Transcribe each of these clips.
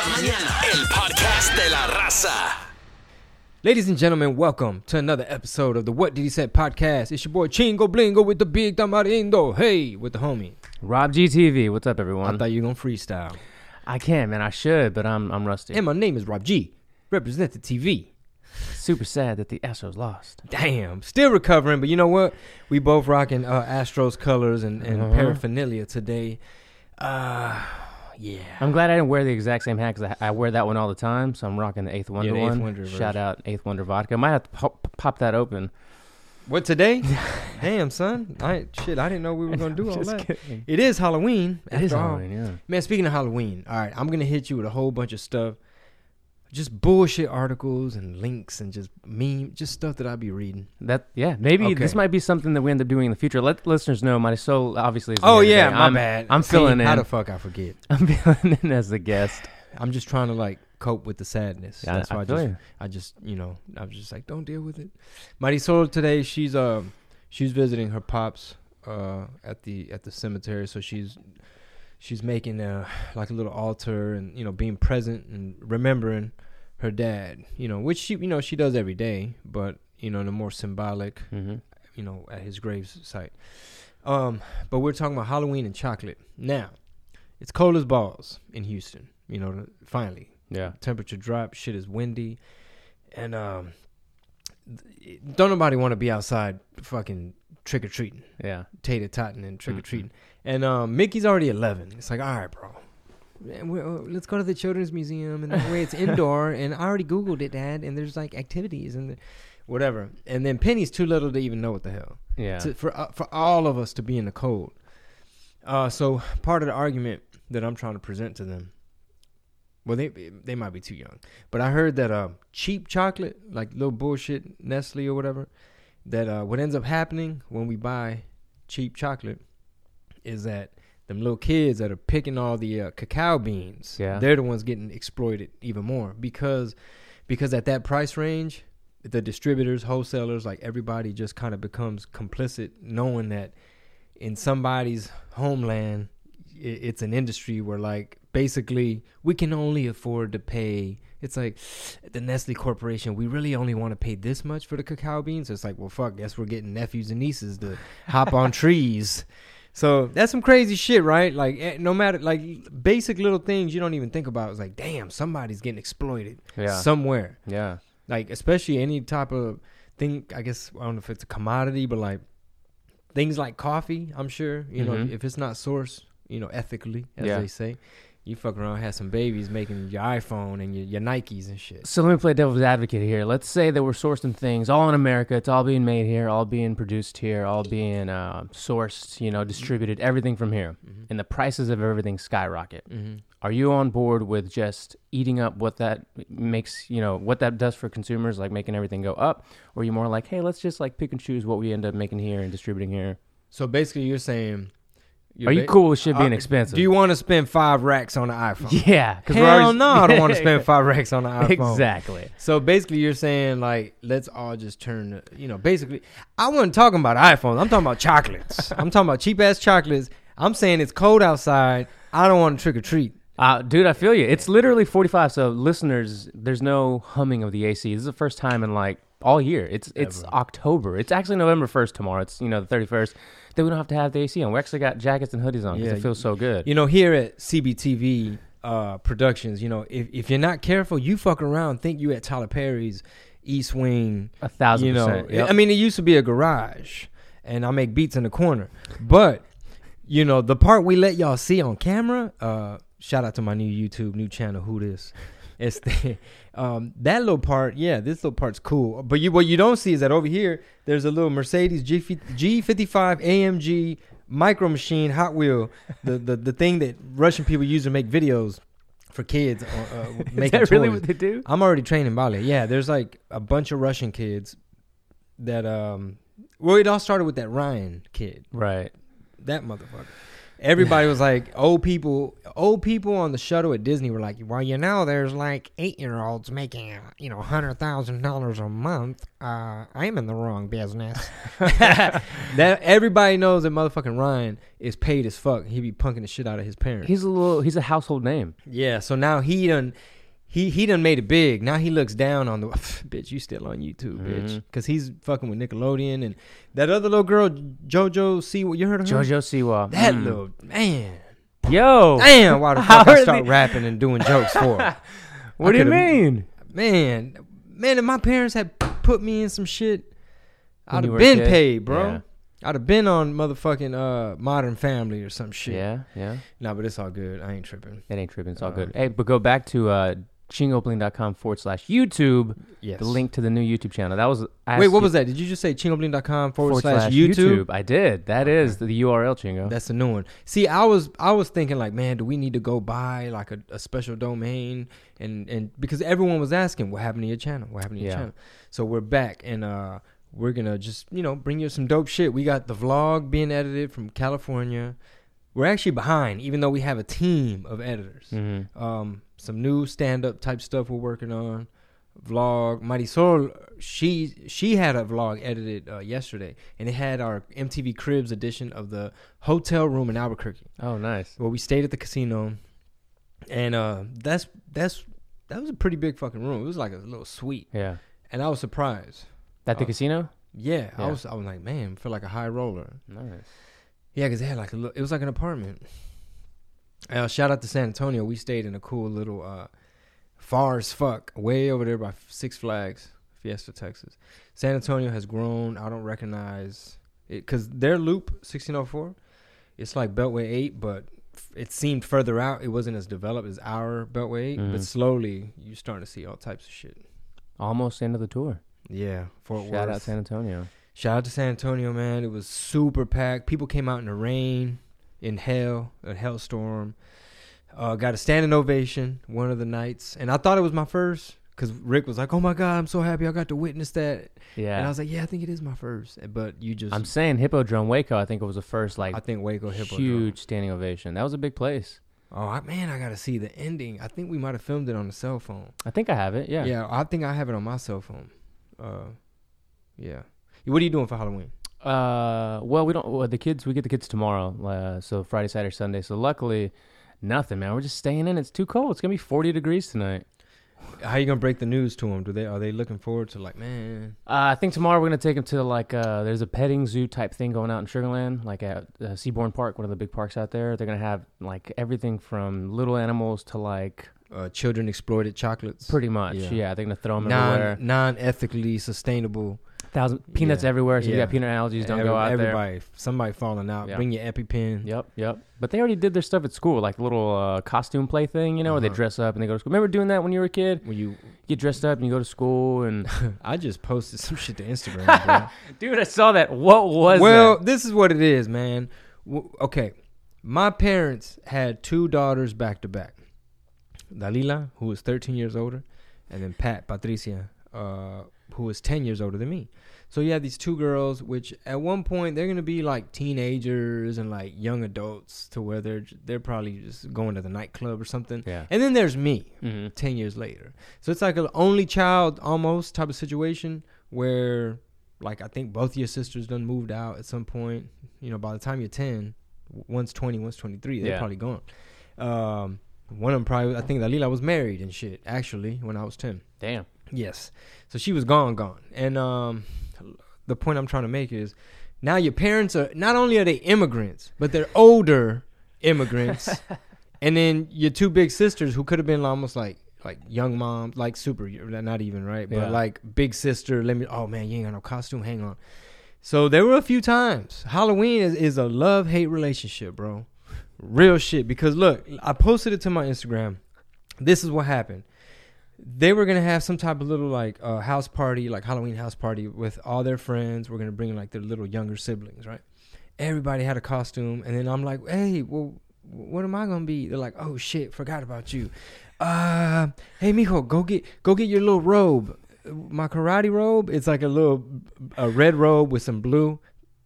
la mañana. El podcast de la raza. Ladies and gentlemen, welcome to another episode of the What Did He Say podcast. It's your boy Chingo Blingo with the big tamarindo. Hey, with the homie. Rob GTV, what's up, everyone? I thought you were gonna freestyle. I can, man. I should, but I'm I'm rusty. And my name is Rob G. Represent the TV. Super sad that the Astros lost. Damn, still recovering, but you know what? We both rocking uh, Astros colors and, and Uh-huh. paraphernalia today. Uh, yeah. I'm glad I didn't wear the exact same hat because I, I wear that one all the time. So I'm rocking the Eighth Wonder the Eighth one. Wonder Shout out Eighth Wonder vodka. Might have to pop, pop that open. What today? Damn, son. I shit. I didn't know we were gonna do all that. kidding. It is Halloween. It is all. Halloween, yeah. Man, speaking of Halloween, all right, I'm gonna hit you with a whole bunch of stuff, just bullshit articles and links and just meme, just stuff that I'd be reading. That yeah, maybe this might be something that we end up doing in the future. Let listeners know. Marisol obviously is. Oh yeah, my I'm, bad. I'm See, filling How in. the fuck I forget? I'm filling in as the guest. I'm just trying to like cope with the sadness. Yeah, That's I why I, feel just, you. I just, you know, I was just like, don't deal with it. Marisol today, she's um, she's visiting her pops uh at the at the cemetery, so she's she's making uh like a little altar and you know being present and remembering her dad, you know, which she you know she does every day, but you know in a more symbolic, hmm you know, at his grave site. Um, but we're talking about Halloween and chocolate. Now, it's cold as balls in Houston. You know, finally, Yeah. temperature drop. Shit is windy, and um, don't nobody want to be outside fucking trick or treating, Yeah. tater totting and trick or Mm-hmm. And um, Mickey's already eleven. It's like, all right, bro. Man, we- uh, let's go to the children's museum, and that way it's indoor. And I already googled it, Dad. And there's like activities and whatever. And then Penny's too little to even know what the hell Yeah. to, for uh, for all of us to be in the cold. Uh, so part of the argument that I'm trying to present to them, well, they they might be too young, but I heard that uh, cheap chocolate, like little bullshit Nestle or whatever, that uh, what ends up happening when we buy cheap chocolate is that them little kids that are picking all the uh, cacao beans, Yeah. they're the ones getting exploited even more because because at that price range, the distributors, wholesalers, like everybody just kind of becomes complicit, knowing that in somebody's homeland, it's an industry where like basically we can only afford to pay. It's like the Nestle Corporation. We really only want to pay this much for the cacao beans. It's like, well, fuck. Guess we're getting nephews and nieces to hop on trees. So that's some crazy shit, right? Like, eh, no matter like basic little things you don't even think about. It's like, damn, somebody's getting exploited Yeah. somewhere yeah. like especially any type of thing i guess i don't know if it's a commodity but like things like coffee i'm sure you know Mhm. if it's not sourced you know ethically as Yeah. they say you fuck around have some babies making your iphone and your, your nikes and shit So let me play devil's advocate here. Let's say that we're sourcing things all in America. It's all being made here, all being produced here, all being uh, sourced, you know, distributed, everything from here. Mhm. And the prices of everything skyrocket. mm-hmm. Are you on board with just eating up what that makes, you know, what that does for consumers, like making everything go up? Or are you more like, hey, let's just like pick and choose what we end up making here and distributing here? so basically you're saying you're Are you cool with shit being Uh, expensive? do you want to spend five racks on an iphone yeah. Because Hell no, I don't want to spend five racks on an iPhone. Exactly. So basically, you're saying like, let's all just turn, you know, basically, I wasn't talking about iPhones. I'm talking about chocolates. I'm talking about cheap ass chocolates. I'm saying it's cold outside. I don't want to trick or treat. Uh, dude, I feel you. It's literally 45. So, listeners, there's no humming of the AC. This is the first time in like all year. It's it's Ever. October. It's actually November 1st tomorrow. It's you know the 31st. Then we don't have to have the AC on. We actually got jackets and hoodies on because Yeah, it feels so good. You know, here at CBTV uh, Productions, you know, if if you're not careful, you fuck around, think you at Tyler Perry's East Wing. A thousand you know, percent. Yep. I mean, it used to be a garage, and I make beats in the corner, but you know, the part we let y'all see on camera. Uh, shout out to my new YouTube, new channel. Who this? It's the, um, that little part. Yeah, this little part's cool. But you, what you don't see is that over here, there's a little Mercedes G G55 AMG Micro Machine Hot Wheel, the the the thing that Russian people use to make videos for kids. Uh, uh, Is that really toys. what they do? I'm already training Bali. Yeah, there's like a bunch of Russian kids that um well it all started with that Ryan kid. Right. That motherfucker. Everybody was like, old people, old people on the shuttle at Disney were like, well, you know, there's like eight year olds making, you know, hundred thousand dollars a month. Uh, I'm in the wrong business. that everybody knows that motherfucking Ryan is paid as fuck. He be punking the shit out of his parents. He's a little. He's a household name. Yeah, so now he done he he done made it big. Now he looks down on the bitch. You still on YouTube, bitch? Mhm. Because he's fucking with Nickelodeon and that other little girl, JoJo. What you heard of her? Jojo Siwa. That Mm. little man. Yo. Damn, why the fuck I start they- rapping and doing jokes for? What do you mean? man, man, if my parents had put me in some shit, I'd have been paid, bro. Yeah. I'd have been on motherfucking uh Modern Family or some shit. Yeah, yeah. No, but it's all good. I ain't tripping. That ain't tripping. It's all Uh, good. Hey, but go back to uh, chingobling.com forward slash YouTube. Yes. The link to the new YouTube channel. That was. I Wait, what was that? Did you just say chingobling.com forward, forward slash, YouTube? I did. That is the URL, Chingo. That's the new one. See, I was I was thinking like, man, do we need to go buy like a, a special domain and and because everyone was asking what happened to your channel, what happened to your Yeah. channel. So we're back and uh we're gonna just you know bring you some dope shit. We got the vlog being edited from California. We're actually behind, even though we have a team of editors. hmm Um, some new stand up type stuff we're working on. Vlog Marisol, she she had a vlog edited uh, yesterday, and it had our MTV Cribs edition of the hotel room in Albuquerque, Oh, nice. where we stayed at the casino, and uh, that's that's that was a pretty big fucking room. It was like a little suite, Yeah. and I was surprised. At the Oh. casino? Yeah, I was I was like, man, feel like a high roller. Nice. Yeah, because they had like a little, it was like an apartment. Uh, shout out to San Antonio. We stayed in a cool little, uh, far as fuck, way over there by Six Flags, Fiesta, Texas. San Antonio has grown. I don't recognize it because their loop 1604, it's like Beltway 8, but it seemed further out. It wasn't as developed as our Beltway 8, Mhm. but slowly you're starting to see all types of shit. Almost end of the tour. Yeah, Fort Shout Worth. out San Antonio. Shout out to San Antonio, man. It was super packed. People came out in the rain, in hell, a hellstorm. Uh, got a standing ovation one of the nights, and I thought it was my first because Rick was like, "Oh my god, I'm so happy I got to witness that." Yeah. And I was like, "Yeah, I think it is my first. But you just, I'm saying Hippodrome Waco, I think it was the first like I think Waco Hippo. huge standing ovation. That was a big place. Oh I, man, I got to see the ending. I think we might have filmed it on the cell phone. I think I have it. Yeah. Yeah, I think I have it on my cell phone. Uh, yeah. What are you doing for Halloween? Uh, well, we don't. Well, the kids, we get the kids tomorrow. Uh, so Friday, Saturday, Sunday. So luckily, nothing, man. We're just staying in. It's too cold. It's gonna be 40 degrees tonight. How you gonna break the news to them? Do they are they looking forward to like, man? Uh, I think tomorrow we're gonna take them to like uh, there's a petting zoo type thing going out in Sugarland, like at uh, Seabourn Park, one of the big parks out there. They're gonna have like everything from little animals to like uh, children exploited chocolates. pretty much. Yeah. Yeah, they're gonna throw them everywhere. non non ethically sustainable. Thousand peanuts Yeah. everywhere. So if you got peanut allergies, don't Every- go out there. everybody, somebody falling out. Yeah. Bring your EpiPen. Yep, yep. But they already did their stuff at school, like the little uh, costume play thing, you know, where they Uh-huh. dress up and they go to school. Remember doing that when you were a kid? When you, You get dressed up and you go to school and I just posted some shit to Instagram. dude, I saw that. What was well, that? this is what it is, man. W- okay, my parents had two daughters back to back. Dalila, who was 13 years older, and then Pat Patricia, uh, who was 10 years older than me. So you have these two girls, which at one point they're gonna be like teenagers and like young adults, to where they're they're probably just going to the nightclub or something. Yeah. And then there's me, hmm 10 years later. So it's like an only child almost type of situation where like I think both your sisters done moved out at some point. You know, by the time you're 10, one's 20, one's 23, they're Yeah. probably gone. Um, one of them probably, I think Dalila was married and shit, actually, when I was 10. Damn. Yes. So she was gone, gone. And um, the point I'm trying to make is now your parents are, not only are they immigrants, but they're older immigrants. and then your two big sisters who could have been almost like, like young moms, like super, not even right, but Yeah. like big sister. Let me. Oh man, you ain't got no costume. Hang on. So there were a few times. Halloween is, is a love hate relationship, bro. Real shit. Because look, I posted it to my Instagram. This is what happened. They were gonna have some type of little like uh, house party, like Halloween house party with all their friends. We're gonna bring like their little younger siblings, right? Everybody had a costume, and then I'm like, hey, well, what am I gonna be? They're like, oh shit, forgot about you. Uh, hey, mijo, go get go get your little robe. My karate robe. It's like a little a red robe with some blue.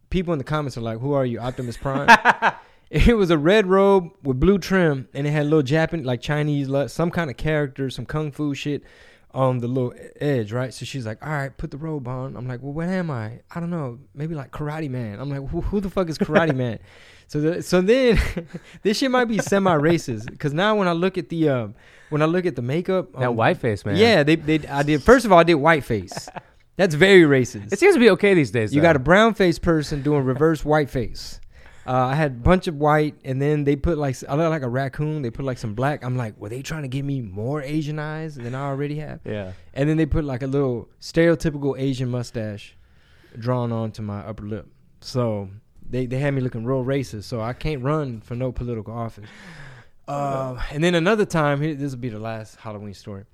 People in the comments are like, who are you, Optimus Prime? It was a red robe with blue trim, and it had a little Japanese, like Chinese, some kind of character, some kung fu shit on the little edge, right? So she's like, "All right, put the robe on." I'm like, "Well, what am I? I don't know. Maybe like Karate Man." I'm like, "Who, who the fuck is Karate Man?" So, the, so then this shit might be semi-racist because now when I look at the um, when I look at the makeup, That um, white face, man. yeah, they, they I did. First of all, I did whiteface. That's very racist. It seems to be okay these days. You though. got a brown face person doing reverse white face. Uh, I had a bunch of white, and then they put like I look like a raccoon. They put like some black. I'm like, were they trying to give me more Asian eyes than I already have? Yeah. And then they put like a little stereotypical Asian mustache drawn onto my upper lip. So they they had me looking real racist. So I can't run for no political office. Uh, and then another time, here this will be the last Halloween story.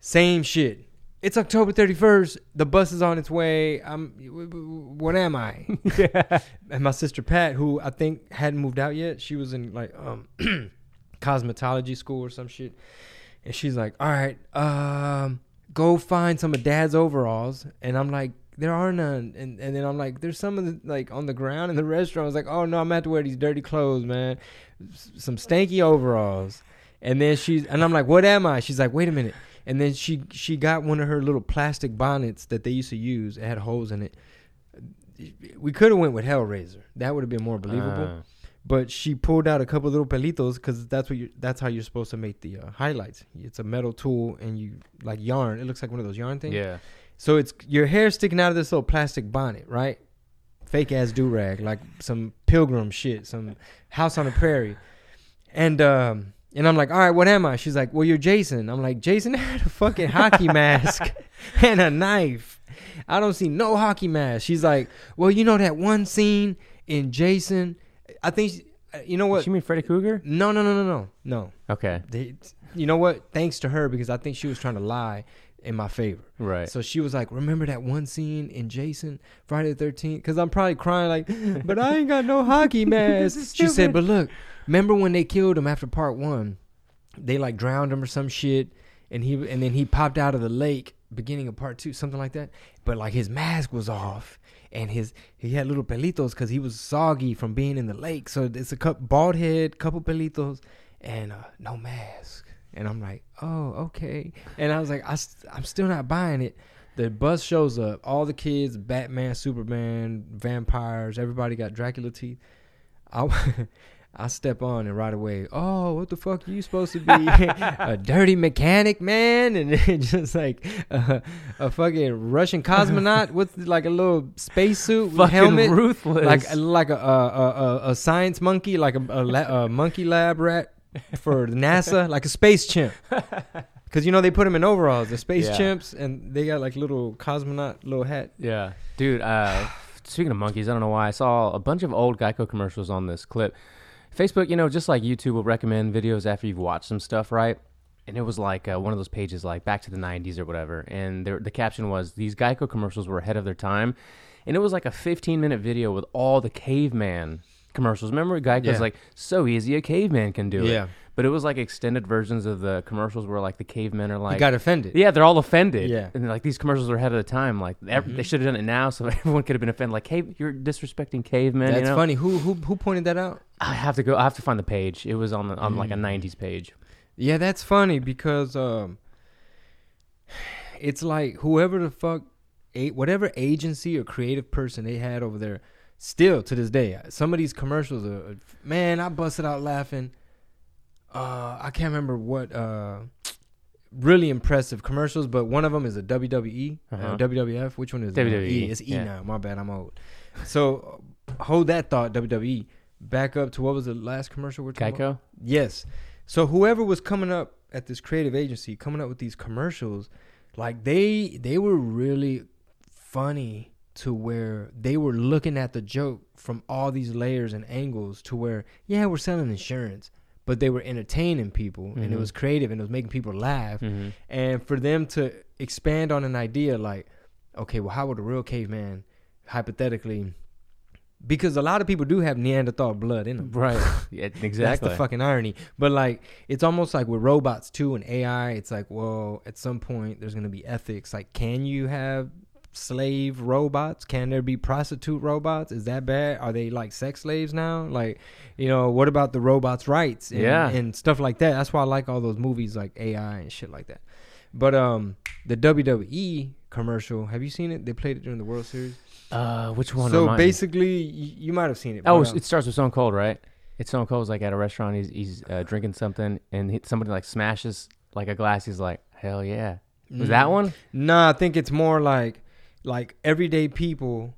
Same shit. It's October 31st. The bus is on its way. I'm. What am I? and my sister Pat, who I think hadn't moved out yet, she was in like um, cosmetology school or some shit, and she's like, "All right, um, go find some of Dad's overalls." And I'm like, "There are none." And and then I'm like, "There's some of the like on the ground in the restaurant." I was like, "Oh no, I'm gonna have to wear these dirty clothes, man. S- some stanky overalls." And then she's and I'm like, "What am I?" She's like, "Wait a minute." And then she she got one of her little plastic bonnets that they used to use. It had holes in it. We could have went with Hellraiser. That would have been more believable. Uh, But she pulled out a couple little pelitos because that's what you that's how you're supposed to make the uh, highlights. It's a metal tool and you like yarn. It looks like one of those yarn things. yeah. So it's your hair sticking out of this little plastic bonnet, right? Fake ass do rag, like some pilgrim shit, some house on the prairie. And um and I'm like, all right, what am I? She's like, well, you're Jason. I'm like, Jason had a fucking hockey mask and a knife. I don't see no hockey mask. She's like, well, you know that one scene in Jason. I think, she- uh, you know what? You mean Freddy Krueger? No, no, no, no, no, no. Okay. They, you know what? Thanks to her because I think she was trying to lie in my favor. Right. So she was like, "Remember that one scene in Jason Friday the 13th? Because I'm probably crying like, but I ain't got no hockey mask. she said, "But look, remember when they killed him after part one? They like drowned him or some shit, and he and then he popped out of the lake beginning of part two, something like that. But like his mask was off." And his he had little pelitos because he was soggy from being in the lake. So it's a cup bald head, couple pelitos, and uh, no mask. And I'm like, oh, okay. And I was like, I, I'm still not buying it. The bus shows up. All the kids, Batman, Superman, vampires, everybody got Dracula teeth. I, I step on and right away, oh, what the fuck are you supposed to be? a dirty mechanic, man? And just like uh, a fucking Russian cosmonaut with like a little spacesuit helmet. ruthless. Like like a, a, a, a- a science monkey, like a, a, la- a monkey lab rat for NASA, like a space chimp. Because you know they put them in overalls, the space Yeah. chimps, and they got like little cosmonaut little hat. Yeah, dude. Uh, speaking of monkeys, I don't know why I saw a bunch of old Geico commercials on this clip. Facebook, you know, just like YouTube will recommend videos after you've watched some stuff, right? And it was like uh, one of those pages, like back to the '90s or whatever. And there, the caption was, "These Geico commercials were ahead of their time," and it was like a 15-minute video with all the caveman commercials. Remember, Geico's Yeah. like, "So easy, a caveman can do it. Yeah. it." But it was like extended versions of the commercials where like the cavemen are like, got offended. yeah, they're all offended. Yeah. and like these commercials are ahead of the time. Like ev- they should have done it now, so everyone could have been offended. Like, hey, you're disrespecting cavemen. That's you know? funny. Who who who pointed that out? I have to go. I have to find the page. It was on the, on like a '90s page. Yeah, that's funny because um, it's like whoever the fuck, a, whatever agency or creative person they had over there, still to this day, some of these commercials are man, I busted out laughing. Uh, I can't remember what uh, really impressive commercials, but one of them is a WWE, uh Uh-huh. WWF. Which one is? WWE, E. It's E yeah. now. My bad, I'm old. So hold that thought, WWE. Back up to what was the last commercial we're talking about? Yes. So whoever was coming up at this creative agency, coming up with these commercials, like they they were really funny to where they were looking at the joke from all these layers and angles to where yeah we're selling insurance but they were entertaining people and it Mhm. was creative and it was making people laugh hmm and for them to expand on an idea like okay well how would a real caveman hypothetically because a lot of people do have neanderthal blood in them Right. Yeah, exactly. that's the fucking irony. But like, it's almost like with robots too and AI. It's like, well, at some point there's gonna be ethics. Like, can you have slave robots? Can there be prostitute robots? Is that bad? Are they like sex slaves now? Like, you know, what about the robots' rights? And, Yeah. and stuff like that. That's why I like all those movies like AI and shit like that. But um, the WWE commercial, have you seen it? They played it during the World Series. Uh, which one? so basically, you, you might have seen it. oh, uh, it starts with Stone Cold, right? It's Stone Cold's like at a restaurant. He's he's uh, drinking something, and he, somebody like smashes like a glass. He's like, "Hell yeah!" Was that Mm. one? Nah, I think it's more like like everyday people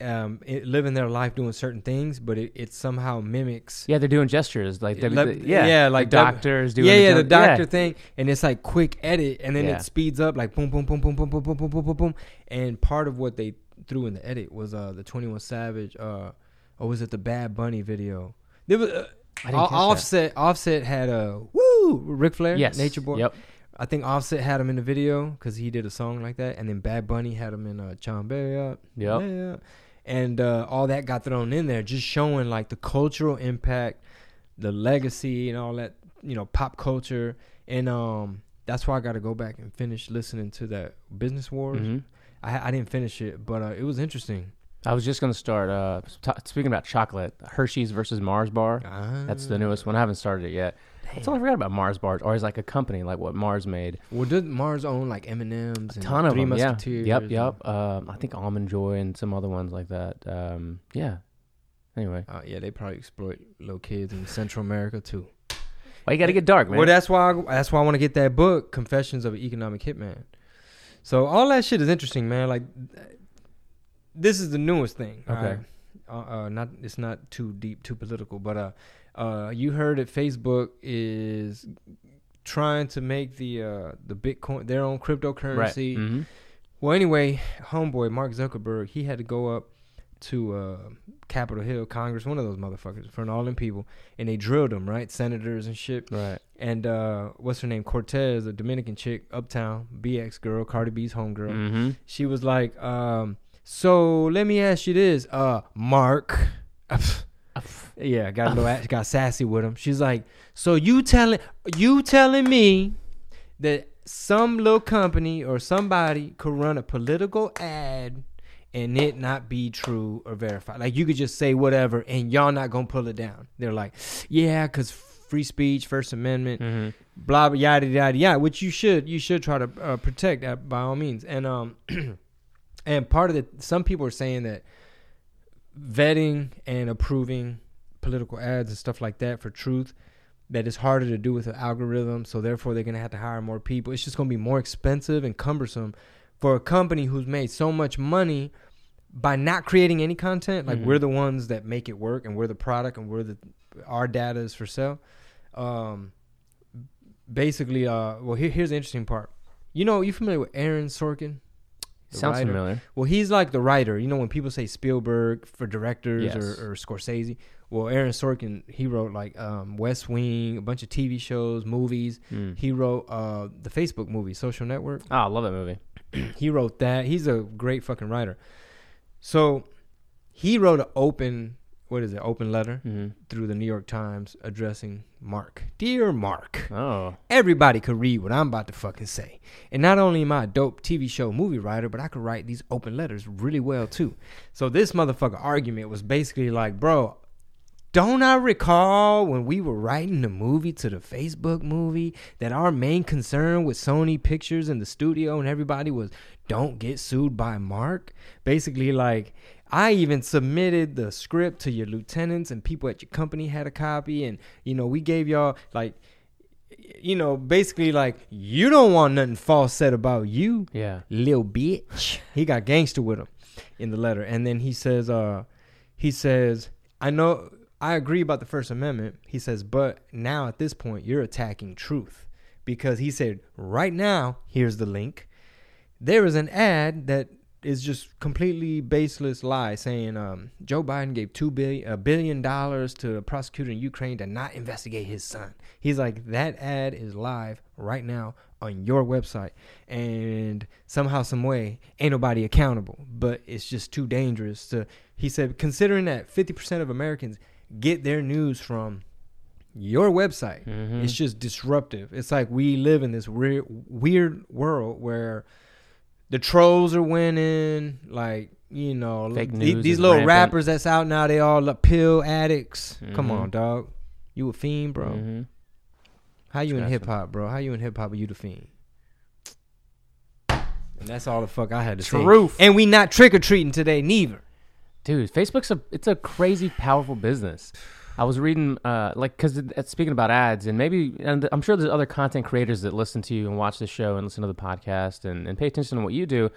um it, living their life doing certain things, but it, it somehow mimics. Yeah, they're doing gestures like, Yeah, W- like- the- yeah, yeah, like W- doctors doing. yeah, yeah, the gen- doctor thing, and it's like quick edit, and then Yeah. it speeds up like boom, boom, boom, boom, boom, boom, boom, boom, boom, boom, boom. And part of what they threw in the edit was uh the Twenty One Savage, uh, or was it the Bad Bunny video? There was uh, catch that. Offset. Offset had a woo Ric Flair, Yes, Nature Boy. Yep. I think Offset had him in the video because he did a song like that, and then Bad Bunny had him in uh, Berry up, Yep. yeah, and uh, all that got thrown in there, just showing like the cultural impact, the legacy, and all that, you know, pop culture, and um, that's why I got to go back and finish listening to that Business Wars. hmm I, I didn't finish it, but uh, it was interesting. I was just gonna start. Uh, t- speaking about chocolate, Hershey's versus Mars bar. That's the newest one. I haven't started it yet. That's all I forgot about Mars bars, or is like a company like what Mars made. Well, did Mars own like M and M's? A ton of Three them. Yeah. Yep. Yep. Um, I think Almond Joy and some other ones like that. Um, yeah. Anyway, Uh, yeah, they probably exploit little kids in Central America too. why you got to get dark, man? Well, that's why I, that's why I want to get that book, Confessions of an Economic Hitman. So all that shit is interesting, man. Like this is the newest thing. Okay. Uh, uh, not it's not too deep, too political, but uh, uh, you heard that Facebook is trying to make the uh the Bitcoin their own right. cryptocurrency. hmm Well, anyway, homeboy Mark Zuckerberg, he had to go up to uh, Capitol Hill, Congress, one of those motherfuckers, in front of all them people, and they drilled him, right? Senators and shit. Right. And uh, what's her name? Cortez, a Dominican chick, Uptown, BX girl, Cardi B's homegirl. hmm She was like, um, "So let me ask you this, uh, Mark." yeah, got a little, got sassy with him. She's like, "So you telling you telling me that some little company or somebody could run a political ad?" And it not be true or verified. Like you could just say whatever, and y'all not gonna pull it down. They're like, yeah, cause free speech, First Amendment, hmm blah blah yada yada yada which you should you should try to uh, protect that by all means and um and part of the some people are saying that vetting and approving political ads and stuff like that for truth that is harder to do with an algorithm so therefore they're going to have to hire more people. It's just going to be more expensive and cumbersome for a company who's made so much money by not creating any content. Like Mhm. we're the ones that make it work and we're the product and we're the our data is for sale. Um basically uh well here, here's the interesting part. You know you familiar with aaron sorkin Sounds writer? familiar. well he's like the writer you know when people say spielberg for directors Yes. or, or scorsese well aaron sorkin he wrote like um west wing a bunch of tv shows movies Mm. he wrote uh the facebook movie social network Oh, I love that movie. he wrote that he's a great fucking writer so he wrote an open what is it open letter hmm through the New York Times addressing Mark. Dear Mark, Oh, everybody could read what I'm about to fucking say. And not only am I a dope TV show movie writer, but I could write these open letters really well too. So this motherfucker argument was basically like, bro, don't I recall when we were writing the movie to the Facebook movie that our main concern with Sony Pictures and the studio and everybody was don't get sued by Mark? Basically, like, I even submitted the script to your lieutenants and people at your company had a copy, and you know, we gave y'all like you know, basically like you don't want nothing false said about you yeah. little bitch. He got gangster with him in the letter. And then he says, uh, he says, I know I agree about the First Amendment. He says, but now at this point, you're attacking truth. Because he said, right now, here's the link. There is an ad that is just completely baseless lie saying um, Joe Biden gave two billion a billion dollars to a prosecutor in Ukraine to not investigate his son. He's like that ad is live right now on your website, and somehow, some way, ain't nobody accountable. But it's just too dangerous to. He said, considering that fifty percent of Americans get their news from your website, Mhm. it's just disruptive. It's like we live in this weird, weird world where the trolls are winning. Like you know, the- these little rampant. rappers that's out now, they all the pill addicts. Come Mhm. on, dog. You a fiend, bro? Mhm. How you in hip hop, bro? How you in hip hop? Are you the fiend? And that's all the fuck I had to Truth. say. And we not trick or treating today, neither. Dude, Facebook's a it's a crazy powerful business. I was reading uh like cuz speaking about ads and maybe and I'm sure there's other content creators that listen to you and watch the show and listen to the podcast and, and pay attention to what you do.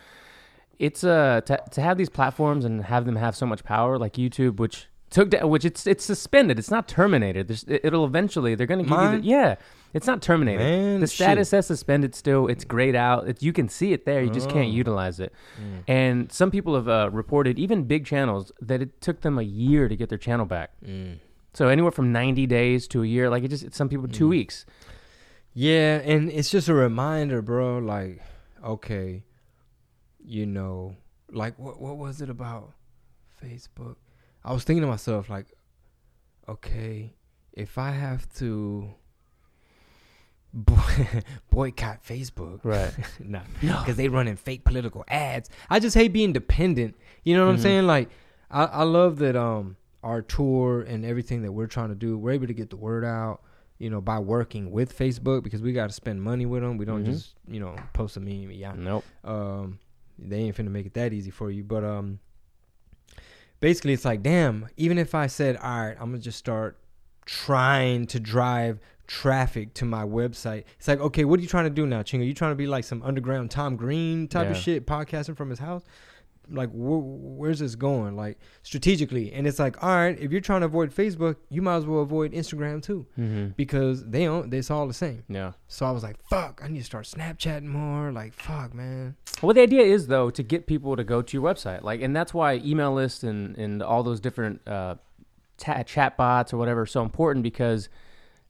It's uh to, to have these platforms and have them have so much power like YouTube which took da- which it's it's suspended. It's not terminated. There's, it, it'll eventually they're going to give you the, yeah. It's not terminated. Man, the shit. status says suspended still. It's grayed out. It, you can see it there. You just can't Oh. utilize it. Mm. And some people have uh, reported, even big channels, that it took them a year to get their channel back. Mm. So anywhere from 90 days to a year. Like it just, some people two Mm. weeks. Yeah, and it's just a reminder, bro. Like, okay, you know, like what what was it about Facebook? I was thinking to myself, like, okay, if I have to boy- boycott Facebook, Right. no. because they running fake political ads. I just hate being dependent. You know what Mhm. I'm saying? Like, I, I love that um our tour and everything that we're trying to do, we're able to get the word out. You know, by working with Facebook because we got to spend money with them. We don't Mhm. just you know post a meme. Yeah, Nope. um, they ain't finna make it that easy for you. But um, basically, it's like, damn. Even if I said, all right, I'm gonna just start trying to drive traffic to my website. It's like, okay, what are you trying to do now, Chinga? You trying to be like some underground Tom Green type of shit, podcasting from his house? Like, wh- where's this going? Like strategically, and it's like, all right, if you're trying to avoid Facebook, you might as well avoid Instagram too, Mm-hmm. because they don't. It's all the same. Yeah. So I was like, fuck, I need to start Snapchatting more. Like, fuck, man. Well, the idea is though to get people to go to your website, like, and that's why email lists and and all those different uh, ta- chat bots or whatever are so important because,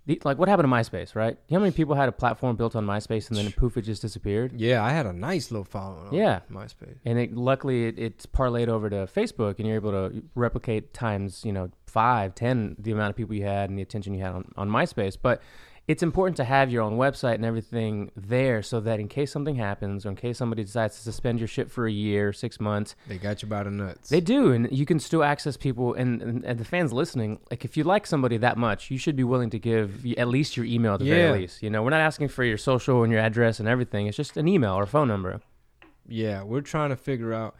the, like, what happened to MySpace, right? You know how many people had a platform built on MySpace and then poof, it just disappeared. Yeah, I had a nice little following. On Yeah. MySpace. And it, luckily, it, it's parlayed over to Facebook, and you're able to replicate times, you know, five, ten the amount of people you had and the attention you had on, on MySpace. But it's important to have your own website and everything there, so that in case something happens, or in case somebody decides to suspend your shit for a year, six months, They got you by the nuts. they do, and you can still access people. And, and, and the fans listening, like if you like somebody that much, you should be willing to give at least your email at the Yeah. very least. You know, we're not asking for your social and your address and everything. It's just an email or a phone number. yeah, we're trying to figure out.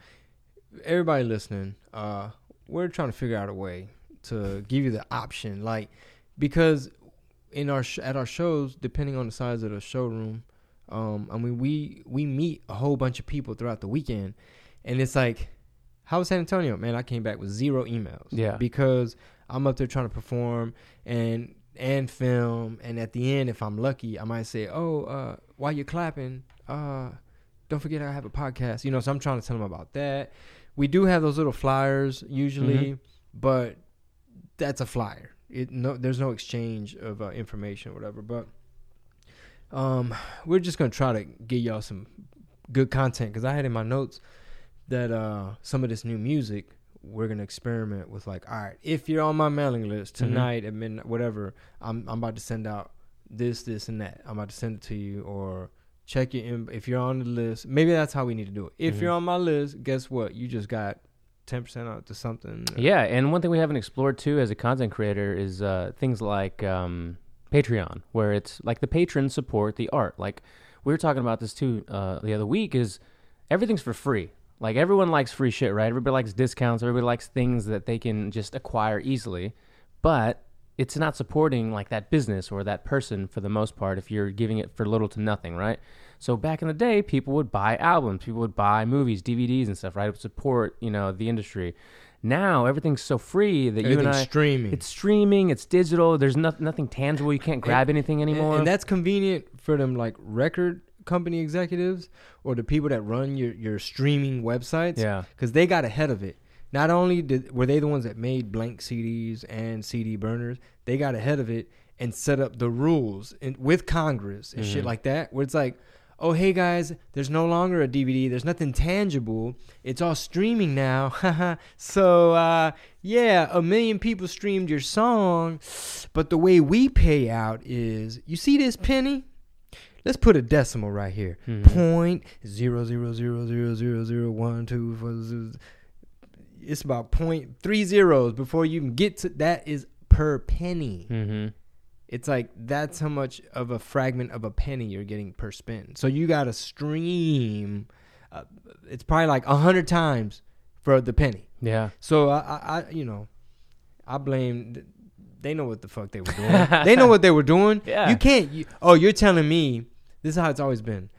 Everybody listening, uh, we're trying to figure out a way to give you the option, like because in our sh- at our shows, depending on the size of the showroom, um, I mean we we meet a whole bunch of people throughout the weekend, and it's like, how was San Antonio? Man, I came back with zero emails. Yeah. because I'm up there trying to perform and and film, and at the end, if I'm lucky, I might say, oh, uh, while you're clapping, uh, don't forget I have a podcast. You know, so I'm trying to tell them about that. We do have those little flyers usually, but that's a flyer. It no, there's no exchange of uh, information or whatever. But um, we're just gonna try to get y'all some good content because I had in my notes that uh some of this new music we're gonna experiment with. Like, all right, if you're on my mailing list Mhm. tonight at midnight, whatever, I'm I'm about to send out this, this, and that. I'm about to send it to you or check your in if you're on the list. Maybe that's how we need to do it. If Mhm. you're on my list, guess what? You just got ten percent out to something. Yeah, and one thing we haven't explored too as a content creator is uh, things like um, Patreon, where it's like the patrons support the art. Like we were talking about this too uh, the other week. Is everything's for free. Like everyone likes free shit, right? Everybody likes discounts. Everybody likes things that they can just acquire easily, but it's not supporting like that business or that person for the most part if you're giving it for little to nothing, right? So back in the day, people would buy albums, people would buy movies, DVDs and stuff, right? It would support, you know, the industry. Now everything's so free that you and I streaming. it's streaming, it's digital, there's no, nothing tangible, you can't grab anything anymore. And, that's convenient for them like record company executives or the people that run your, your streaming websites. yeah. Because they got ahead of it. Not only did were they the ones that made blank CDs and CD burners, they got ahead of it and set up the rules and with Congress and shit Mhm. like that. Where it's like, oh hey guys, there's no longer a DVD. There's nothing tangible. It's all streaming now. so uh, yeah, a million people streamed your song, but the way we pay out is, you see this penny? let's put a decimal right here. Mhm. Point zero zero zero zero zero zero one two four. zero- It's about point three zeros before you can get to that is per penny. Mm-hmm. It's like that's how much of a fragment of a penny you're getting per spin. So you got to stream. Uh, it's probably like a hundred times for the penny. Yeah. So I, I, I, you know, I blame. They know what the fuck they were doing. they know what they were doing. Yeah. You can't. You, oh, you're telling me this is how it's always been.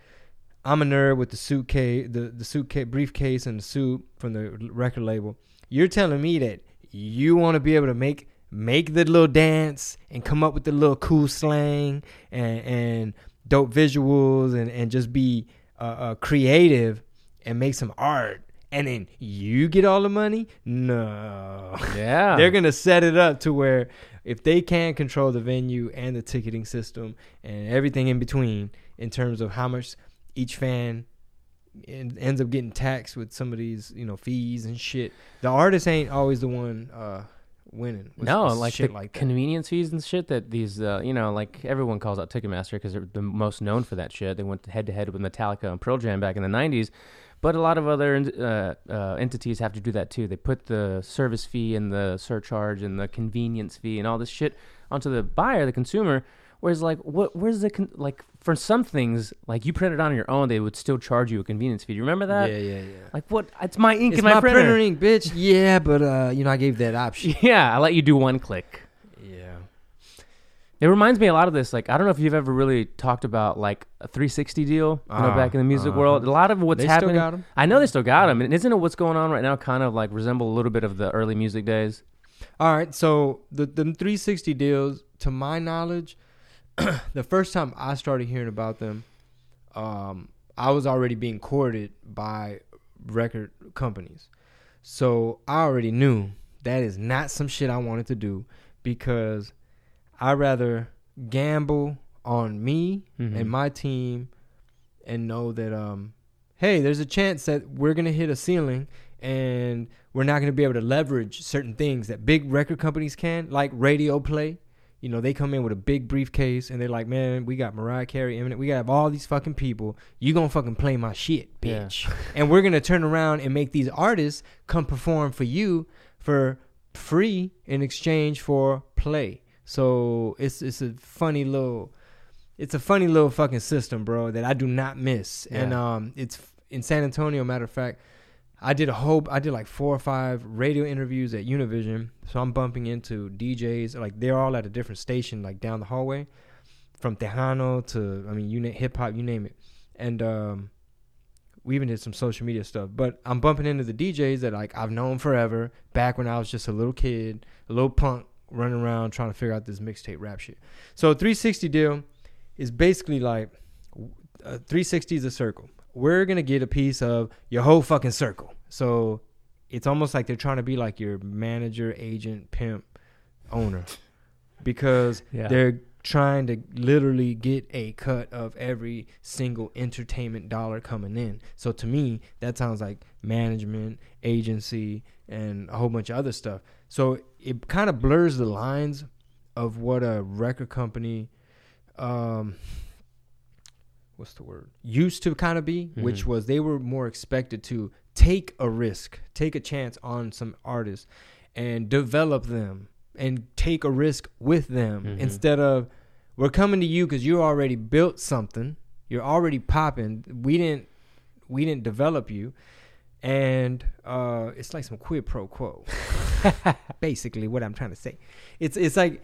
I'm a nerd with the suitcase, the the suitcase, briefcase, and the suit from the record label. You're telling me that you want to be able to make make the little dance and come up with the little cool slang and and dope visuals and and just be uh, uh, creative and make some art, and then you get all the money? No. Yeah. They're gonna set it up to where if they can control the venue and the ticketing system and everything in between in terms of how much each fan en- ends up getting taxed with some of these you know fees and shit. The artist ain't always the one uh, winning. with- no, with like shit the like convenience fees and shit that these, uh, you know, like everyone calls out Ticketmaster because they're the most known for that shit. They went head to head with Metallica and Pearl Jam back in the '90s, but a lot of other uh, uh, entities have to do that too. They put the service fee and the surcharge and the convenience fee and all this shit onto the buyer, the consumer. Whereas, like, what? Where's the con- like for some things, like you print it on your own, they would still charge you a convenience fee. Do you remember that? yeah, yeah, yeah. Like, what? It's my ink It's in my, my printer. printer ink, bitch. Yeah, but uh, you know I gave that option. Yeah, I let you do one click. yeah. It reminds me a lot of this. Like I don't know if you've ever really talked about like a 360 deal. You know, Ah, back in the music uh-huh. world, a lot of what's they happening. still got 'em. I know they still got them, and isn't it what's going on right now? Kind of like resemble a little bit of the early music days. All right, so the the 360 deals, to my knowledge, the first time I started hearing about them, um, I was already being courted by record companies, so I already knew that is not some shit I wanted to do because I rather gamble on me Mhm. and my team and know that um hey there's a chance that we're gonna hit a ceiling and we're not gonna be able to leverage certain things that big record companies can like radio play you know they come in with a big briefcase and they're like man we got mariah carey Eminem, we got all these fucking people you gonna fucking play my shit Yeah. bitch and we're gonna turn around and make these artists come perform for you for free in exchange for play so it's it's a funny little it's a funny little fucking system, bro, that I do not miss. And um, it's in San Antonio. Matter of fact, I did a whole, I did like four or five radio interviews at Univision. So I'm bumping into DJs, like they're all at a different station, like down the hallway, from Tejano to, I mean, you name hip hop, you name it. And um, we even did some social media stuff. But I'm bumping into the DJs that like I've known forever, back when I was just a little kid, a little punk running around trying to figure out this mixtape rap shit. So 360 deal is basically like uh, 360 is a circle. We're gonna get a piece of your whole fucking circle. So it's almost like they're trying to be like your manager, agent, pimp, owner, because Yeah. they're trying to literally get a cut of every single entertainment dollar coming in. So to me, that sounds like management, agency, and a whole bunch of other stuff. So it kind of blurs the lines of what a record company um what's the word? Used to kind of be which Mhm. was they were more expected to take a risk take a chance on some artists and develop them and take a risk with them Mhm. instead of we're coming to you because you already built something. You're already popping. We didn't we didn't develop you. And uh it's like some quid pro quo. Basically what i'm trying to say. It's it's like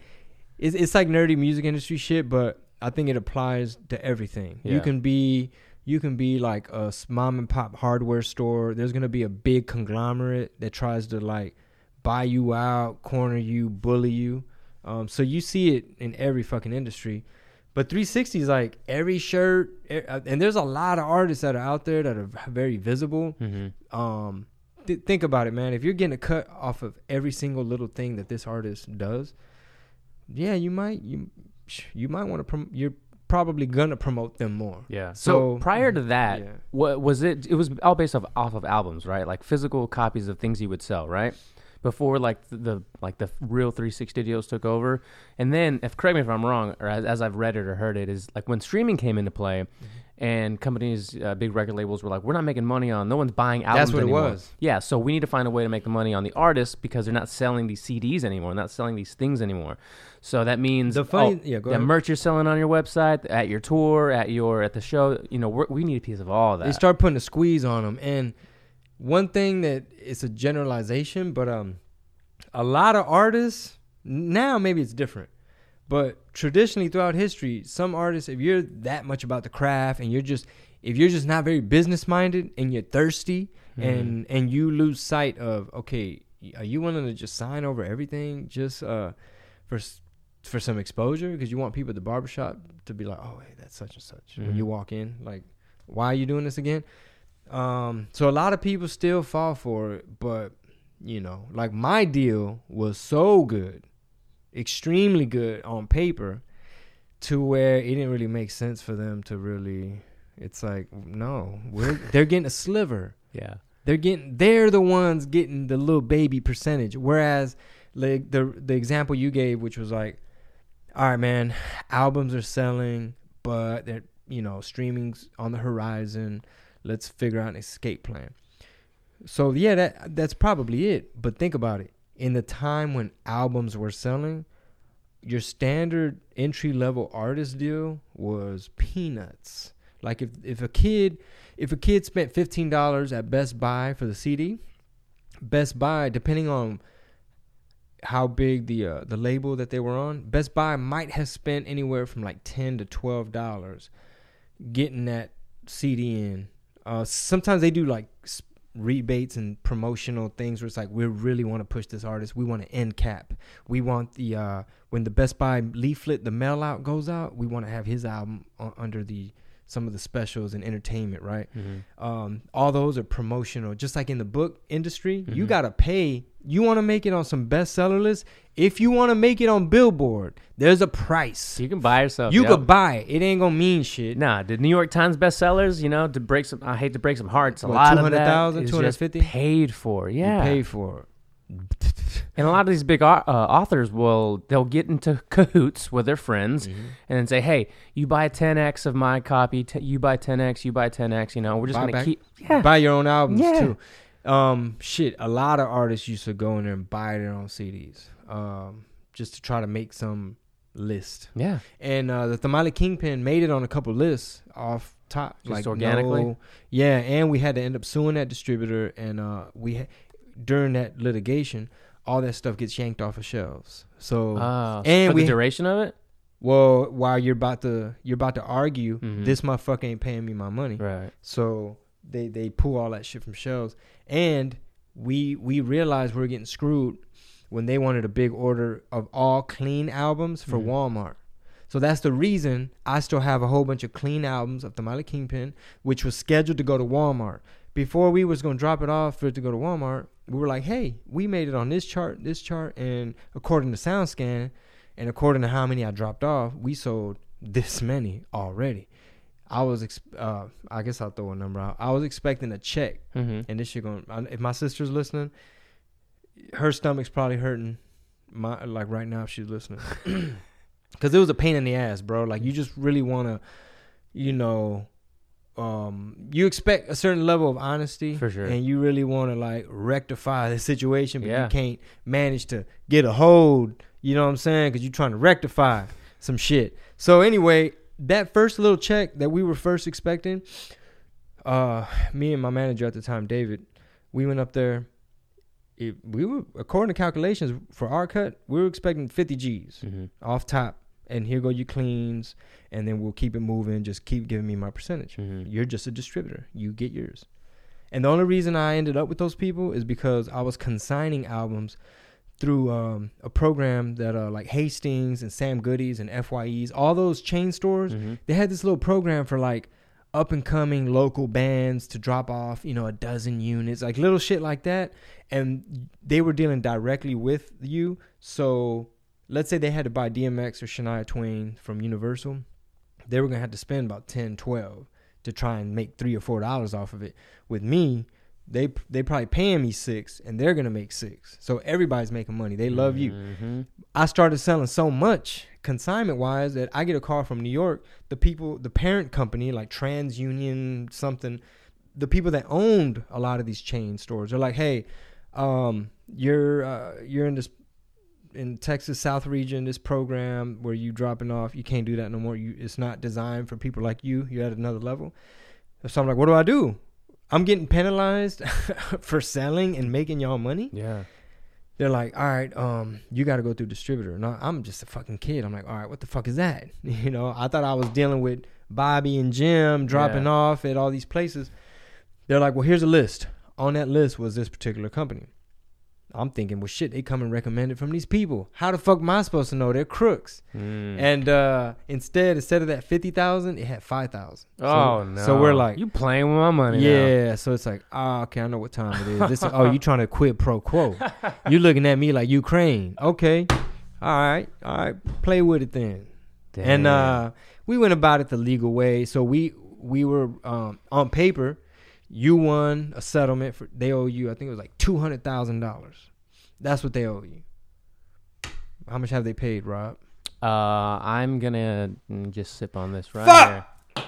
it's, it's like nerdy music industry shit but i think it applies to everything. You can be you can be like a mom and pop hardware store. There's gonna be a big conglomerate that tries to like buy you out corner you bully you. Um, so you see it in every fucking industry. But 360 is like every shirt uh, and there's a lot of artists that are out there that are very visible. Mm-hmm. um th- think about it man. If you're getting a cut off of every single little thing that this artist does yeah you might you you might want to prom- you're probably gonna promote them more Yeah. So, So- prior to mm, that, yeah. what was it? It was all based off off of albums, right? Like physical copies of things you would sell, right? Before like the, the like the real 360 deals took over. And then, if correct me if I'm wrong, or as, as I've read it or heard it, is like when streaming came into play, Mm-hmm. and companies, uh, big record labels were like, we're not making money on, no one's buying albums. That's what it was. Yeah, so we need to find a way to make the money on the artists because they're not selling these CDs anymore, not selling these things anymore. So that means The funny- oh, yeah, ahead. merch you're selling on your website, at your tour, at your at the show. You know, we're, we need a piece of all that. They start putting a squeeze on them. And one thing that it's a generalization, but um, a lot of artists now maybe it's different, but traditionally throughout history, some artists, if you're that much about the craft and you're just if you're just not very business minded and you're thirsty and and you lose sight of okay, are you willing to just sign over everything just uh for for some exposure because you want people at the barbershop to be like, oh, hey, that's such and such. When Mhm. you walk in, like, why are you doing this again? Um, so a lot of people still fall for it, but you know, like my deal was so good, extremely good on paper, to where it didn't really make sense for them to really. It's like no, we're they're getting a sliver. yeah. They're getting they're the ones getting the little baby percentage. Whereas like the the example you gave, which was like, all right, man, albums are selling, but they're you know streaming's on the horizon. Let's figure out an escape plan. So yeah, that that's probably it. But think about it. In the time when albums were selling, your standard entry level artist deal was peanuts. Like if if a kid if a kid spent fifteen dollars at Best Buy for the CD, Best Buy, depending on how big the uh, the label that they were on, Best Buy might have spent anywhere from like ten to twelve dollars getting that CD in. Uh, sometimes they do like rebates and promotional things where it's like we really want to push this artist. We want an end cap. We want the uh, when the Best Buy leaflet, the mail out goes out. We want to have his album under the some of the specials and entertainment, right? Mm-hmm. um, all those are promotional. Just like in the book industry, you Mhm. gotta pay. You want to make it on some bestseller list. If you want to make it on Billboard, there's a price. You can buy yourself. You yep. could buy it. It ain't gonna mean shit. Nah, the New York Times bestsellers, you know, to break some, I hate to break some hearts. A What, lot of that 200,000, is 250? just paid for. You Yeah, pay for it. And a lot of these big uh, authors will they'll get into cahoots with their friends Mm-hmm. and then say, "Hey, you buy 10x of my copy. T- you buy 10x. You buy 10x. You know, we're just Buy gonna back- keep yeah, Buy your own albums Yeah. too. Um, shit. A lot of artists used to go in there and buy their own CDs, um, just to try to make some list. yeah." And uh, the Tamale Kingpin made it on a couple lists off top, Just like organically? no- yeah, and we had to end up suing that distributor, and uh, we ha- during that litigation, all that stuff gets yanked off of shelves. So, Uh, and we- the duration of it, well, while you're about to you're about to argue, Mhm. this motherfucker ain't paying me my money. right? So they they pull all that shit from shelves, and we we realized we are getting screwed when they wanted a big order of all clean albums for Mhm. Walmart. So that's the reason I still have a whole bunch of clean albums of Tamale Kingpin, which was scheduled to go to Walmart. Before we was gonna drop it off for it to go to Walmart, we were like, "Hey, we made it on this chart, this chart, and according to SoundScan, and according to how many I dropped off, we sold this many already." I was, ex- uh, I guess I'll throw a number out. I was expecting a check, Mm-hmm. and this shit going. If my sister's listening, her stomach's probably hurting. My like right now, if she's listening, because it was a pain in the ass, bro. Like you just really want to, you know, um, you expect a certain level of honesty, For sure. and you really want to like rectify the situation, but Yeah. you can't manage to get a hold. You know what I'm saying? Because you're trying to rectify some shit. So anyway, that first little check that we were first expecting, uh, me and my manager at the time, David, we went up there. It, we were according to calculations for our cut, we were expecting 50 G's Mm-hmm. off top, and here go you cleans, and then we'll keep it moving. Just keep giving me my percentage. Mm-hmm. You're just a distributor. You get yours. And the only reason I ended up with those people is because I was consigning albums through um, a program that uh, like Hastings and Sam Goodies and FYEs, all those chain stores. Mm-hmm. They had this little program for like up and coming local bands to drop off, you know, a dozen units, like little shit like that. And they were dealing directly with you. So let's say they had to buy DMX or Shania Twain from Universal. They were going to have to spend about 10, 12 to try and make three or four dollars off of it. With me, they they probably paying me six, and they're gonna make six. So everybody's making money. They love you. hmm I started selling so much consignment wise that I get a call from New York. The people, the parent company, like TransUnion something, the people that owned a lot of these chain stores, they're like, "Hey, um, you're uh, you're in this in Texas South region, this program where you dropping off, you can't do that no more. You, it's not designed for people like you. You're at another level." So I'm like, "What do I do? I'm getting penalized for selling and making y'all money." Yeah. they're like, all right, um, you got to go through distributor. No, I'm just a fucking kid. I'm like, all right, what the fuck is that? You know, I thought I was dealing with Bobby and Jim dropping Yeah. off at all these places. They're like, well, here's a list. On that list was this particular company. I'm thinking, well, shit, they come and recommend it from these people. How the fuck am I supposed to know? They're crooks. Mm. And uh, instead, instead of that fifty thousand, it had five thousand. oh no. So we're like, you playing with my money? now. yeah, so it's like, ah, okay, I know what time it is. This, oh, you trying to quit pro quo? You looking at me like Ukraine? Okay, all right, all right, play with it then. And uh, we went about it the legal way. So we we were um, on paper. You won a settlement for they owe you. I think it was like two hundred thousand dollars. That's what they owe you. How much have they paid, Rob? uh, I'm gonna mm, just sip on this right Fuck!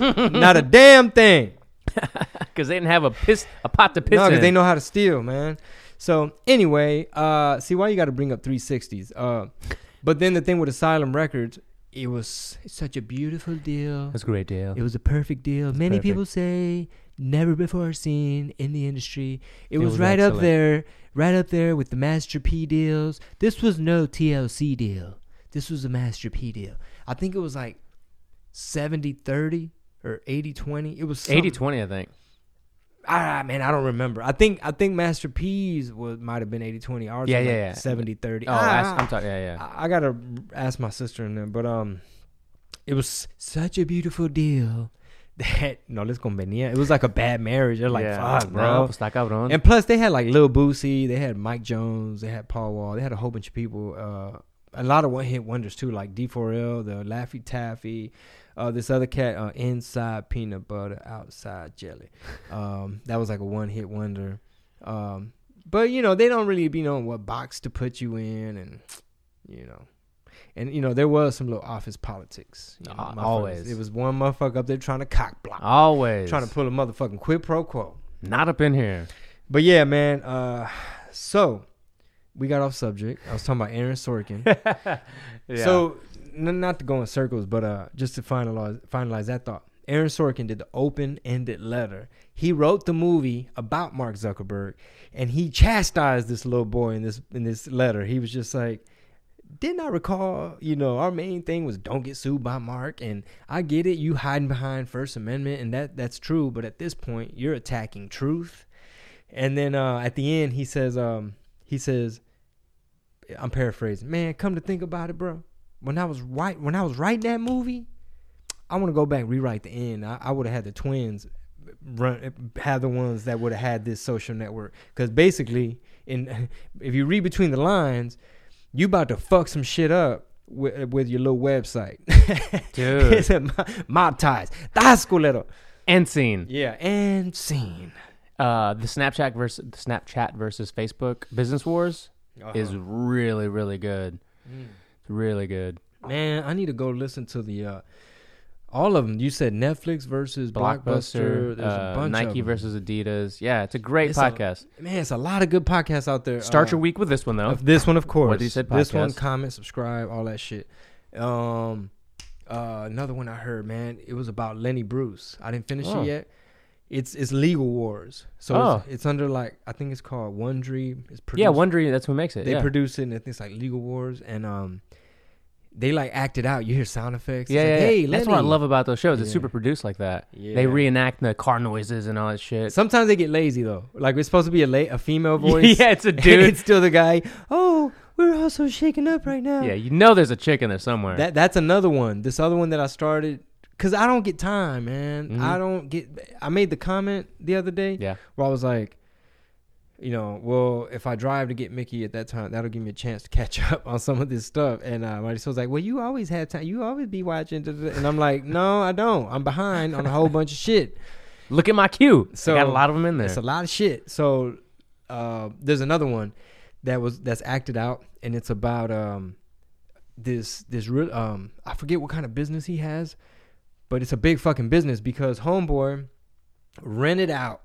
Not a damn thing. because they didn't have a piss, a pot to piss No, because they know how to steal, man. So anyway, uh, see why you got to bring up 360s. Uh, but then the thing with Asylum Records, it was such a beautiful deal. That's a great deal. It was a perfect deal. Many perfect. people say never before seen in the industry. It, It was, was right up there, right up there with the Master P deals. This was no TLC deal. This was a Master P deal. I think it was like 70-30 or 80-20. It was something- 80 20, I think. Ah man, I don't remember. I think I think Master P's was might have been 80-20. Ours Yeah, was yeah, like yeah. 70 30. Oh, ask, I'm talking. Yeah, yeah. I, I gotta ask my sister in there, but um, it was such a beautiful deal that no les convenía. It was like a bad marriage. They're like, yeah. fuck, bro. cabrón. and plus, they had like Lil Boosie, they had Mike Jones, they had Paul Wall, they had a whole bunch of people. Uh, a lot of one hit wonders too, like D4L, the Laffy Taffy, uh, this other cat, uh, inside peanut butter, outside jelly. Um, that was like a one hit wonder. Um, but you know, they don't really be knowing what box to put you in, and you know, and you know, there was some little office politics. You know, motherfuckers- always. it was one motherfucker up there trying to cock block, Always. trying to pull a motherfucking quid pro quo. Not up in here. But yeah, man. Uh, so we got off subject. I was talking about Aaron Sorkin. Yeah. So n- not to go in circles, but uh, just to finalize finalize that thought. Aaron Sorkin did the open-ended letter. He wrote the movie about Mark Zuckerberg, and he chastised this little boy in this in this letter. He was just like, "Didn't I recall? You know, our main thing was don't get sued by Mark, and I get it. You hiding behind First Amendment, and that that's true. But at this point, you're attacking truth." And then uh, at the end, he says, um, he says, I'm paraphrasing. Man, come to think about it, bro. When I was right, when I was writing that movie, I want to go back and rewrite the end. I, I would have had the twins run, have the ones that would have had this social network. Because basically, in if you read between the lines, you about to fuck some shit up with, with your little website. Dude. it's a mob ties. That's culero. End scene. Yeah, and scene. Uh, the Snapchat versus the Snapchat versus Facebook business wars is Uh-huh. really really good. Mm. It's really good. Man, I need to go listen to the uh all of them. You said Netflix versus Blockbuster. Blockbuster, There's uh, a bunch Nike versus Adidas. Yeah, it's a great It's a- podcast. Man, it's a lot of good podcasts out there. Start Uh, your week with this one though. This one, of course. Whether you said this one, comment, subscribe, all that shit. Um, uh, another one I heard, man. It was about Lenny Bruce. I didn't finish Oh. it yet. It's it's Legal Wars. So Oh. it's, it's under like I think it's called Wondery. It's yeah, produced- Wondery. That's who makes it. They yeah. produce it, and it's like Legal Wars, and um, they like act it out. You hear sound effects. yeah, yeah, like, yeah. hey, that's what I love about those shows. It's super produced like that. Yeah. They reenact the car noises and all that shit. Sometimes they get lazy though. Like it's supposed to be a la- a female voice. yeah, it's a and dude. it's still the guy. Oh, we're all so shaken up right now. yeah, you know there's a chick in there somewhere. That that's another one. This other one that I started because I don't get time, man. Mhm. I don't get. I made the comment the other day yeah. where I was like, you know, well, if I drive to get Mickey at that time, that'll give me a chance to catch up on some of this stuff. And uh, Marty was like, well, you always have time. You always be watching. da, da, da." And I'm like, no, I don't. I'm behind on a whole bunch of shit. Look at my queue. So So, got a lot of them in there. It's a lot of shit. So uh, there's another one that was that's acted out, and it's about um this this real um I forget what kind of business he has, but it's a big fucking business because homeboy rented out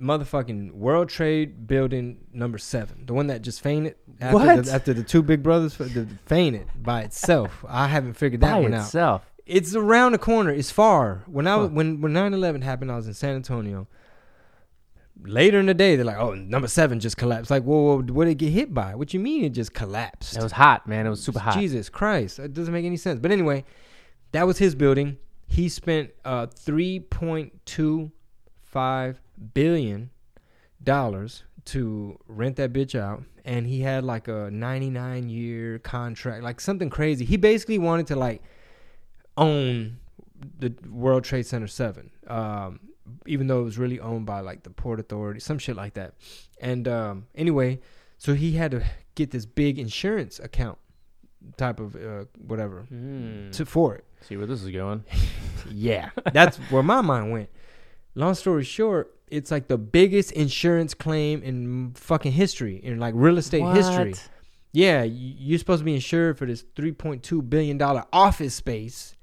motherfucking World Trade Building number seven, the one that just fainted after What? the, after the two big brothers the, fainted by itself. I haven't figured that By one out. itself. It's around the corner. It's far. When I Huh. when when 9/11 happened, I was in San Antonio. Later in the day, they're like, "Oh, number seven just collapsed." Like, whoa, whoa, what did it get hit by? What you mean it just collapsed? It was hot, man. It was super hot. Jesus Christ, that doesn't make any sense. But anyway, that was his building. He spent uh 3.25 billion dollars to rent that bitch out, and he had like a 99 year contract, like something crazy. He basically wanted to like own the World Trade Center Seven, um, even though it was really owned by like the Port Authority, some shit like that. And um, anyway, so he had to get this big insurance account type of uh, whatever Mm. to for it. See where this is going. Yeah, that's where my mind went. Long story short, it's like the biggest insurance claim in fucking history, in like real estate history. Yeah, you're supposed to be insured for this 3.2 billion dollar office space,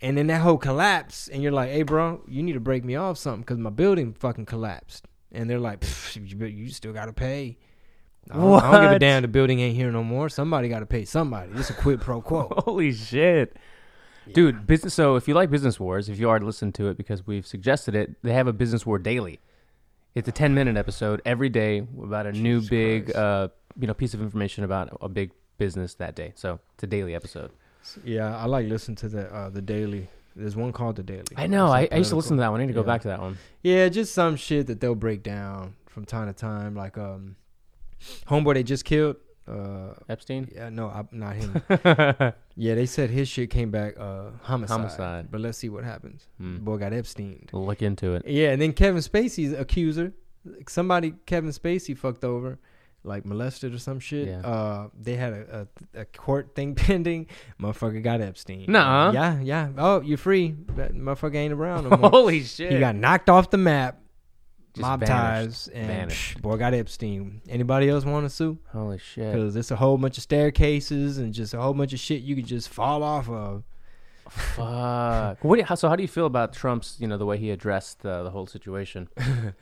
and then that whole collapse, and you're like, "Hey, bro, you need to break me off something because my building fucking collapsed." And they're like, "You you still gotta pay." I don't, I don't give a damn. The building ain't here no more. Somebody got to pay somebody. It's a quid pro quo. Holy shit. Dude, business. So if you like Business Wars, if you already listened to it because we've suggested it, they have a Business War daily. It's a 10 minute episode every day about a new big, uh, you know, piece of information about a big business that day. So it's a daily episode. Yeah, I like listening to the uh, the daily. There's one called the daily. I know. I, I used to listen to that one. I need to go Yeah. back to that one. Yeah, just some shit that they'll break down from time to time. Like um, homeboy they just killed. Uh, Epstein? yeah, no, I, not him. yeah, they said his shit came back uh homicide. Homicide. But let's see what happens. Hmm. Boy got Epstein. Look into it. Yeah, and then Kevin Spacey's accuser. Somebody Kevin Spacey fucked over, like molested or some shit. Yeah. Uh, they had a, a, a court thing pending. Motherfucker got Epstein. Nuh-uh. Yeah, yeah. Oh, you're free. That motherfucker ain't around no more. Holy shit. he got knocked off the map. Just mob ties and psh, boy got Epstein. Anybody else want to sue? Holy shit. Because it's a whole bunch of staircases and just a whole bunch of shit you could just fall off of. Fuck. What do you, how, so how do you feel about Trump's, you know, the way he addressed uh, the whole situation?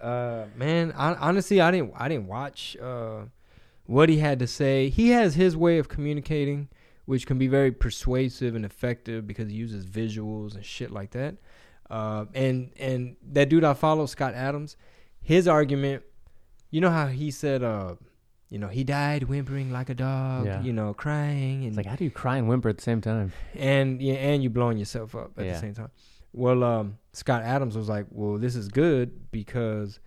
Uh, man, I, honestly, I didn't, I didn't watch uh, what he had to say. He has his way of communicating, which can be very persuasive and effective because he uses visuals and shit like that. Uh, and and that dude I follow, Scott Adams, his argument, you know how he said, uh, you know, he died whimpering like a dog, Yeah. you know, crying and It's like, how do you cry and whimper at the same time? and yeah, and you blowing yourself up at Yeah. the same time. Well, um, Scott Adams was like, "Well, this is good because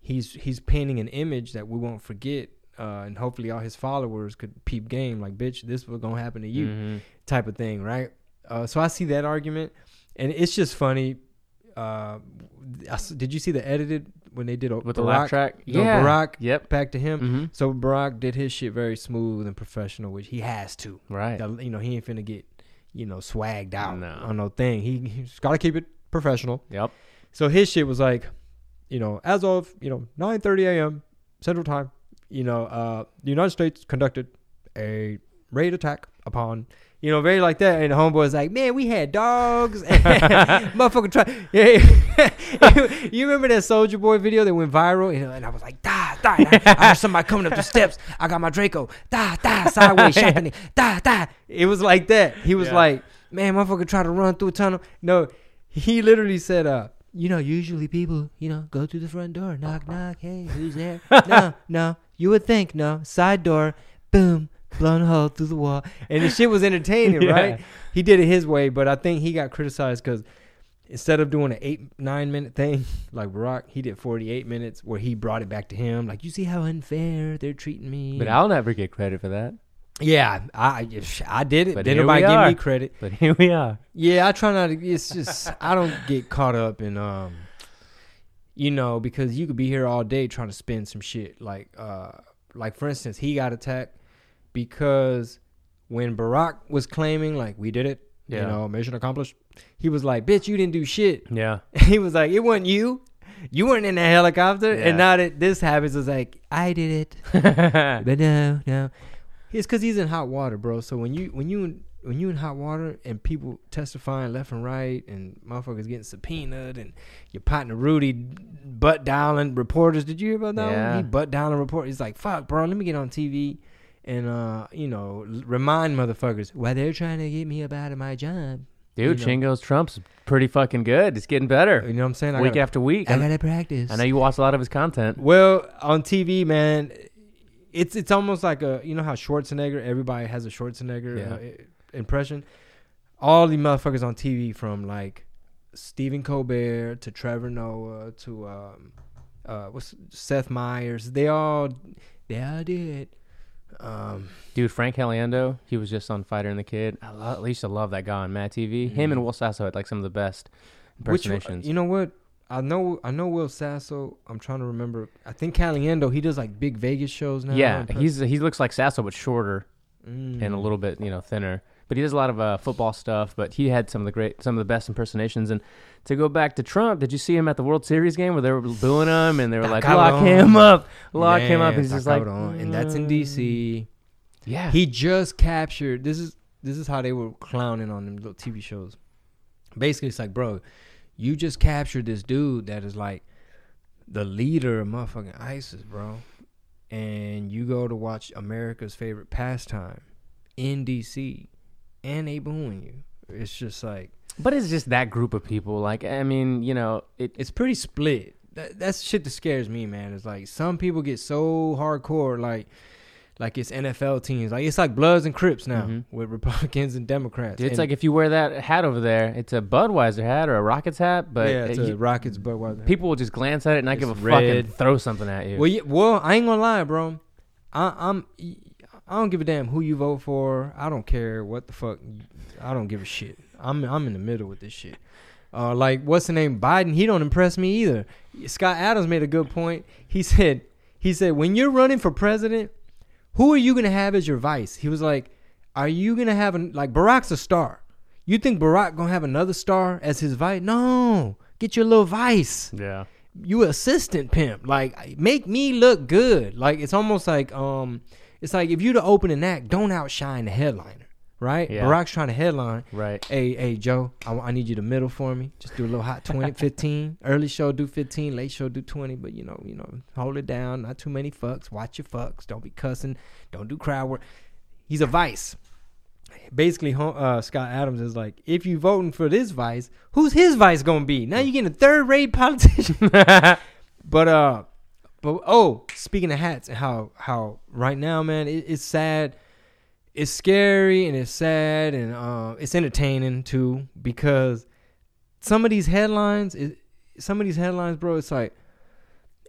he's he's painting an image that we won't forget, uh, and hopefully all his followers could peep game like, bitch, this was gonna happen to you, Mhm. type of thing, right? Uh, so I see that argument, and it's just funny. Uh, I did you see the edited when they did a With the Barack, laugh track? Yeah. Barack Yep. back to him? hmm So Barack did his shit very smooth and professional, which he has to. Right. That- you know, he ain't finna get, you know, swagged out No. on no thing. He, he's got to keep it professional. Yep. So his shit was like, you know, as of you know 9:30 a.m. Central Time, you know, uh, the United States conducted a raid attack upon. You know, very like that, and the homeboy's like, "Man, we had dogs, motherfucker." Try, yeah. you remember that Soldier Boy video that went viral, and, and I was like, "Da, da!" I, I heard somebody coming up the steps. I got my Draco, da, da, sideways, shot the nigga, da, da. It was like that. He was Yeah. like, "Man, motherfucker, try to run through a tunnel." No, he literally said, "Uh, you know, usually people, you know, go through the front door, knock, knock, hey, who's there? no, no, you would think, no, side door, boom, blown a hole through the wall, and the shit was entertaining, Yeah. right? He did it his way, but I think he got criticized because instead of doing an eight, nine minute thing like Barack, he did forty eight minutes where he brought it back to him, like, you see how unfair they're treating me. But I'll never get credit for that. yeah, I, I did it. But Didn't nobody give me credit. But here we are. Yeah, I try not to. It's just I don't get caught up in um, you know, because you could be here all day trying to spin some shit. Like uh, like for instance, he got attacked because when Barack was claiming like we did it, Yeah. You know, mission accomplished. He was like, "Bitch, you didn't do shit." Yeah. he was like, "It wasn't you. You weren't in the helicopter." Yeah. And now that this happens, it's like, "I did it." But no, no. It's because he's in hot water, bro. So when you when you when you in hot water and people testifying left and right and motherfuckers getting subpoenaed and your partner Rudy butt dialing reporters. Did you hear about that? Yeah. One? He butt dialing reporters. He's like, "Fuck, bro, let me get on TV." And uh, you know, remind motherfuckers why they're trying to get me up out of my job. Dude, You know. Chingo's Trump's pretty fucking good. It's getting better You know what I'm saying? I week gotta, after week. I gotta practice. I know you watch a lot of his content. Well, on TV, man, it's it's almost like a you know how Schwarzenegger. Everybody has a Schwarzenegger Yeah. uh, impression. All the motherfuckers on TV, from like Stephen Colbert to Trevor Noah to um, uh, what's Seth Meyers, they all they all did. Um, Dude, Frank Caliendo, he was just on Fighter and the Kid. I, lo- I used to love that guy on MADtv. Him and Will Sasso had like some of the best Mm-hmm. which impersonations. you know what? I know I know Will Sasso. I'm trying to remember. I think Caliendo. He does like big Vegas shows now. yeah, he's he looks like Sasso but shorter Mm. and a little bit you know thinner. But he does a lot of uh, football stuff. But he had some of the great, some of the best impersonations. And to go back to Trump, did you see him at the World Series game where they were booing him and they were like, "Lock him up, lock him up"? He's just like, and that's in "Mm." DC. Yeah, He just captured. This is this is how they were clowning on them little TV shows. Basically, it's like, bro, you just captured this dude that is like the leader of motherfucking ISIS, bro, and you go to watch America's favorite pastime in DC, and they booing you. It's just like but it's just that group of people. Like, I mean, you know, it, it's pretty split. That, that's shit that scares me, man. It's like some people get so hardcore, like like it's NFL teams. Like it's like Bloods and Crips now Mhm. with Republicans and Democrats. It's And- like if you wear that hat over there, it's a Budweiser hat or a Rockets hat, but yeah, it's uh, a you- Rockets, what? people will just glance at it and not It's give a fuck red. and throw something at you. Well, yeah, well, I ain't gonna lie, bro. I, I'm. I don't give a damn who you vote for. I don't care what the fuck. I don't give a shit. I'm I'm in the middle with this shit. Uh, like what's the name? Biden. He don't impress me either. Scott Adams made a good point. He said he said when you're running for president, who are you gonna have as your vice? He was like, are you gonna have an like Barack's a star? You think Barack gonna have another star as his vice? No, get your little vice yeah. you assistant pimp. Like make me look good. Like it's almost like um it's like if you're the opening act, don't outshine the headliner. Right? Yeah. Barack's trying to headline. Right. Hey, hey, Joe, I, I need you to middle for me. Just do a little hot 20, 15. Early show do 15, late show do 20. But you know, you know, hold it down. Not too many fucks. Watch your fucks. Don't be cussing. Don't do crowd work. He's a vice. Basically, uh, Scott Adams is like, if you voting for this vice, who's his vice gonna be? Now you're getting a third rate politician. but uh, but oh, speaking of hats and how how right now, man, it, it's sad it's scary and it's sad and uh, it's entertaining too because some of these headlines, it, some of these headlines, bro, it's like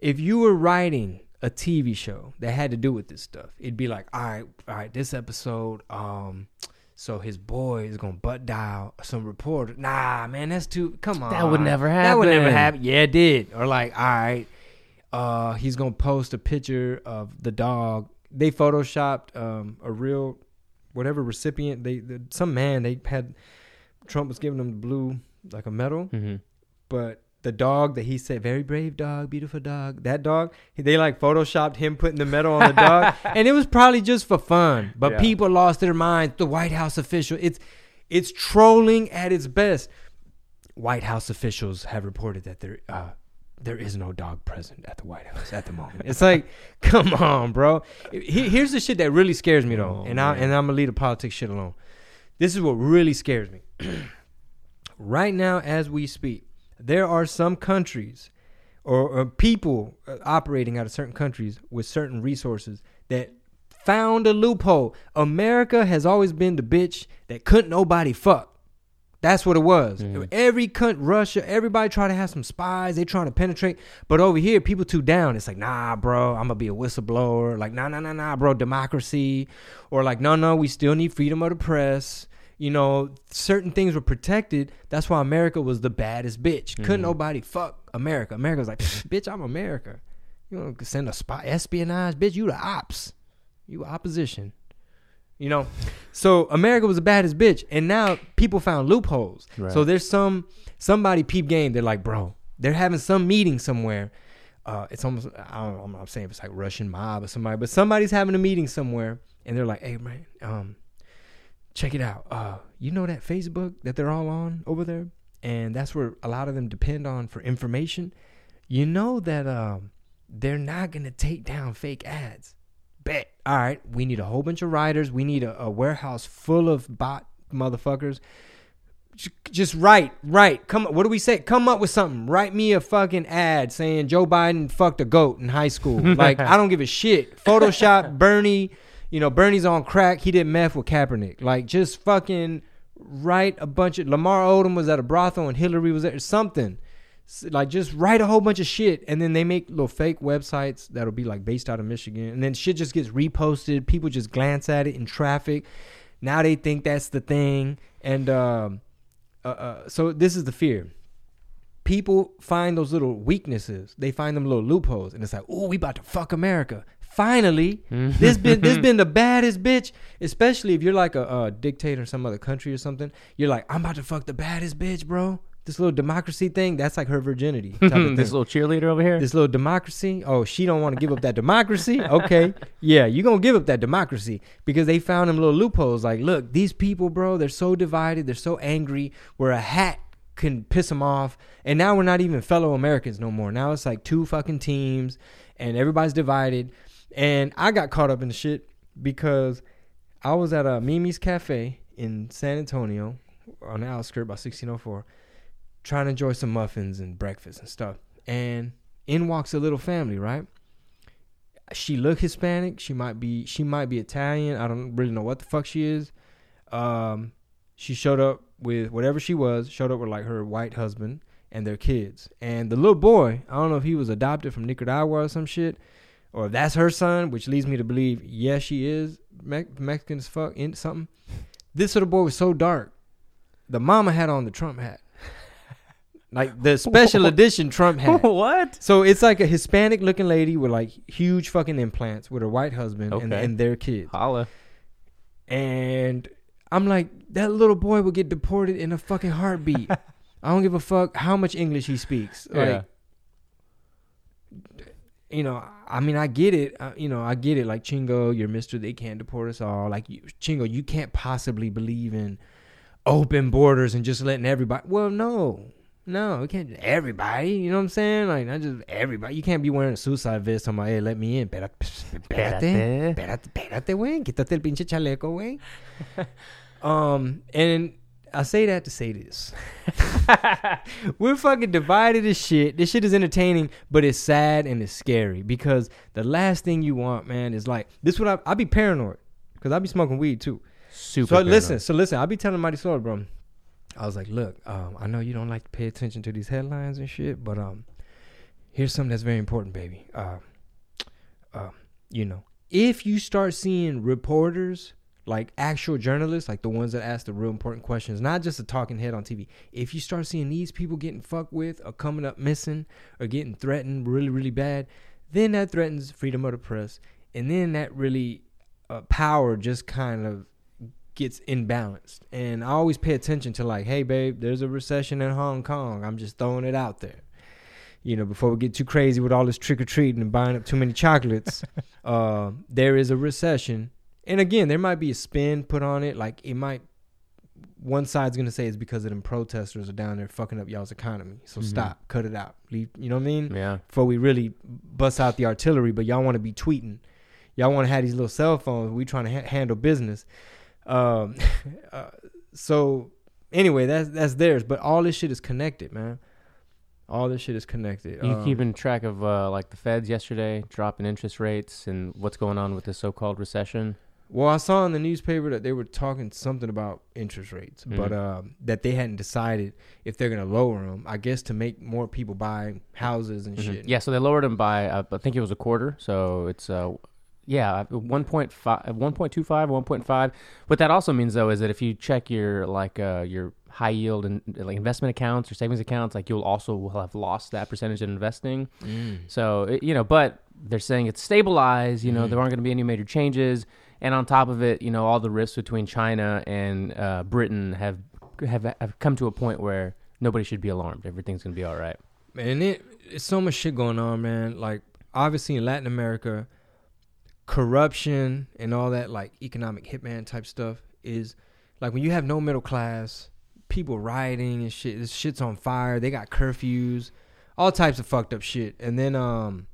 if you were writing a TV show that had to do with this stuff, it'd be like, all right, all right, this episode, um, so his boy is gonna butt dial some reporter. Nah, man, that's too. Come on, That would never happen. That would never happen. happen. Yeah, it did. Or like, all right, uh, he's gonna post a picture of the dog. They photoshopped um, a real whatever recipient they the, some man they had Trump was giving them the blue like a medal, hmm but the dog that he said very brave dog, beautiful dog, that dog they like photoshopped him putting the medal on the dog, and it was probably just for fun. But Yeah. people lost their minds. The White House official, it's it's trolling at its best. White House officials have reported that there uh, there is no dog present at the White House at the moment. It's like, come on, bro. He- Here's the shit that really scares me though, Oh, and I man. and I'm gonna leave the politics shit alone. This is what really scares me. right now, as we speak, there are some countries or, or people uh, operating out of certain countries with certain resources that found a loophole. America has always been the bitch that couldn't nobody fuck. That's what it was. Every country, Russia, everybody try to have some spies. They trying to penetrate, but over here, people too down. It's like, nah, bro, I'm gonna be a whistleblower. Like, nah, nah, nah, nah, bro, democracy, or like, no, no, we still need freedom of the press. You know, certain things were protected. That's why America was the baddest bitch. Couldn't Mhm. nobody fuck America. America was like, bitch, I'm America. You know, send a spy, espionage, bitch. You the ops. You opposition. You know, so America was the baddest bitch, and now people found loopholes. Right. So there's some somebody peep game. They're like, bro, they're having some meeting somewhere. Uh, it's almost I don't know. I'm not saying if it's like Russian mob or somebody, but somebody's having a meeting somewhere, and they're like, hey man, um, check it out. Uh, you know that Facebook that they're all on over there, and that's where a lot of them depend on for information. You know that um, they're not gonna take down fake ads. Bet. All right, we need a whole bunch of writers. We need a, a warehouse full of bot motherfuckers. J- Just write, write. Come. What do we say? Come up with something. Write me a fucking ad saying Joe Biden fucked a goat in high school. Like I don't give a shit. Photoshop Bernie. You know Bernie's on crack. He did meth with Kaepernick. Like just fucking write a bunch of Lamar Odom was at a brothel and Hillary was at Something. Like just write a whole bunch of shit and then they make little fake websites that'll be like based out of Michigan and then shit just gets reposted. People just glance at it in traffic. Now they think that's the thing. And um uh, uh, so this is the fear. People find those little weaknesses. They find them little loopholes, and it's like, oh, we about to fuck America. Finally, this been this been the baddest bitch. Especially if you're like a, a dictator in some other country or something. You're like, I'm about to fuck the baddest bitch, bro. This little democracy thing, that's like her virginity. type of this little cheerleader over here. This little democracy. Oh, she don't want to give up that democracy. Okay, yeah, you gonna give up that democracy because they found them little loopholes. Like, look, these people, bro, they're so divided. They're so angry. Where a hat can piss them off, and now we're not even fellow Americans no more. Now it's like two fucking teams, and everybody's divided. And I got caught up in the shit because I was at a Mimi's Cafe in San Antonio on the outskirts by 1604 trying to enjoy some muffins and breakfast and stuff. And in walks a little family, right? She look Hispanic. She might be she might be Italian. I don't really know what the fuck she is. Um, she showed up with whatever she was. Showed up with like her white husband and their kids. And the little boy, I don't know if he was adopted from Nicaragua or some shit, or if that's her son, which leads me to believe yes, she is Me- Mexican as fuck in something. This little boy was so dark. The mama had on the Trump hat. Like the special edition Trump hat. what? So it's like a Hispanic looking lady with like huge fucking implants with her white husband and, Okay. and their kids. Holla. And I'm like, that little boy will get deported in a fucking heartbeat. I don't give a fuck how much English he speaks. Like, Yeah. you know, I mean, I get it. Uh, you know, I get it. Like Chingo, you're Mister. They can't deport us all. Like you, Chingo, you can't possibly believe in open borders and just letting everybody. Well, no, no, we can't. Everybody, you know what I'm saying? Like not just everybody. You can't be wearing a suicide vest. on my, hey, let me in. Espérate, espérate, güey. Quítate el pinche chaleco, güey. um, and I say that to say this. We're fucking divided as shit. This shit is entertaining, but it's sad and it's scary because the last thing you want, man, is like this. What I I be paranoid because I be smoking weed too. Super. So paranoid. listen, so listen. I be telling Mighty Sword, bro. I was like, look, um, I know you don't like to pay attention to these headlines and shit, but um, here's something that's very important, baby. Uh, uh, you know, if you start seeing reporters like actual journalists, like the ones that ask the real important questions, not just a talking head on TV. If you start seeing these people getting fucked with or coming up missing or getting threatened really, really bad, then that threatens freedom of the press, and then that really uh, power just kind of gets imbalanced. And I always pay attention to like, hey, babe, there's a recession in Hong Kong. I'm just throwing it out there. You know, before we get too crazy with all this trick or treating and buying up too many chocolates, uh, there is a recession. And again, there might be a spin put on it. Like it might, one side's gonna say it's because of them protesters are down there fucking up y'all's economy. So Mhm. stop, cut it out. Leave, you know what I mean? Yeah. before we really bust out the artillery. But y'all want to be tweeting. Y'all want to have these little cell phones. We trying to ha- handle business. Um, uh, so anyway, that's that's theirs. But all this shit is connected, man. All this shit is connected. You Um, keeping track of uh, like the Feds yesterday dropping interest rates and what's going on with the so-called recession? Well, I saw in the newspaper that they were talking something about interest rates, but Mhm. um, that they hadn't decided if they're gonna lower them. I guess to make more people buy houses and Mhm. shit. Yeah, so they lowered them by uh, I think it was a quarter. So it's uh yeah, 1.5 1.25 1.5. What that also means though is that if you check your like uh your high yield and like investment accounts or savings accounts, like you'll also will have lost that percentage in investing. Mm. So it, you know, but they're saying it's stabilized. You know, Mhm. there aren't going to be any major changes. And on top of it, you know, all the rifts between China and uh, Britain have, have have come to a point where nobody should be alarmed. Everything's gonna be all right. Man, it it's so much shit going on, man. Like obviously in Latin America, corruption and all that like economic hitman type stuff is like when you have no middle class, people rioting and shit. This shit's on fire. They got curfews, all types of fucked up shit. And then um,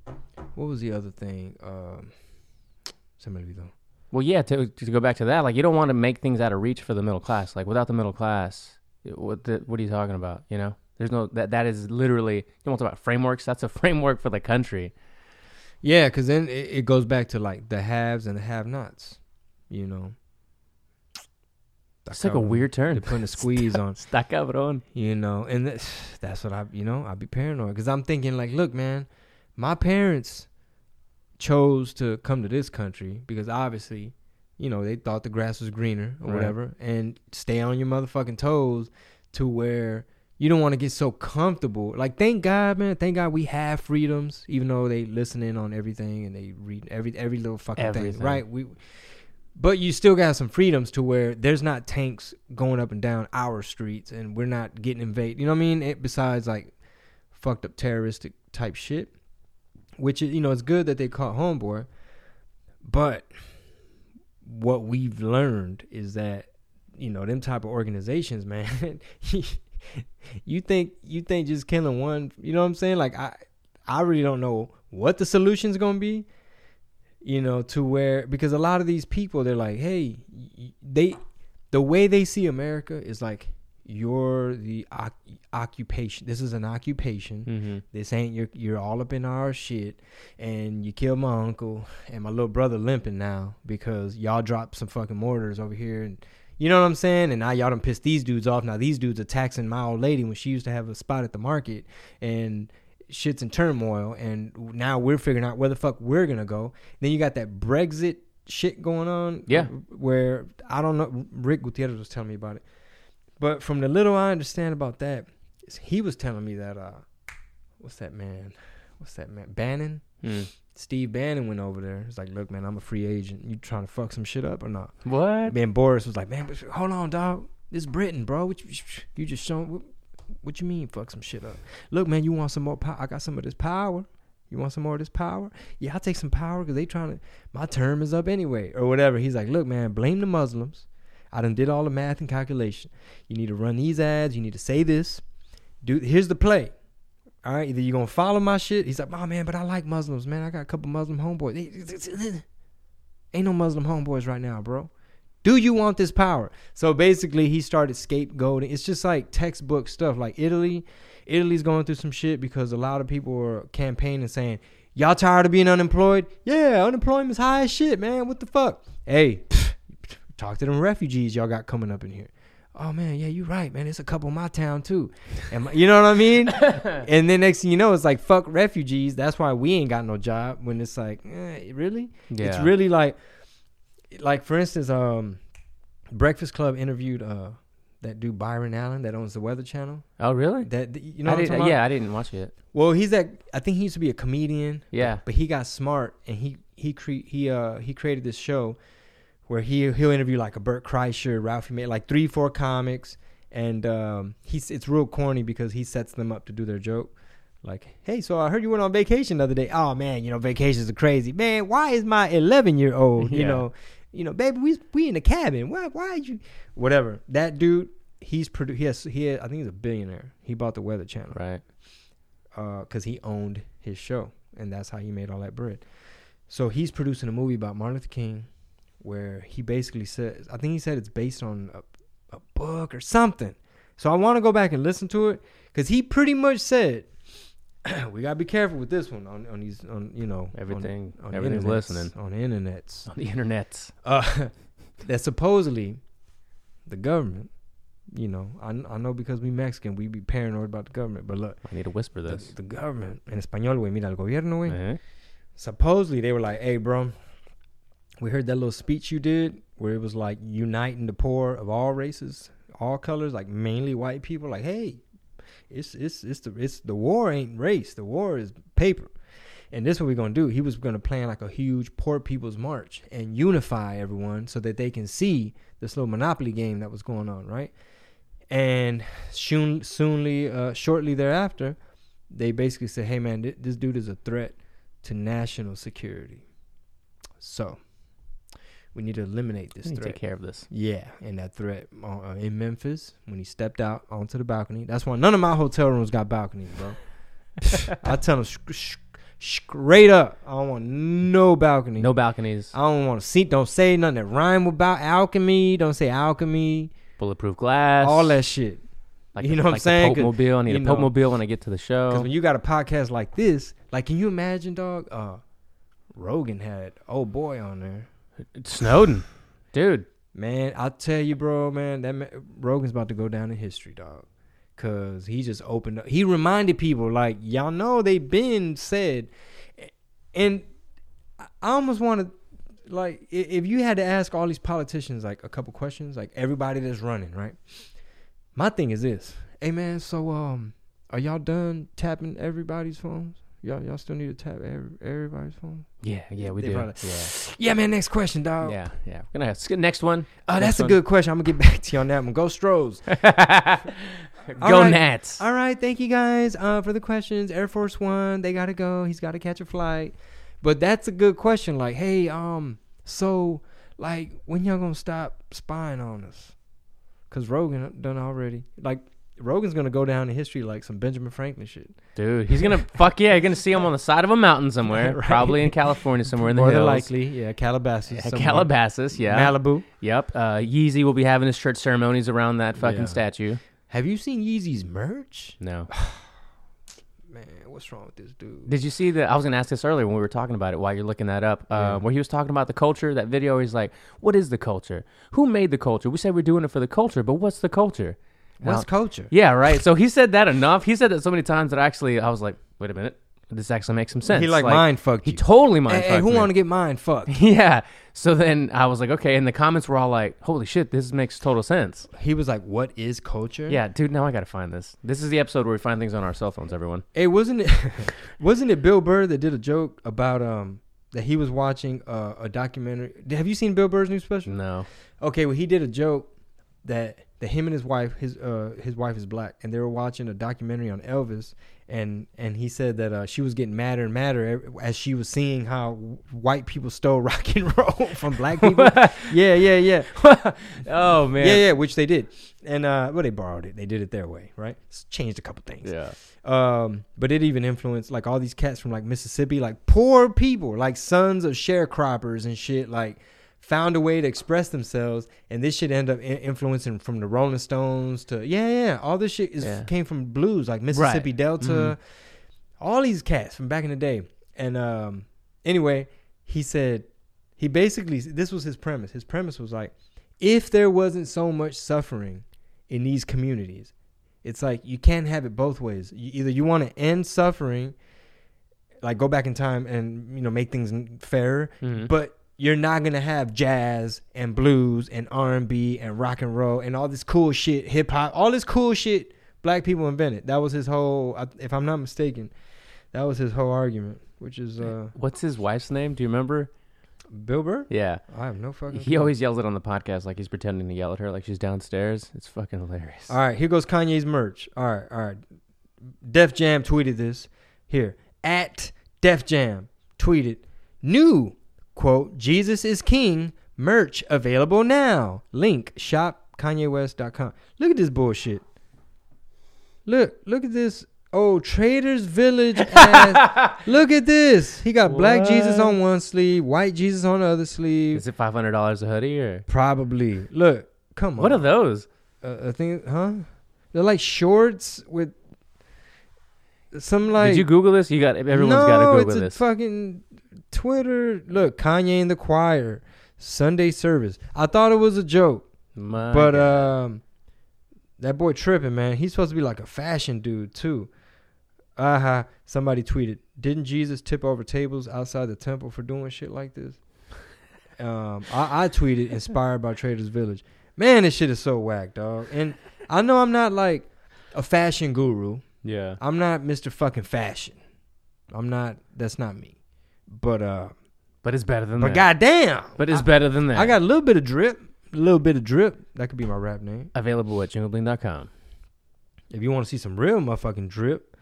what was the other thing? Um, somebody. Well, yeah. To to go back to that, like you don't want to make things out of reach for the middle class. Like without the middle class, what the, what are you talking about? You know, there's no that that is literally you want to talk about frameworks. That's a framework for the country. Yeah, because then it, it goes back to like the haves and the have-nots. You know. It's like a weird They're turn. putting a squeeze on. Está cabrón. you know and that's, that's what i you know i'd be paranoid because i'm thinking like look man my parents chose to come to this country because obviously you know they thought the grass was greener or Right. whatever and stay on your motherfucking toes to where you don't want to get so comfortable like thank god man thank god we have freedoms even though they listen in on everything and they read every every little fucking Everything. thing right we but you still got some freedoms to where there's not tanks going up and down our streets and we're not getting invaded. You know what I mean? It, besides like fucked up terroristic type shit, which is, you know, it's good that they caught Homeboy. But what we've learned is that, you know, them type of organizations, man, you think, you think just killing one, you know what I'm saying? Like, I, I really don't know what the solution's going to be you know, to where because a lot of these people they're like, hey, they the way they see America is like you're the oc- occupation. This is an occupation. Mm-hmm. This ain't you're you're all up in our shit, and you killed my uncle and my little brother limping now because y'all dropped some fucking mortars over here and. You know what I'm saying? And now y'all done pissed these dudes off. Now these dudes are taxing my old lady when she used to have a spot at the market, and shit's in turmoil. And now we're figuring out where the fuck we're gonna go. Then you got that Brexit shit going on. Yeah. Where I don't know. Rick Gutierrez was telling me about it. But from the little I understand about that, he was telling me that uh, what's that man? What's that man? Bannon. Mm. Steve Bannon went over there. He's like, "Look, man, I'm a free agent. You trying to fuck some shit up or not?" What? Man, Boris was like, "Man, but hold on, dog. This is Britain, bro. What you, you just showing? What, what you mean, fuck some shit up? Look, man, you want some more power? I got some of this power. You want some more of this power? Yeah, I'll take some power because they trying to. My term is up anyway, or whatever. He's like, look, man, blame the Muslims. I done did all the math and calculation. You need to run these ads. You need to say this. Do here's the play. All right, either you're gonna follow my shit. He's like, oh man, but I like Muslims, man. I got a couple Muslim homeboys. Ain't no Muslim homeboys right now, bro. Do you want this power? So basically, he started scapegoating. It's just like textbook stuff. Like Italy, Italy's going through some shit because a lot of people are campaigning saying, "Y'all tired of being unemployed? Yeah, unemployment's high as shit, man. What the fuck? Hey, talk to them refugees y'all got coming up in here. Oh man, yeah, you're right, man. It's a couple in my town too. And my- you know what I mean? and then next thing you know, it's like fuck refugees. That's why we ain't got no job. When it's like, eh, really? It's really like, like for instance, um, Breakfast Club interviewed uh that dude Byron Allen that owns the Weather Channel. Oh, really? That you know, I did, yeah, I didn't watch it. Well, he's that. I think he used to be a comedian. Yeah. But he got smart and he he cre- he uh he created this show where he he'll interview like a Bert Kreischer, Ralphie May, like three four comics, and um he's it's real corny because he sets them up to do their joke. Like, hey, so I heard you went on vacation the other day. Oh man, you know vacations are crazy. Man, why is my 11 year old? You Yeah. know, you know, baby, we we in the cabin. Why why you? Whatever. That dude, he's produ- He has he. Has, I think he's a billionaire. He bought the Weather Channel Right. because he owned his show, and that's how he made all that bread. So he's producing a movie about Martin Luther King, where he basically says, I think he said it's based on a, a book or something. So I want to go back and listen to it because he pretty much said, "We gotta be careful with this one on on these on you know Everything- on, the everything's internets- listening. on the internets On the internet. uh, that supposedly the government." You know, I, I know because we Mexican, we be paranoid about the government. But look, I need to whisper this. the government in español, we mira el gobierno, güey. Eh? Supposedly they were like, "Hey, bro, we heard that little speech you did where it was like uniting the poor of all races, all colors, like mainly white people. Like, hey, it's it's it's the it's the war ain't race. The war is paper." And this is what we're gonna do. He was gonna plan like a huge poor people's march and unify everyone so that they can see this little monopoly game that was going on, right? And soon, soonly, uh, shortly thereafter, they basically said, "Hey, man, th- this dude is a threat to national security. So we need to eliminate this I need to threat." take care of this. Yeah, and that threat uh, in Memphis when he stepped out onto the balcony. That's why none of my hotel rooms got balconies, bro. I tell them straight up, I don't want no balcony. No balconies, I don't want to see. Don't say nothing that rhyme about alchemy. Don't say alchemy. bulletproof glass, All that shit. Like you the- know what I'm like saying? The 'Cause, Pope mobile. I need a know, Pope mobile when I get to the show. Because when you got a podcast like this, like, can you imagine, dog? Uh, Rogan had oh boy on there. Snowden, dude. Man, I tell you, bro, man, that ma- Rogan's about to go down in history, dog. Cause he just opened up. He reminded people, like, y'all know they've been said, and I almost want to, like, if you had to ask all these politicians like a couple questions, like everybody that's running, right? My thing is this, hey man, so um, are y'all done tapping everybody's phones? Y'all, y'all still need to tap every, everybody's phone? Yeah, yeah, we They do. probably- Yeah, Yeah, man. Next question, dog. yeah, yeah. We're gonna have next one. Oh, Next that's a one. good question. I'm gonna get back to you on that one. Go Stros. All Go right. Nats. All right, thank you guys uh, for the questions. Air Force One, they gotta go. He's gotta catch a flight. But that's a good question. Like, hey, um, so like, when y'all gonna stop spying on us? Cause Rogan done already. Like, Rogan's gonna go down in history like some Benjamin Franklin shit. Dude, he's gonna fuck yeah. You're gonna see him on the side of a mountain somewhere, Right. probably in California somewhere in the More hills. likely, yeah, Calabasas, Yeah. Calabasas, yeah. Malibu. Yep. Uh, Yeezy will be having his church ceremonies around that fucking Yeah. statue. Have you seen Yeezy's merch? No. Man, what's wrong with this dude? Did you see that? I was gonna ask this earlier when we were talking about it. While you're looking that up, uh, Yeah. where he was talking about the culture. That video, he's like, "What is the culture? Who made the culture? We say we're doing it for the culture, but what's the culture?" What's culture? Yeah, right. So he said that enough. He said that so many times that actually I was like, "Wait a minute, this actually makes some sense." He like, mind fucked He you. totally mind Hey, hey, fucked who want to get mind fucked? Yeah. So then I was like, okay, and the comments were all like, "Holy shit, this makes total sense." He was like, "What is culture?" Yeah, dude. Now I gotta find this. This is the episode where we find things on our cell phones. Everyone. Hey, wasn't it? wasn't it Bill Burr that did a joke about um that he was watching uh, a documentary? Have you seen Bill Burr's new special? No. Okay, well he did a joke that that him and his wife, his uh his wife is black, and they were watching a documentary on Elvis, and and he said that uh, she was getting madder and madder as she was seeing how white people stole rock and roll from black people. yeah, yeah, yeah. oh man. Yeah, yeah, which they did. And uh well they borrowed it. They did it their way, right? It's changed a couple things. Yeah. Um, but it even influenced like all these cats from like Mississippi, like poor people, like sons of sharecroppers and shit, like found a way to express themselves, and this shit ended up in- influencing from the Rolling Stones to yeah, yeah, all this shit is Yeah. came from blues like Mississippi Delta, Mhm. all these cats from back in the day. And um, anyway, he said he basically this was his premise. His premise was like, if there wasn't so much suffering in these communities, it's like you can't have it both ways. You, either you want to end suffering, like go back in time and you know make things fairer, Mhm. but you're not gonna have jazz and blues and R and B and rock and roll and all this cool shit, hip hop, all this cool shit black people invented. That was his whole. If I'm not mistaken, that was his whole argument, which is uh, What's his wife's name? Do you remember? Bill Burr. Yeah. I have no fucking. He clue. always yells it on the podcast like he's pretending to yell at her like she's downstairs. It's fucking hilarious. All right, here goes Kanye's merch. All right, all right. Def Jam tweeted this. Here at Def Jam tweeted new quote Jesus is King merch available now. Link shop KanyeWest.com. Look at this bullshit. Look, look at this. Oh, Traders Village. ass. look at this. He got black Jesus on one sleeve, white Jesus on the other sleeve. Is it five hundred dollars a hoodie or Probably. Look, come on. what are those? uh, I think, huh? They're like shorts with some like. Did you Google this? You got everyone's no, got to it's Google a this. fucking Twitter. Look, Kanye in the choir, Sunday service. I thought it was a joke, My but God. um, that boy tripping, man. He's supposed to be like a fashion dude too. Aha! Somebody tweeted, "Didn't Jesus tip over tables outside the temple for doing shit like this?" Um, I, I tweeted, inspired by Traders Village. Man, this shit is so whack, dog. And I know I'm not like a fashion guru. yeah. I'm not Mr. fucking fashion. I'm not. That's not me. But uh, But it's better than that. but that. goddamn, but it's better than that. I got a little bit of drip. A little bit of drip. That could be my rap name. available at ChingoBling.com. If you want to see some real motherfucking drip.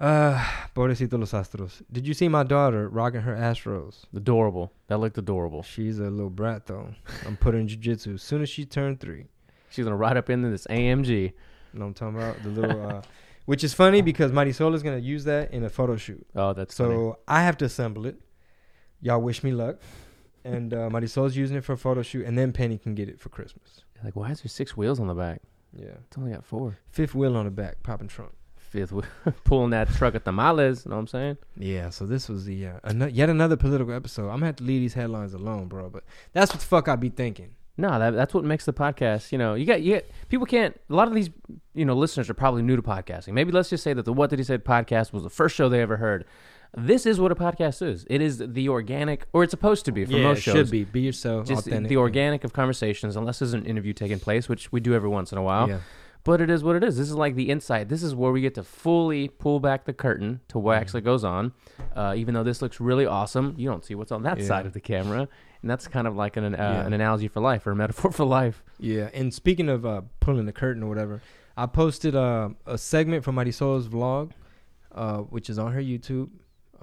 Uh, Pobrecito los Astros. Did you see my daughter rocking her Astros? Adorable. That looked adorable. She's a little brat though. I'm putting jujitsu as soon as she turned three. She's gonna ride up into this AMG. You know what I'm talking about? The little, uh, which is funny because Marisol is gonna use that in a photo shoot. Oh, that's So funny. I have to assemble it. Y'all wish me luck. And uh, Marisol's using it for a photo shoot, and then Penny can get it for Christmas. Like, why is there six wheels on the back? Yeah, It's only got four. fifth wheel on the back, popping trunk. Fifth wheel. Pulling that truck at the miles. You know what I'm saying? Yeah, so this was the uh, ano- yet another political episode. I'm gonna have to leave these headlines alone, bro. But that's what the fuck I be thinking. No, that, that's what makes the podcast. You know, you got you get people can't. A lot of these, you know, listeners are probably new to podcasting. Maybe let's just say that the What Did He Said podcast was the first show they ever heard. This is what a podcast is. It is the organic, or it's supposed to be for yeah, most it shows. should be be yourself, just authentic. the organic of conversations, unless there's an interview taking place, which we do every once in a while. Yeah, But it is what it is. This is like the insight. This is where we get to fully pull back the curtain to what Mm-hmm. actually goes on. Uh, even though this looks really awesome, you don't see what's on that Yeah. side of the camera, and that's kind of like an uh, Yeah. an analogy for life or a metaphor for life. yeah. And speaking of uh, pulling the curtain or whatever, I posted uh, a segment from Marisol's vlog, uh, which is on her YouTube.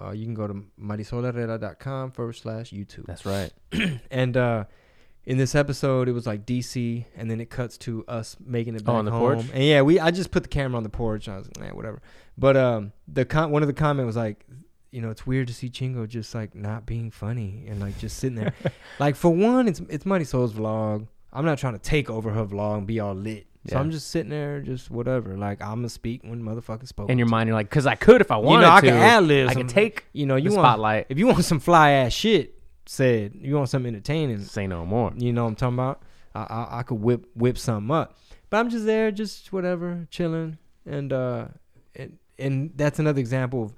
Uh, you can go to marisolherrera.com forward slash YouTube. That's right. And uh, in this episode, it was like DC, and then it cuts to us making it Oh, on the home. porch? And yeah, we I just put the camera on the porch. And I was like, whatever. But um, the con- one of the comment was like, you know, it's weird to see Chingo just like not being funny and like just sitting there. like for one, it's it's Marisol's vlog. I'm not trying to take over her vlog and be all lit. So Yeah. I'm just sitting there, just whatever. Like I'm gonna speak when motherfuckers spoke. In your mind, you're like, because I could if I you wanted know, I to. can ad lib. I can take You know, you the want spotlight. if you want some fly ass shit said, you want something entertaining. Say no more. You know what I'm talking about? I, I I could whip whip something up, but I'm just there, just whatever, chilling, and uh, and and that's another example of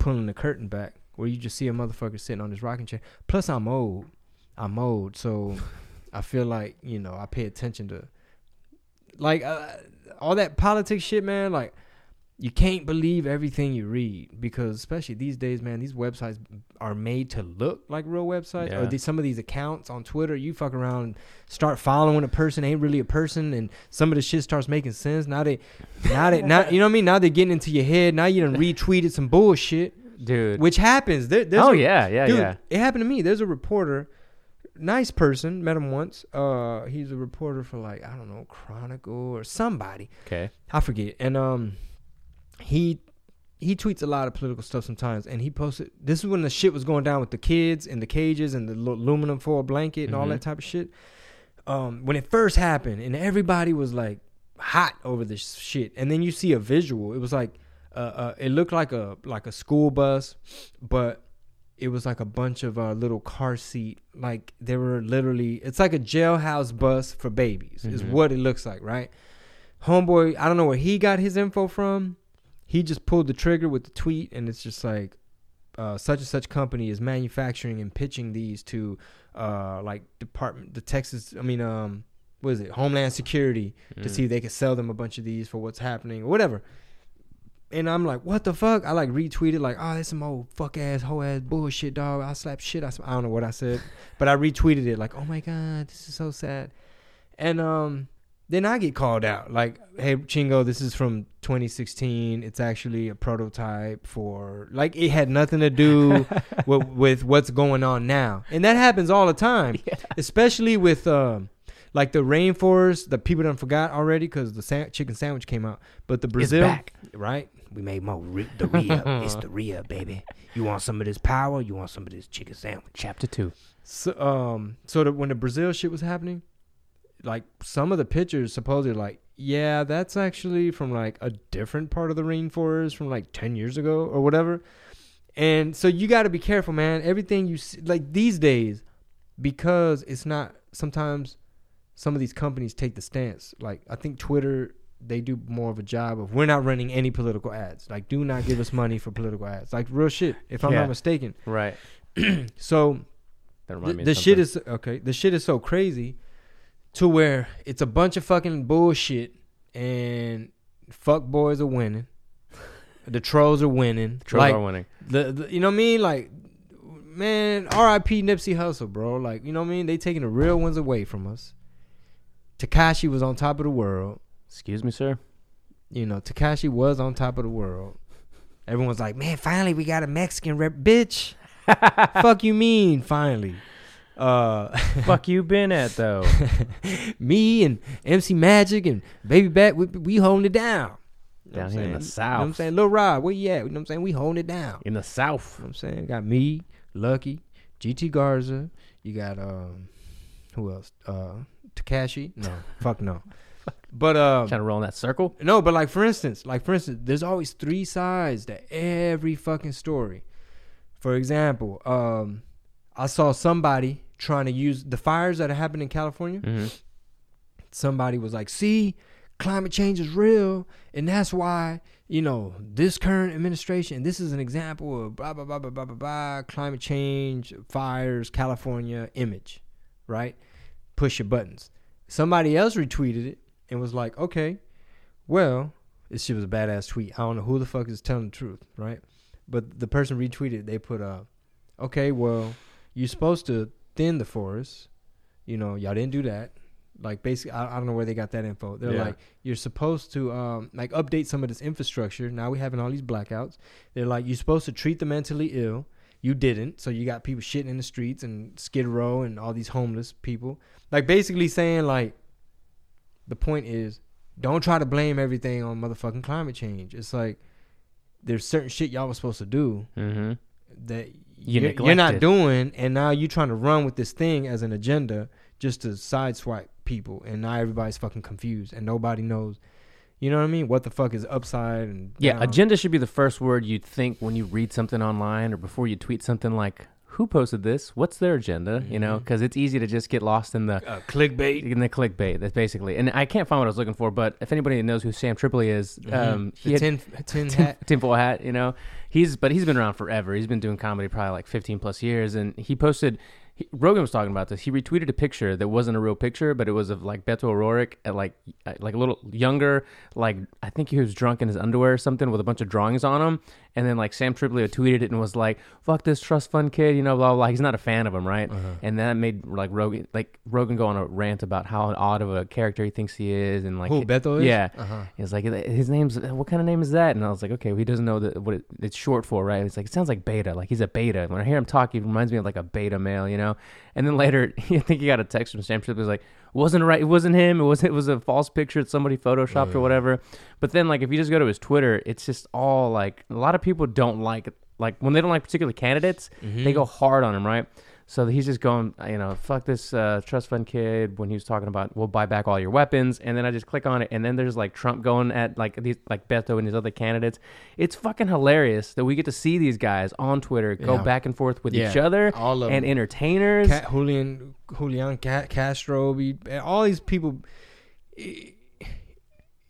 pulling the curtain back, where you just see a motherfucker sitting on his rocking chair. Plus, I'm old, I'm old, so I feel like you know I pay attention to, like uh, all that politics shit, man. Like you can't believe everything you read because especially these days, man, these websites are made to look like real websites. Or Yeah. these, some of these accounts on Twitter, you fuck around, and start following a person ain't really a person, and some of the shit starts making sense. Now they, now they, now you know what I mean. Now they're getting into your head. Now you done retweeted some bullshit, Dude. which happens. There, oh, a- yeah, yeah, Dude, yeah. it happened to me. There's a reporter, nice person, met him once. Uh, he's a reporter for like I don't know Chronicle or somebody. Okay. I forget. And um, he he tweets a lot of political stuff sometimes. And he posted this is when the shit was going down with the kids and the cages and the lu- aluminum foil blanket and all Mhm. that type of shit. Um, when it first happened, and everybody was like hot over this shit. And then you see a visual. It was like uh, uh it looked like a like a school bus, but it was like a bunch of uh, little car seat like they were literally it's like a jailhouse bus for babies is Mhm. what it looks like right homeboy i don't know where he got his info from he just pulled the trigger with the tweet and it's just like uh, such and such company is manufacturing and pitching these to uh, like department the texas i mean um what is it homeland security to Mm. see if they could sell them a bunch of these for what's happening or whatever and I'm like, what the fuck? I like retweeted like, oh, that's some old fuck ass, hoe ass bullshit, dog. I slap shit. I, sm-. I don't know what I said, but I retweeted it like, oh my god, this is so sad. And um, then I get called out like, hey Chingo, this is from 2016. It's actually a prototype for like it had nothing to do with, with what's going on now, and that happens all the time, especially with um. like the rainforest, the people done forgot already because the sa- chicken sandwich came out. But the Brazil, back. right? We made more ri- the Ria. it's the Ria, baby. You want some of this power? You want some of this chicken sandwich? Chapter two. So, um, so that when the Brazil shit was happening, like some of the pictures supposedly like, yeah, that's actually from like a different part of the rainforest from like ten years ago or whatever. And so you got to be careful, man. Everything you see, like these days, because it's not. Sometimes some of these companies take the stance. Like I think Twitter, they do more of a job of we're not running any political ads. Like do not give us money for political ads. Like real shit. If I'm Yeah. not mistaken. Right. So the, me. the shit is okay. The shit is so crazy to where it's a bunch of fucking bullshit and fuck boys are winning. The trolls are winning. The Trolls like, are winning. The, the you know what I mean? Like, man, R.I.P. Nipsey Hussle, bro. Like, you know what I mean? They taking the real ones away from us. Tekashi was on top of the world. Excuse me, sir. You know, Tekashi was on top of the world. Everyone's like, man, finally we got a Mexican rep, bitch. Fuck you mean finally? Uh, Fuck you been at though. me and MC Magic and Baby Bash, we, we holding it down. You know Down what here I'm in the saying? You know what I'm saying? Lil Rob, where you at? You know what I'm saying? We holding it down. In the South. You know what I'm saying? Got me, Lucky, GT Garza. You got um who else? Uh Tekashi? No. fuck no. But um Trying to roll in that circle. no, but like for instance, like for instance, there's always three sides to every fucking story. For example, um I saw somebody trying to use the fires that happened in California. hmm Somebody was like, "See, climate change is real, and that's why you know this current administration. This is an example of blah blah blah blah blah blah, blah climate change, fires, California image, right? Push your buttons." Somebody else retweeted it and was like, "Okay, well, this shit was a badass tweet. I don't know who the fuck is telling the truth, right?" But the person retweeted. They put, "Uh, okay, well, you're supposed to thin the forest. You know, y'all didn't do that." Like basically, I, I don't know where they got that info. They're Yeah. like, you're supposed to um like update some of this infrastructure. Now we having all these blackouts. They're like, you're supposed to treat the mentally ill. You didn't, so you got people shitting in the streets and Skid Row and all these homeless people. Like basically saying like, the point is, don't try to blame everything on motherfucking climate change. It's like there's certain shit y'all was supposed to do hmm that You you're, you're not doing, and now you're trying to run with this thing as an agenda just to sideswipe people, and now everybody's fucking confused, and nobody knows, you know what I mean? What the fuck is upside and Yeah, down? agenda should be the first word you'd think when you read something online or before you tweet something like, "Who posted this? What's their agenda?" You know, because it's easy to just get lost in the uh, clickbait. in the clickbait. That's basically. And I can't find what I was looking for, but if anybody knows who Sam Tripoli is, um, he the had, tin, tin tin, hat. tinfoil hat, you know. He's but he's been around forever. He's been doing comedy probably like 15 plus years, and he posted. He, Rogan was talking about this. He retweeted a picture that wasn't a real picture, but it was of like Beto O'Rourke at like uh, like a little younger, like I think he was drunk in his underwear or something with a bunch of drawings on him. And then like Sam Tripoli tweeted it and was like, "Fuck this trust fund kid," you know, blah blah. blah. He's not a fan of him, right? Uh-huh. And that made like Rogan like Rogan go on a rant about how odd of a character he thinks he is, and like Who Beto is? yeah. Uh-huh. He's like, his name's what kind of name is that? And I was like, okay, well, he doesn't know that what it, it's short for, right? It's like it sounds like beta, like he's a beta. When I hear him talk, he reminds me of like a beta male, you know. And then later, I think he got a text from Sam Tripp. It was like, wasn't right. It wasn't him. It was it was a false picture that somebody photoshopped or Uh. whatever. But then like if you just go to his Twitter, it's just all like a lot of people don't like like when they don't like particular candidates, Mm-hmm. they go hard on him, right? So he's just going, you know, fuck this uh, trust fund kid when he was talking about we'll buy back all your weapons, and then I just click on it, and then there's like Trump going at like these like Beto and his other candidates. It's fucking hilarious that we get to see these guys on Twitter go Yeah. back and forth with Yeah, each other all of and them. entertainers. Ca- Julian Julian Ca- Castro, be- all these people.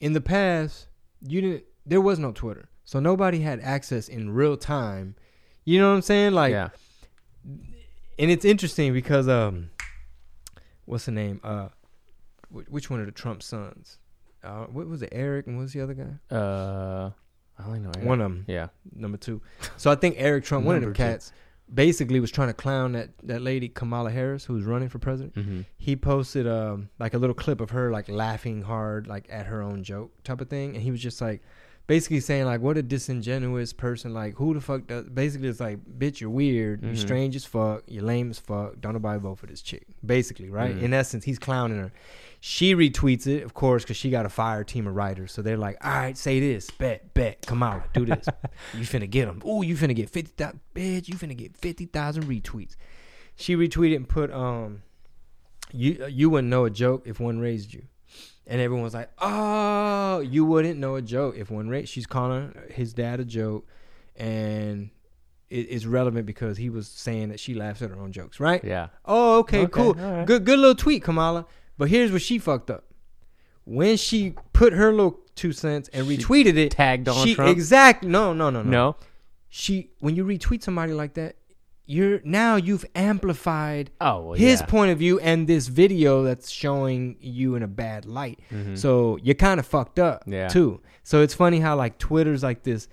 In the past, you didn't. There was no Twitter, so nobody had access in real time. You know what I'm saying? Like, yeah, and it's interesting because um, what's the name? Uh, wh- which one of the Trump sons? Uh, what was it? Eric and what was the other guy? uh, I don't know. One of them, Yeah, number two. So I think Eric Trump, one of two. cats, basically was trying to clown that that lady Kamala Harris who was running for president. hmm he posted um like a little clip of her like laughing hard like at her own joke type of thing and he was just like basically saying like what a disingenuous person like who the fuck does basically it's like bitch you're weird you're Mhm. strange as fuck you're lame as fuck don't nobody vote for this chick. Basically right? Mhm. in essence he's clowning her. She retweets it of course because she got a fire team of writers. So they're like all right say this bet bet come out do this. You finna get them oh you finna get 50,000 bitch you finna get 50,000 retweets. She retweeted and put um you you wouldn't know a joke if one raised you. And everyone's like, "Oh, you wouldn't know a joke if one raised." She's calling his dad a joke, and it, it's relevant because he was saying that she laughs at her own jokes, right? yeah. Oh, okay, Okay, cool, right. good, good little tweet, Kamala. But here's where she fucked up. When she put her little two cents and She retweeted it, tagged Donald she Trump? exactly no, no, no, no, No, She when you retweet somebody like that, you're now you've amplified oh, well, his yeah. point of view and this video that's showing you in a bad light. Mhm. So you're kind of fucked up Yeah. too. So it's funny how like Twitter's like this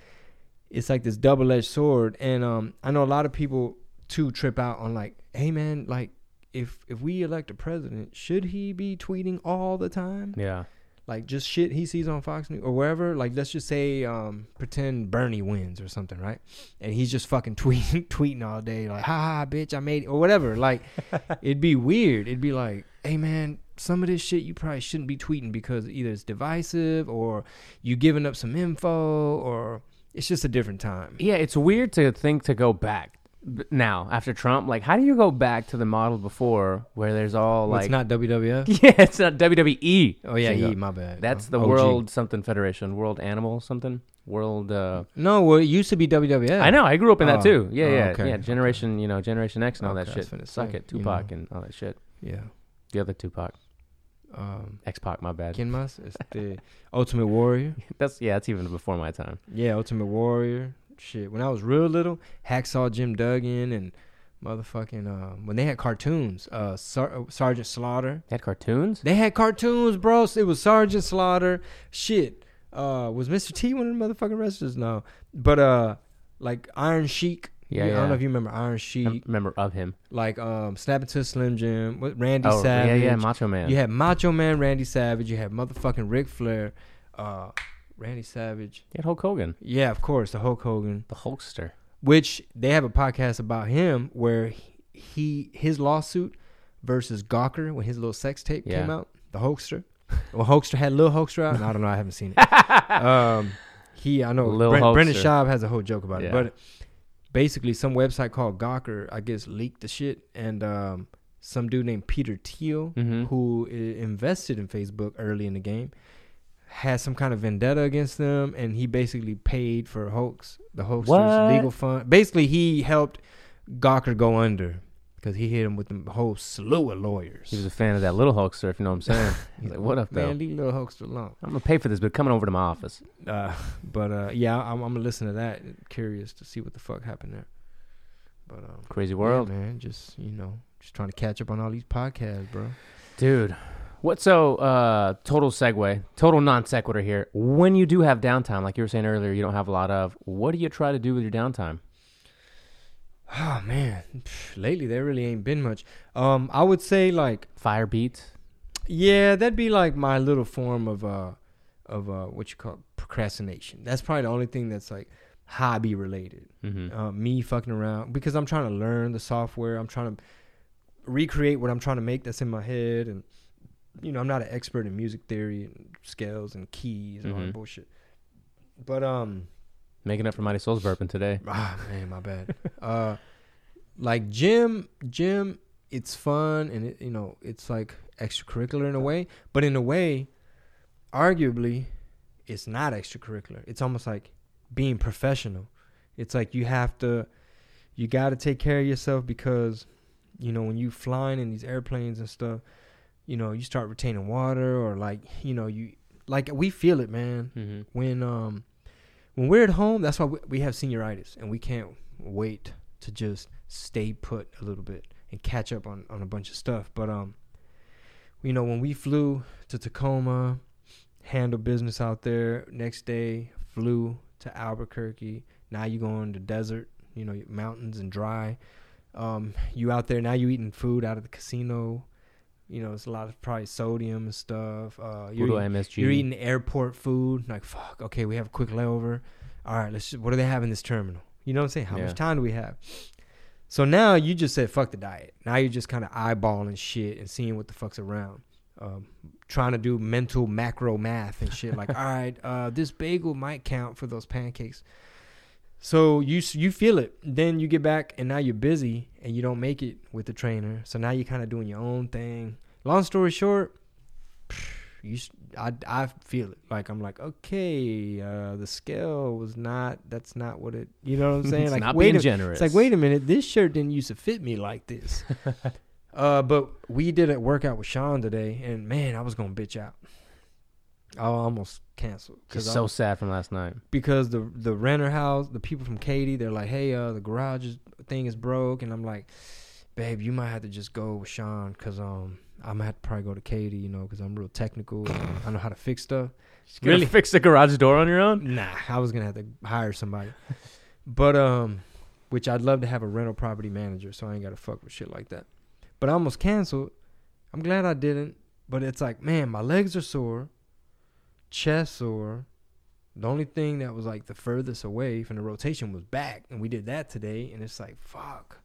it's like this double edged sword. And um, I know a lot of people too trip out on like, hey man, like if if we elect a president, should he be tweeting all the time? Yeah. Like just shit he sees on Fox News or wherever. Like let's just say, um, pretend Bernie wins or something, right? And he's just fucking tweeting, tweeting all day, like, "Ha ha, bitch, I made it," or whatever. Like, it'd be weird. It'd be like, "Hey man, some of this shit you probably shouldn't be tweeting because either it's divisive or you giving up some info or it's just a different time." Yeah, it's weird to think to go back now after Trump. Like, how do you go back to the model before where there's all like, it's not WWF. yeah, it's not WWE. Oh yeah. E, my bad. That's Oh, the OG. World something Federation, World Animal something, World. uh No, well, it used to be WWF. I know. I grew up in that Oh. too. Yeah, Oh, yeah, okay, yeah. Generation, you know, Generation X and all that Okay, was shit. Suck say, it, you Tupac know. and all that shit. Yeah. The other Tupac, Um, X Pac. My bad. ¿Quién más? Este, Ultimate Warrior. That's yeah. That's even before my time. Yeah, Ultimate Warrior. Shit, when I was real little, Hacksaw Jim Duggan and motherfucking uh, when they had cartoons, uh, Sar- Sergeant Slaughter. They had cartoons. They had cartoons, bro. It was Sergeant Slaughter. Shit, uh, was Mr. T one of the motherfucking wrestlers? No, but uh, like Iron Sheik. Yeah, I don't know if you remember Iron I Sheik. remember of him. Like um, Snap It to Slim Jim with Randy Oh Savage. yeah, yeah, Macho Man. You had Macho Man Randy Savage. You had motherfucking Ric Flair. Uh, Randy Savage. You had Hulk Hogan, Yeah, of course, the Hulk Hogan. the Hulkster. Which they have a podcast about him where he his lawsuit versus Gawker when his little sex tape came out. The Hulkster. Well, Hulkster had Lil Hulkster out. I don't know. I haven't seen it. um, he I know Lil Bren- Brendan Schaub has a whole joke about Yeah. it, but basically some website called Gawker I guess leaked the shit and um, some dude named Peter Thiel Mhm. who invested in Facebook early in the game had some kind of vendetta against them and he basically paid for Hulk's, the Hulkster's What? legal fund. Basically he helped Gawker go under because he hit him with the whole slew of lawyers. He was a fan of that little Hulkster, if you know what I'm saying. He's like, what up, though? Man, leave little Hulkster alone. I'm gonna pay for this, but coming over to my office. Uh, but uh, yeah, I'm, I'm gonna listen to that. Curious to see what the fuck happened there. But um, Crazy yeah, world, man. Just you know, just trying to catch up on all these podcasts, bro. dude. What so? Uh, total segue, total non sequitur here. When you do have downtime, like you were saying earlier, you don't have a lot of. What do you try to do with your downtime? Oh man, lately there really ain't been much. Um, I would say like Fire beats. yeah, that'd be like my little form of uh of uh what you call procrastination. That's probably the only thing that's like hobby related. Mm-hmm. uh, me fucking around because I'm trying to learn the software. I'm trying to recreate what I'm trying to make that's in my head, and you know I'm not an expert in music theory and scales and keys and all Mhm. that bullshit. But um, Making up for Marisol's burping today. ah man, my bad. uh, like gym, gym, it's fun and it you know it's like extracurricular in a way, but in a way, arguably, it's not extracurricular. It's almost like being professional. It's like you have to, you got to take care of yourself because, you know, when you flying in these airplanes and stuff, you know, you start retaining water or like, you know, you like we feel it, man. Mm-hmm. When um, when we're at home, that's why we, we have senioritis and we can't wait to just stay put a little bit and catch up on on a bunch of stuff. But um, you know, when we flew to Tacoma, handle business out there. Next day, flew to Albuquerque. Now you go in the desert, you know, mountains and dry. Um, you out there now. You eating food out of the casino. You know, it's a lot of probably sodium and stuff. Uh, you're, Puro eating, MSG. you're eating airport food. Like fuck. Okay, we have a quick layover. All right, let's. What do they have in this terminal? You know what I'm saying? How Yeah. much time do we have? So now you just said fuck the diet. Now you're just kind of eyeballing shit and seeing what the fuck's around. Um, trying to do mental macro math and shit. Like, all right, uh, this bagel might count for those pancakes. So you you feel it. Then you get back and now you're busy and you don't make it with the trainer. So now you're kind of doing your own thing. Long story short, you I I feel it. Like I'm like, okay, uh, the scale was not. That's not what it. You know what I'm saying? It's like, not wait being a, generous. It's like, wait a minute, this shirt didn't used to fit me like this. uh, but we did a workout with Sean today, and man, I was gonna bitch out. I almost canceled Just I so sad from last night. because the the renter house, the people from Katy, they're like, hey, uh, the garage is, thing is broke, and I'm like, babe, you might have to just go with Sean, cause um, I'm gonna have to probably go to Katy, you know, cause I'm real technical, I know how to fix stuff. Really? fix the garage door on your own? Nah, I was gonna have to hire somebody. but um, which I'd love to have a rental property manager, so I ain't gotta fuck with shit like that. But I almost canceled. I'm glad I didn't. But it's like, man, my legs are sore, chest sore. The only thing that was like the furthest away from the rotation was back, and we did that today. And it's like, fuck.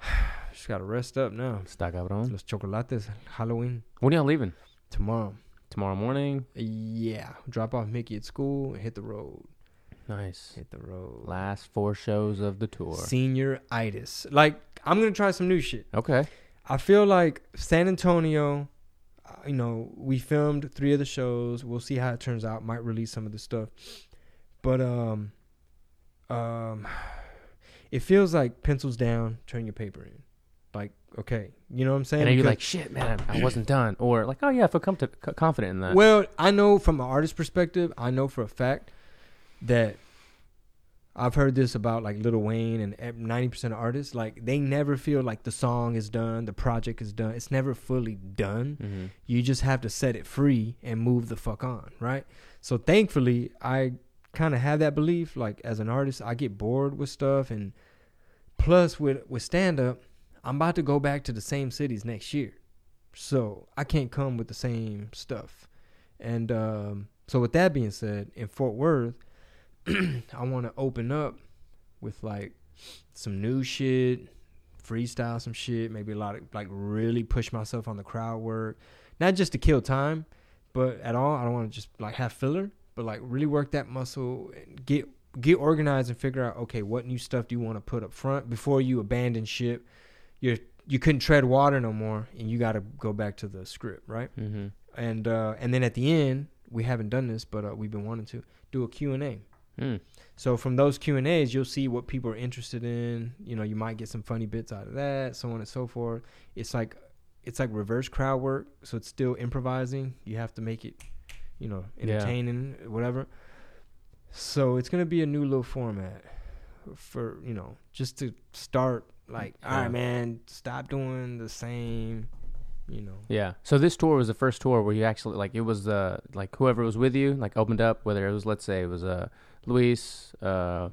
Just gotta rest up now. Está cabrón. Los chocolates, Halloween When are y'all leaving? tomorrow. Tomorrow morning? Yeah, drop off Mickey at school and hit the road. Nice. Hit the road. Last four shows of the tour. Senior itis. Like I'm gonna try some new shit. Okay. I feel like San Antonio. You know, we filmed three of the shows. We'll see how it turns out. Might release some of the stuff, but um, um, it feels like pencils down, turn your paper in. Like okay, you know what I'm saying? And then you're like, shit, man, I I wasn't done. Or like, oh yeah, I feel com- confident in that. Well, I know from an artist perspective, I know for a fact that I've heard this about like Lil Wayne and ninety percent of artists. Like they never feel like the song is done, the project is done. It's never fully done. hmm You just have to set it free and move the fuck on, right? So thankfully, I kind of have that belief. Like as an artist, I get bored with stuff, and plus with with stand up, I'm about to go back to the same cities next year, so I can't come with the same stuff. And um, so with that being said, in Fort Worth, I want to open up with like some new shit, freestyle some shit, maybe a lot of like really push myself on the crowd work not just to kill time, but at all. I don't want to just like have filler, but like really work that muscle and get get organized and figure out okay, what new stuff do you want to put up front before you abandon ship. You're you couldn't tread water no more, and you got to go back to the script, right? hmm And uh, and then at the end, we haven't done this, but uh, we've been wanting to do a Q and A. Mm. So from those Q and A's, you'll see what people are interested in. You know, you might get some funny bits out of that, so on and so forth. It's like it's like reverse crowd work, so it's still improvising. You have to make it, you know, Yeah. entertaining, whatever. So it's gonna be a new little format for you know just to start. Like, all Yeah. right, man, stop doing the same. You know, Yeah. So this tour was the first tour where you actually like it was uh like whoever was with you like opened up whether it was let's say it was uh Luis uh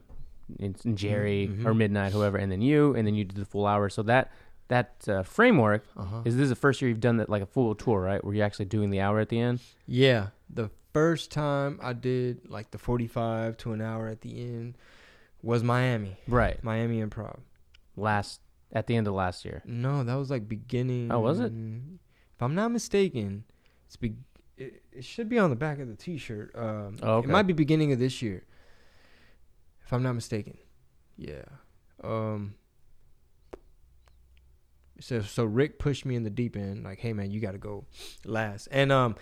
and and Jerry Mhm. or Midnight whoever and then you and then you did the full hour so that that uh, framework uh-huh. is this the first year you've done that like a full tour right where you're actually doing the hour at the end Yeah, the first time I did like the 45 to an hour at the end was Miami. right Miami Improv. last at the end of last year No, that was like beginning. Oh, was it? If I'm not mistaken, it's be- it, it should be on the back of the T-shirt. Um, Oh, okay. It might be beginning of this year, if I'm not mistaken. Yeah. Um. So so Rick pushed me in the deep end, like, hey man, you got to go last, and um,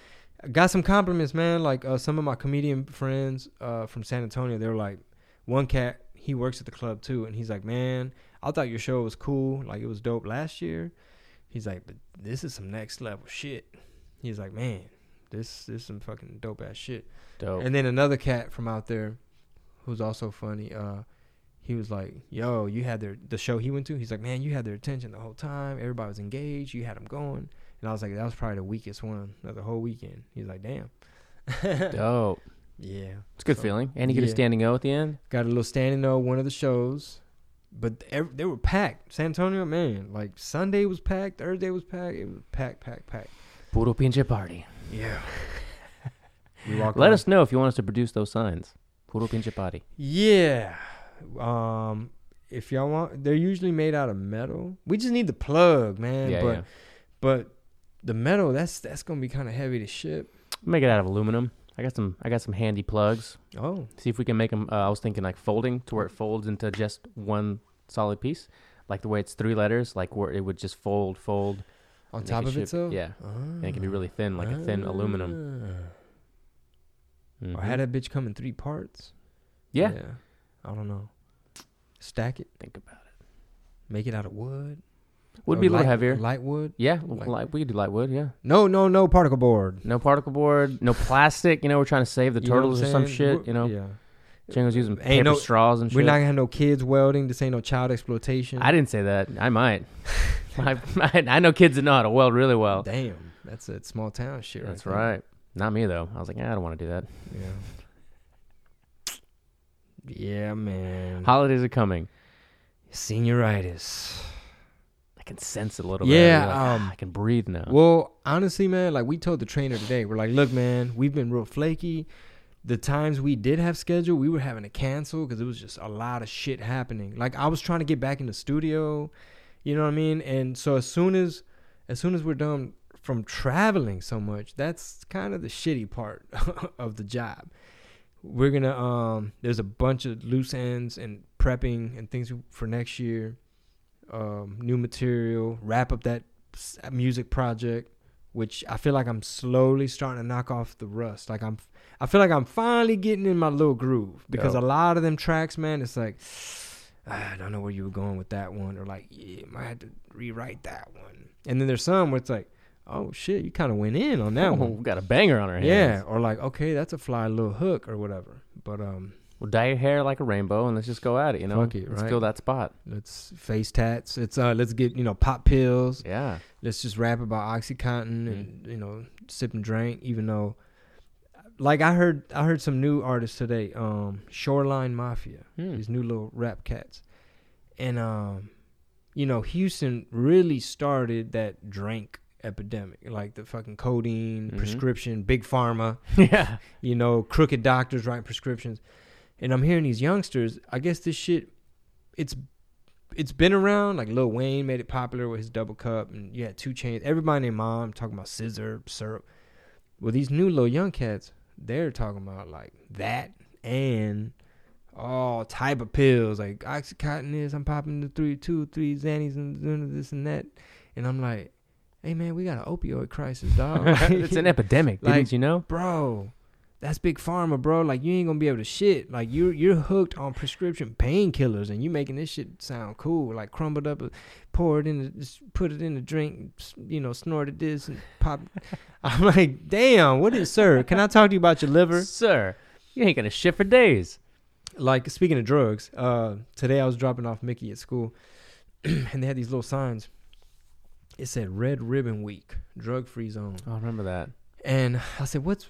I got some compliments, man. Like uh, some of my comedian friends uh from San Antonio, they were like, one cat he works at the club too, and he's like, man, I thought your show was cool, like it was dope last year. He's like, but this is some next level shit. He's like, man, this this is some fucking dope ass shit. dope And then another cat from out there, who's also funny. Uh, he was like, "Yo, you had their the show he went to." He's like, "Man, you had their attention the whole time. Everybody was engaged. You had them going." And I was like, "That was probably the weakest one of the whole weekend." He's like, "Damn." dope yeah, it's a good So, feeling and you get a standing O at the end Got a little standing O one of the shows, but they were packed. San Antonio, man, like Sunday was packed, Thursday was packed. It was packed, packed, packed. puro pinche party Yeah. let us know if you want us to produce those signs puro pinche party Yeah. Um if y'all want they're usually made out of metal. We just need the plug, man. yeah but yeah but the metal that's that's gonna be kinda heavy to ship. make it out of aluminum I got some I got some handy plugs Oh. See if we can make them. Uh, I was thinking like folding to where it folds into just one solid piece, like the way it's three letters, like where it would just fold, fold. On top of it ship- so? Yeah, and it can be really thin, like a thin aluminum. Or Mhm. had that bitch come in three parts. yeah. I don't know. Stack it, Think about it. make it out of wood. Would Or be a little light- heavier. Light wood. Yeah, Like- light, we could do light wood. Yeah, No, no, no particle board. no particle board, no plastic. You know, we're trying to save the You know what I'm turtles or some shit. We're- You know, Yeah. Django's using Ain't paper no- straws and shit. We're not gonna have no kids welding. This ain't no child exploitation. I didn't say that. I might. I, I know kids that know how to weld really well. Damn, that's a small town shit. That's there. right. Not me though. I was like, eh, I don't want to do that. Yeah. Yeah, man. Holidays are coming. Senioritis. I can sense it a little Yeah, bit. Like, um, "Ah, I can breathe now. Well, honestly, man, like we told the trainer today, we're like, look, man, we've been real flaky. The times we did have schedule, we were having to cancel because it was just a lot of shit happening. Like I was trying to get back in the studio, you know what I mean? And so as soon as, as soon as we're done from traveling so much, that's kind of the shitty part of the job. We're gonna um, there's a bunch of loose ends and prepping and things for next year. Um, new material, wrap up that music project, which I feel like I'm slowly starting to knock off the rust. Like I'm, I feel like I'm finally getting in my little groove because Dope. a lot of them tracks, man, it's like "Ah, I don't know where you were going with that one, or like yeah, might have to rewrite that one. And then there's some where it's like, oh shit, you kind of went in on that oh, one. we got a banger on our hands. Yeah, or like okay, that's a fly little hook or whatever. But um, Well, dye your hair like a rainbow and let's just go at it. You know, Fuck it, let's right? fill that spot. let's face tats. It's uh, let's get you know pop pills. Yeah. let's just rap about oxycontin Mm. and you know sip and drink even though like i heard i heard some new artists today um shoreline mafia Hmm. these new little rap cats and um you know houston really started that drink epidemic like the fucking codeine Mhm. prescription big pharma yeah. you know, crooked doctors writing prescriptions. And I'm hearing these youngsters, I guess this shit it's it's been around, like Lil Wayne made it popular with his double cup and you had 2 Chainz. Everybody named mom talking about scissor, syrup. Well these new little young cats, they're talking about like that and all type of pills, like Oxycontin is I'm popping the three two, three Xannies and doing this and that. And I'm like, Hey man, we got an opioid crisis, dog. it's an epidemic. Like- didn't you know? bro, that's big pharma, bro. Like you ain't gonna be able to shit. Like you're you're hooked on prescription painkillers, and you making this shit sound cool. Like crumbled up, pour it in, the, just put it in the drink, you know, snorted this and pop. I'm like, damn, what is, sir? Can I talk to you about your liver? Sir, you ain't gonna shit for days. Like speaking of drugs, uh, today I was dropping off Mickey at school, and they had these little signs. It said Red Ribbon Week, drug free zone. Oh, I remember that. And I said, "What's,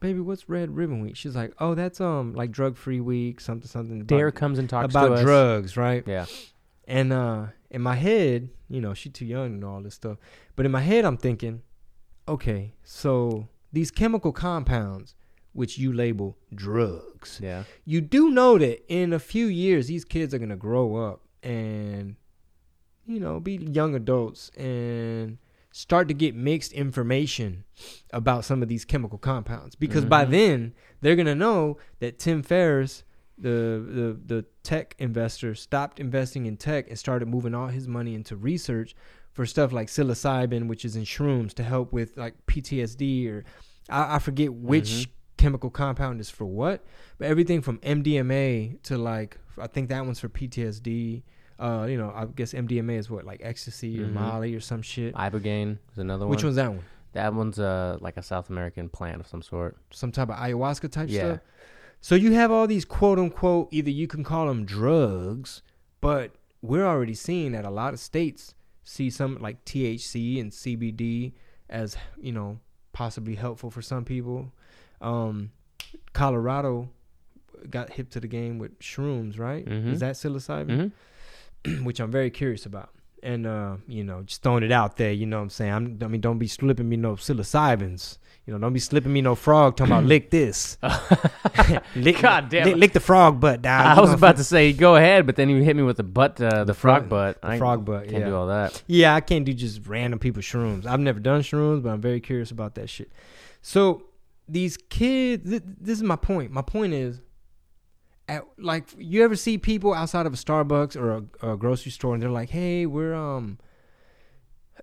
baby? What's Red Ribbon Week?" She's like, "Oh, that's um like drug free week, something something." Dare about, comes and talks about to us. drugs, right? Yeah. And uh, in my head, you know, she's too young and all this stuff. But in my head, I'm thinking, okay, so these chemical compounds, which you label drugs, Yeah. you do know that in a few years, these kids are gonna grow up and, you know, be young adults and start to get mixed information about some of these chemical compounds because by Mhm. then they're gonna know that Tim Ferriss, the the the tech investor, stopped investing in tech and started moving all his money into research for stuff like psilocybin, which is in shrooms to help with like PTSD or I, I forget which Mhm. chemical compound is for what, but everything from MDMA to like I think that one's for PTSD. Uh, you know, I guess MDMA is what like ecstasy or Mhm. Molly or some shit. Ibogaine is another one. Which one's that one? That one's uh like a South American plant of some sort. Some type of ayahuasca type Yeah. stuff. So you have all these quote unquote either you can call them drugs, but we're already seeing that a lot of states see some like THC and CBD as you know possibly helpful for some people. Um, Colorado got hip to the game with shrooms, right? Mhm. Is that psilocybin? hmm which I'm very curious about. And uh, you know, just throwing it out there, you know what I'm saying? I'm, I mean, don't be slipping me no psilocybins. You know, don't be slipping me no frog talking about lick this. lick, God damn lick, it. lick the frog butt, dog. I was about to say go ahead, but then you hit me with the butt, uh, the, frog frog- butt. the I frog butt, Can't yeah. do all that. Yeah, I can't do just random people shrooms. I've never done shrooms, but I'm very curious about that shit. So these kids, th- this is my point. My point is, at, like, you ever see people outside of a Starbucks or a, a grocery store, and they're like, "Hey, we're um,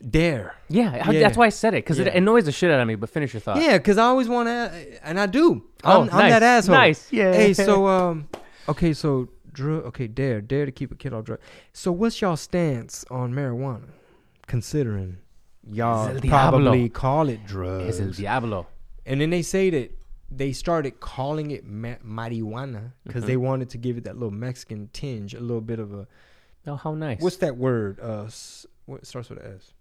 dare." Yeah, Yeah. that's why I said it because Yeah. it annoys the shit out of me. But finish your thought. Yeah, because I always want to, and I do. Oh, I'm, I'm nice. that asshole. Nice. Yeah. Hey, so um, okay, so drug. Okay, dare, dare to keep a kid off drug. So what's y'all stance on marijuana? Considering y'all Es el diablo. probably call it drugs, el diablo. and then they say that they started calling it ma- marijuana because Mhm. they wanted to give it that little Mexican tinge, a little bit of a Oh, how nice. what's that word? Uh, s- what starts with an S?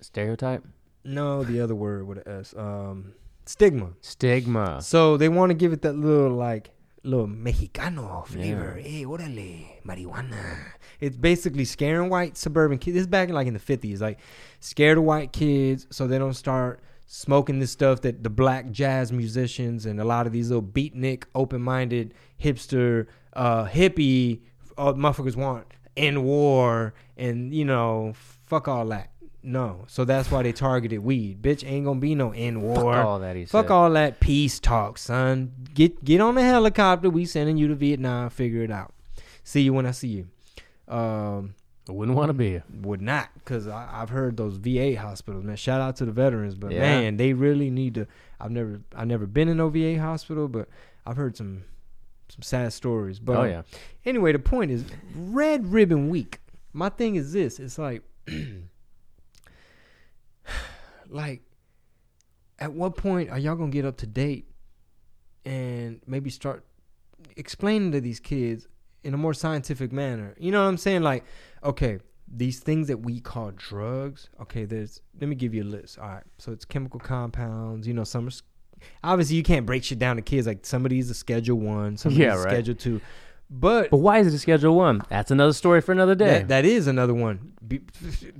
stereotype? No, the other word with an S. Um, Stigma. Stigma. So they want to give it that little like little Mexicano flavor. Hey, orale, marijuana. It's basically scaring white suburban kids. This is back in like in the fifties, like scared the white kids so they don't start smoking this stuff that the black jazz musicians and a lot of these little beatnik, open minded, hipster, uh, hippie uh, motherfuckers want in war and you know, fuck all that. No, so that's why they targeted weed. Bitch ain't gonna be no in war. Fuck all that he Fuck said. all that peace talk, son. Get get on the helicopter. We sending you to Vietnam. Figure it out. See you when I see you. Um, I wouldn't want to be. would not, cause I, I've heard those VA hospitals. Man, shout out to the veterans, but Yeah. man, they really need to. I've never I've never been in no VA hospital, but I've heard some some sad stories. But oh um, yeah. Anyway, the point is Red Ribbon Week. My thing is this: it's like, like, at what point are y'all gonna get up to date and maybe start explaining to these kids in a more scientific manner? You know what I'm saying? Like, okay, these things that we call drugs. Okay, there's. Let me give you a list. All right, so it's chemical compounds. You know, some are. Obviously, you can't break shit down to kids. Like some of these are Schedule One, some of Yeah, right. Schedule Two. But But why is it a Schedule One? That's another story for another day. that, that is another one Be,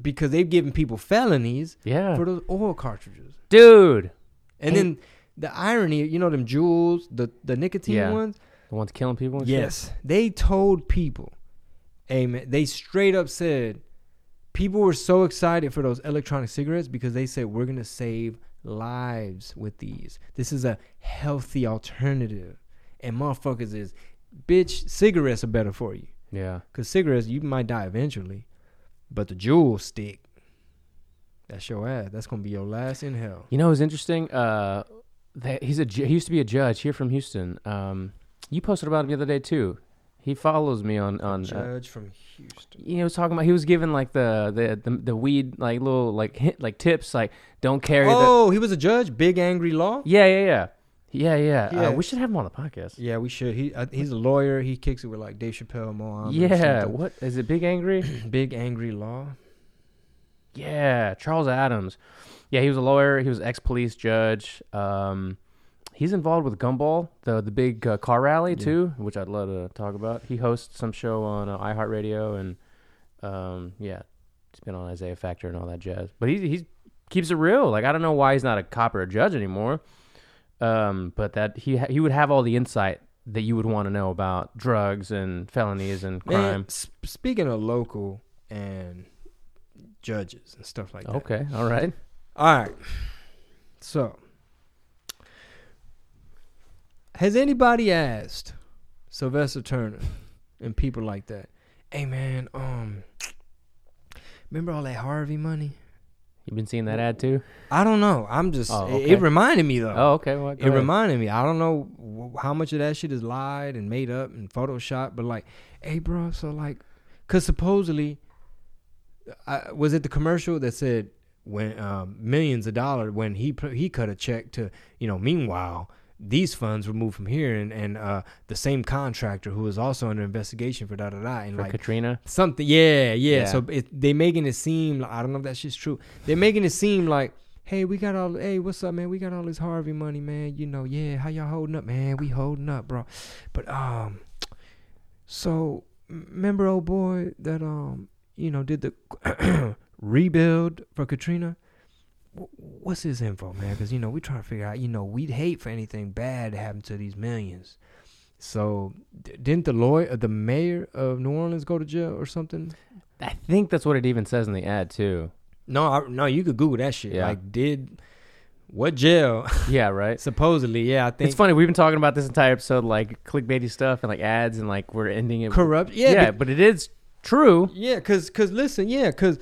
because they've given people felonies yeah, for those oil cartridges. dude. And Hey. then the irony, you know, them Juuls, the the nicotine Yeah. ones. The ones killing people. And shit? Yes, they told people, Amen. they straight up said, people were so excited for those electronic cigarettes because they said we're gonna save lives with these. This is a healthy alternative, and motherfuckers is, bitch, cigarettes are better for you. Yeah. Cause cigarettes, you might die eventually, but the Juul stick, that's your ass. That's gonna be your last inhale. You know, what's interesting. Uh, that he's a he used to be a judge here from Houston. Um, you posted about him the other day too. He follows me on on. Uh, Judge from Houston. he was talking about he was giving like the the the, the weed like little like hint, like tips like don't carry the Oh, he was a judge. Big angry law. yeah yeah yeah yeah yeah. Yeah. Uh, we should have him on the podcast. Yeah, we should. He uh, he's a lawyer. He kicks it with like Dave Chappelle, Mo Yeah, what is it? Big angry? Big angry law. Yeah, Charles Adams. Yeah, he was a lawyer. He was ex police judge. Um, he's involved with Gumball, the the big uh, car rally Yeah. too, which I'd love to talk about. He hosts some show on uh, iHeartRadio, and um, yeah, he's been on Isaiah Factor and all that jazz. But he he keeps it real. Like I don't know why he's not a cop or a judge anymore. Um, but that he ha- he would have all the insight that you would want to know about drugs and felonies and crime. Man, sp- speaking of local and judges and stuff like that. Okay, all right. All right. So, has anybody asked Sylvester Turner and people like that, "Hey man, um, remember all that Harvey money?" You've been seeing that ad too? I don't know. I'm just. Oh, it- okay. It reminded me though. Oh, okay. Well, it ahead. reminded me. I don't know how much of that shit is lied and made up and photoshopped, but like, hey, bro. So like, cause supposedly, I, was it the commercial that said when um, millions of dollars when he he cut a check to you know. Meanwhile, these funds were moved from here, and and uh, the same contractor who was also under investigation for da da da, and for like Katrina. Something, yeah, yeah. Yeah. So it, they making it seem. Like, I don't know if that shit's true. They're making it seem like, hey, we got all. Hey, what's up, man? We got all this Harvey money, man. You know, yeah. How y'all holding up, man? We holding up, bro. But um, so remember, old boy that um, you know, did the rebuild for Katrina. Wh- What's his info, man? Because you know we trying to figure out. You know, we'd hate for anything bad to happen to these millions. So d- didn't the lawyer, uh, the mayor of New Orleans, go to jail or something? I think that's what it even says in the ad too. No, I, no, you could Google that shit. Yeah. Like, did what jail? Yeah, right. Supposedly, yeah, I think It's funny. We've been talking about this entire episode, like clickbaity stuff and like ads, and like we're ending it. with- corrupt. Yeah, Yeah, but- but it is true. yeah, cause, cause listen, yeah, cause,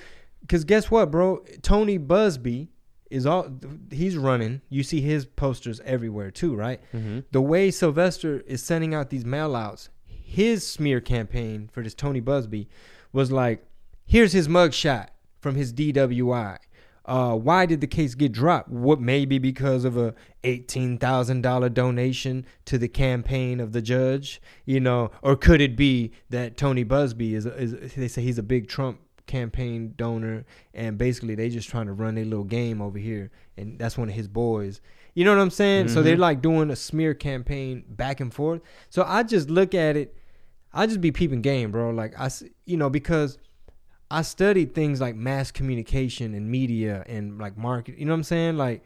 cause guess what, bro? Tony Buzbee is all he's running. You see his posters everywhere too, right? Mm-hmm. The way Sylvester is sending out these mail outs, his smear campaign for this Tony Buzbee was like, here's his mugshot from his DWI. Uh, why did the case get dropped? What maybe because of a eighteen thousand dollar donation to the campaign of the judge, you know, or could it be that Tony Buzbee is, is they say he's a big Trump campaign donor, and basically they just trying to run their little game over here, and that's one of his boys. You know what I'm saying? So they're Mhm. like doing a smear campaign back and forth. So I just look at it. I just be peeping game, bro. Like I, you know, because I studied things like mass communication and media and like market. You know what I'm saying? Like,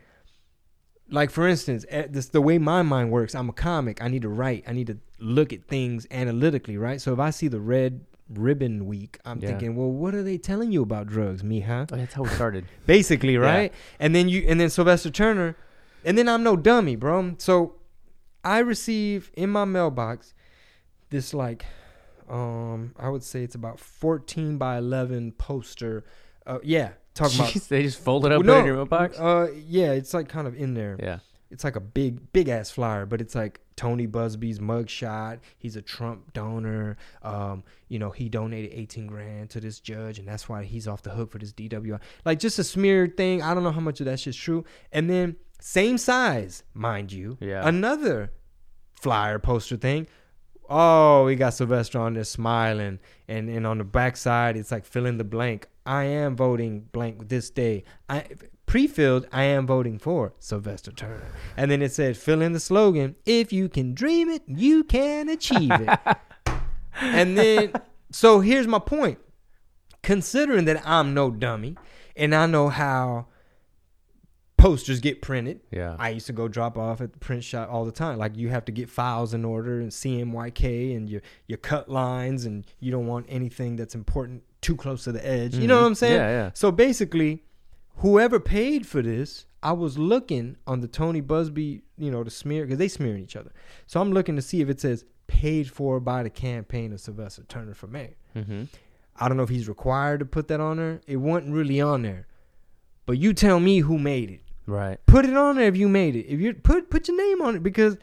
like for instance, eh, this the way my mind works. I'm a comic. I need to write. I need to look at things analytically, right? So if I see the red ribbon week, I'm Yeah. thinking, well, what are they telling you about drugs, mija? Oh, that's how we started. basically, Yeah. right? And then you and then Sylvester Turner, and then I'm no dummy, bro. So I receive in my mailbox this like um I would say it's about 14 by 11 poster. Uh, yeah, talking about they just fold it up, Well, it no, in your mailbox. Uh, yeah, it's like kind of in there. yeah. It's like a big, big ass flyer, but it's like Tony Buzbee's mugshot. He's a Trump donor. Um, you know, he donated 18 grand to this judge, and that's why he's off the hook for this DWI. Like just a smear thing. I don't know how much of that shit's true. And then same size, mind you. Yeah. Another flyer poster thing. Oh, we got Sylvester on there smiling, and and on the backside it's like fill in the blank. I am voting blank this day. I pre-filled. I am voting for Sylvester Turner, and then it said fill in the slogan. If you can dream it, you can achieve it. and then so here's my point. Considering that I'm no dummy, and I know how posters get printed. Yeah. I used to go drop off at the print shop all the time. Like you have to get files in order and CMYK and your your cut lines and you don't want anything that's important too close to the edge. You know Mhm. what I'm saying? Yeah, yeah. So basically, whoever paid for this, I was looking on the Tony Buzbee, you know, the smear because they smearing each other. So I'm looking to see if it says paid for by the campaign of Sylvester Turner for mayor. Mm-hmm. I don't know if he's required to put that on there. It wasn't really on there. But you tell me who made it. Right. Put it on there if you made it. If you put put your name on it because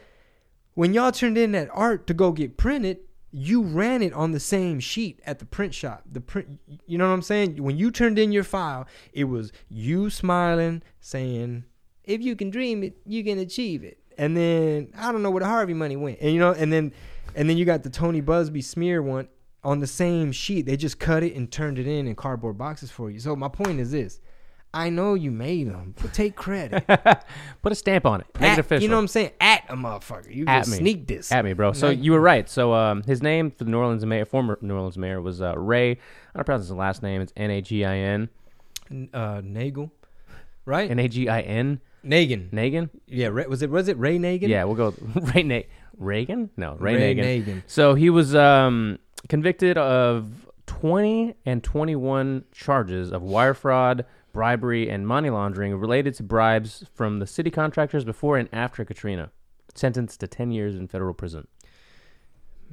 when y'all turned in that art to go get printed, you ran it on the same sheet at the print shop. The print, you know what I'm saying? When you turned in your file, it was you smiling, saying, "If you can dream it, you can achieve it." And then I don't know where the Harvey money went, and you know, and then and then you got the Tony Buzbee smear one on the same sheet. They just cut it and turned it in in cardboard boxes for you. So my point is this: I know you made them, but take credit. Put a stamp on it. Make At- it official. You know what I'm saying? At a motherfucker. You At just me. sneak this. At me, bro. So you were right. So um, his name for the New Orleans mayor, former New Orleans mayor, was uh, Ray. I don't pronounce his last name. It's N A G I N. uh, Nagel, right? N A G I N. Nagin. Nagin. Yeah, Ray, was it was it Ray Nagin? Yeah, we'll go Ray Na- Reagan. No, Ray, Ray Nagin. Nagin. So he was um, convicted of 20 and 21 charges of wire fraud, bribery, and money laundering related to bribes from the city contractors before and after Katrina. Sentenced to 10 years in federal prison.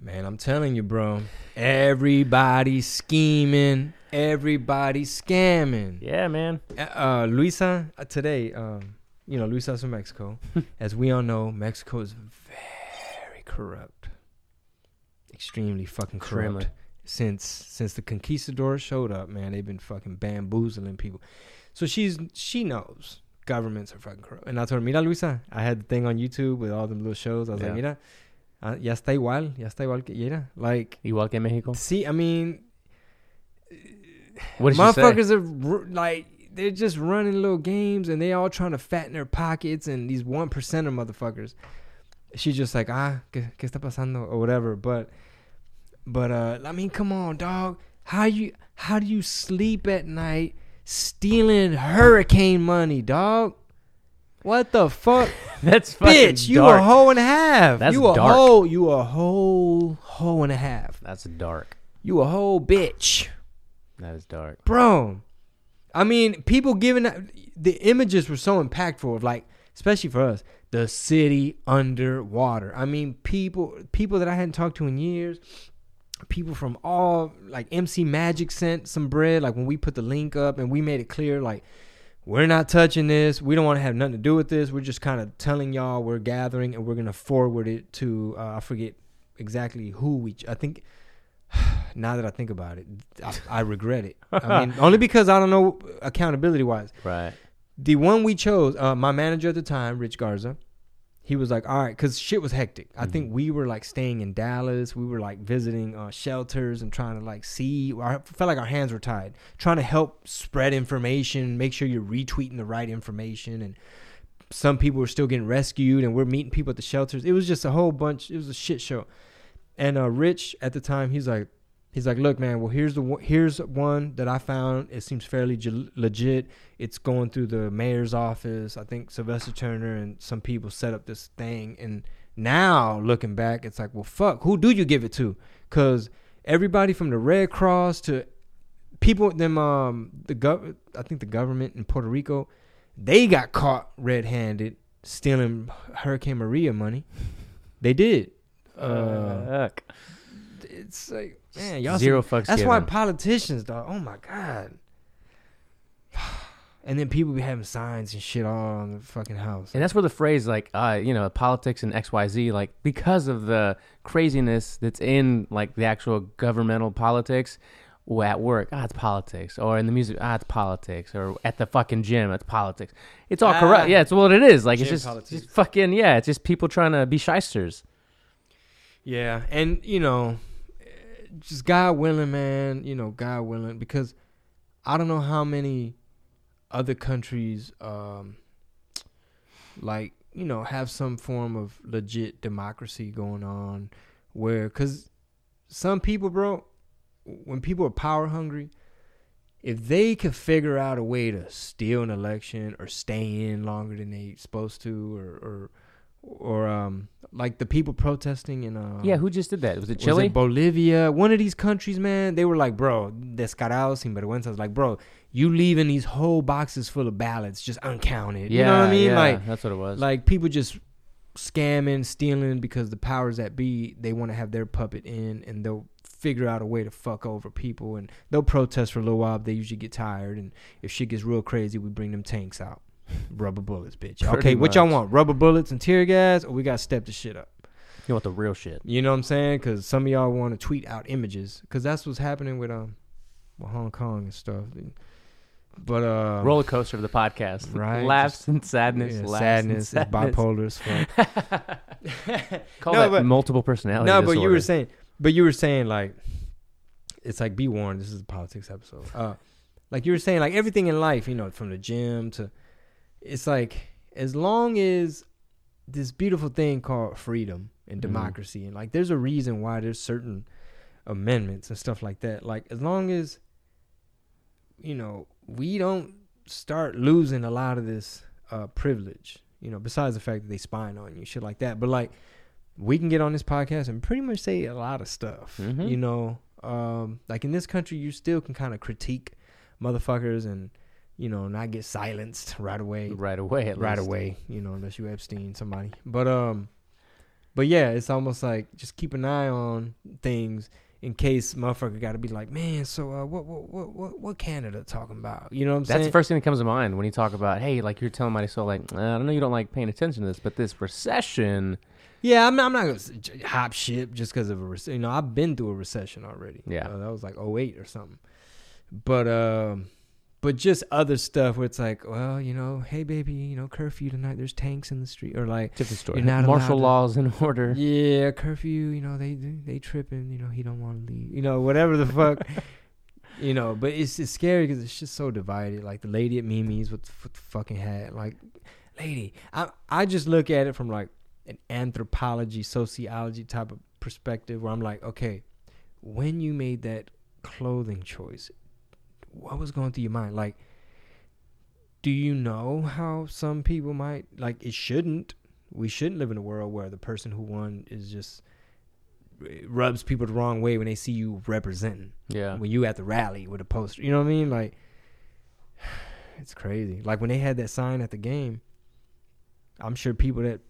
Man, I'm telling you, bro. Everybody scheming. Everybody scamming. Yeah, man. Uh, uh, Luisa uh, today, um, you know, Luisa's from Mexico. As we all know, Mexico is very corrupt, extremely fucking corrupt. Extremely. Since since the conquistadors showed up, man, they've been fucking bamboozling people. So she's she knows governments are fucking corrupt. And I told her, mira, Luisa, I had the thing on YouTube with all them little shows. I was Yeah. like, mira, uh, ya está igual, ya está igual que mira, like. Igual que Mexico. See, I mean, What did she say? motherfuckers are like they're just running little games and they all trying to fatten their pockets and these one percenter motherfuckers. She's just like ah, ¿qué, qué está pasando or whatever. But but uh, I mean, come on, dog. How you how do you sleep at night stealing hurricane money, dog? What the fuck, That's fucking bitch? You a hoe and a half. That's you a dark. hoe. You a whole hoe and a half. That's dark. You a whole bitch That is dark. bro. I mean, people giving the images were so impactful of like, especially for us, the city underwater. I mean, people people that I hadn't talked to in years, people from all like MC Magic sent some bread. Like when we put the link up and we made it clear, like we're not touching this. We don't want to have nothing to do with this. We're just kind of telling y'all we're gathering and we're gonna forward it to uh, I forget exactly who we. I think now that I think about it, I, I regret it. I mean, only because I don't know accountability wise. Right. The one we chose, uh, my manager at the time, Rich Garza, he was like, all right, because shit was hectic. I think we were like staying in Dallas. We were like visiting uh, shelters and trying to like see. I felt like our hands were tied, trying to help spread information, make sure you're retweeting the right information and some people were still getting rescued, and we're meeting people at the shelters. It was just a whole bunch. It was a shit show. And uh, Rich at the time, he's like, he's like, look, man. Well, here's the one, here's one that I found. It seems fairly ge- legit. It's going through the mayor's office. I think Sylvester Turner and some people set up this thing. And now looking back, it's like, well, fuck. Who do you give it to? Because everybody from the Red Cross to people them um the gov I think the government in Puerto Rico, they got caught red-handed stealing Hurricane Maria money. They did. Uh, Fuck. It's like man, y'all Zero some- fucks That's why given. politicians, dog. Oh my god. And then people be having signs and shit all on the fucking house. And that's where the phrase like uh, you know, politics and XYZ, like because of the craziness that's in like the actual governmental politics or at work, ah, it's politics. Or in the music, ah, it's politics. Or at the fucking gym, it's politics. It's all Ah. corrupt. Yeah, it's what it is. Like it's just, politics. just fucking yeah, it's just people trying to be shysters. Yeah, and you know, just God willing, man. You know, God willing, because I don't know how many other countries, um, like you know, have some form of legit democracy going on, where because some people, bro, when people are power hungry. If they could figure out a way to steal an election or stay in longer than they're supposed to, or or, or um, like the people protesting in uh, yeah, who just did that? Was it was Chile? it Bolivia, one of these countries, man, they were like, bro, descarados sin vergüenza. Like, bro, you leaving these whole boxes full of ballots just uncounted. yeah, you know what I mean? yeah, Like, that's what it was. like people just scamming, stealing because the powers that be they want to have their puppet in, and they'll figure out a way to fuck over people, and they'll protest for a little while. But they usually get tired, and if shit gets real crazy, we bring them tanks out, rubber bullets, bitch. Pretty okay, what y'all want? Rubber bullets and tear gas, or we got to step the shit up. you want the real shit. You know what I'm saying? Because some of y'all want to tweet out images, because that's what's happening with um, with Hong Kong and stuff. But uh, Roller coaster of the podcast. Right, Laughs just- and sadness. yeah, laughs sadness, and sadness. bipolar as fuck. Call No, that but- multiple personality. no, but you were saying, but you were saying like, it's like be warned. This is a politics episode. Uh, like you were saying, like everything in life, you know, from the gym to, it's like as long as this beautiful thing called freedom and Mhm. democracy, and like there's a reason why there's certain amendments and stuff like that. Like as long as, you know, we don't start losing a lot of this uh, privilege, you know, besides the fact that they spying on you, shit like that. But like, we can get on this podcast and pretty much say a lot of stuff, Mhm. you know. Um, like in this country, you still can kind of critique motherfuckers and you know not get silenced right away right away. Right least. away, you know, unless you Epstein somebody. But um, but yeah, it's almost like just keep an eye on things in case motherfucker got to be like, man, so uh, what what what what what Canada talking about? You know what I'm That's saying? That's the first thing that comes to mind when you talk about, hey, like you're telling somebody, so like, uh, I don't know you don't like paying attention to this, but this recession, yeah, I'm not, I'm not gonna hop ship just because of a recession. You know, I've been through a recession already. Yeah. Uh, that was like 08 or something. But um, but just other stuff where it's like, well, you know, hey baby, you know, curfew tonight. There's tanks in the street, or like. different story. You're not Martial laws in order. Yeah, curfew. You know they they tripping. You know he don't want to leave. You know whatever the fuck. you know, but it's it's scary because it's just so divided. Like the lady at Mimi's with, with the fucking hat. Like, lady, I I just look at it from like an anthropology, sociology type of perspective, where I'm like, okay, when you made that clothing choice, what was going through your mind? Like, do you know how some people might like? It shouldn't we shouldn't live in a world where the person who won is just rubs people the wrong way when they see you representing Yeah. when you at the rally with a poster you know what i mean like it's crazy like when they had that sign at the game i'm sure people that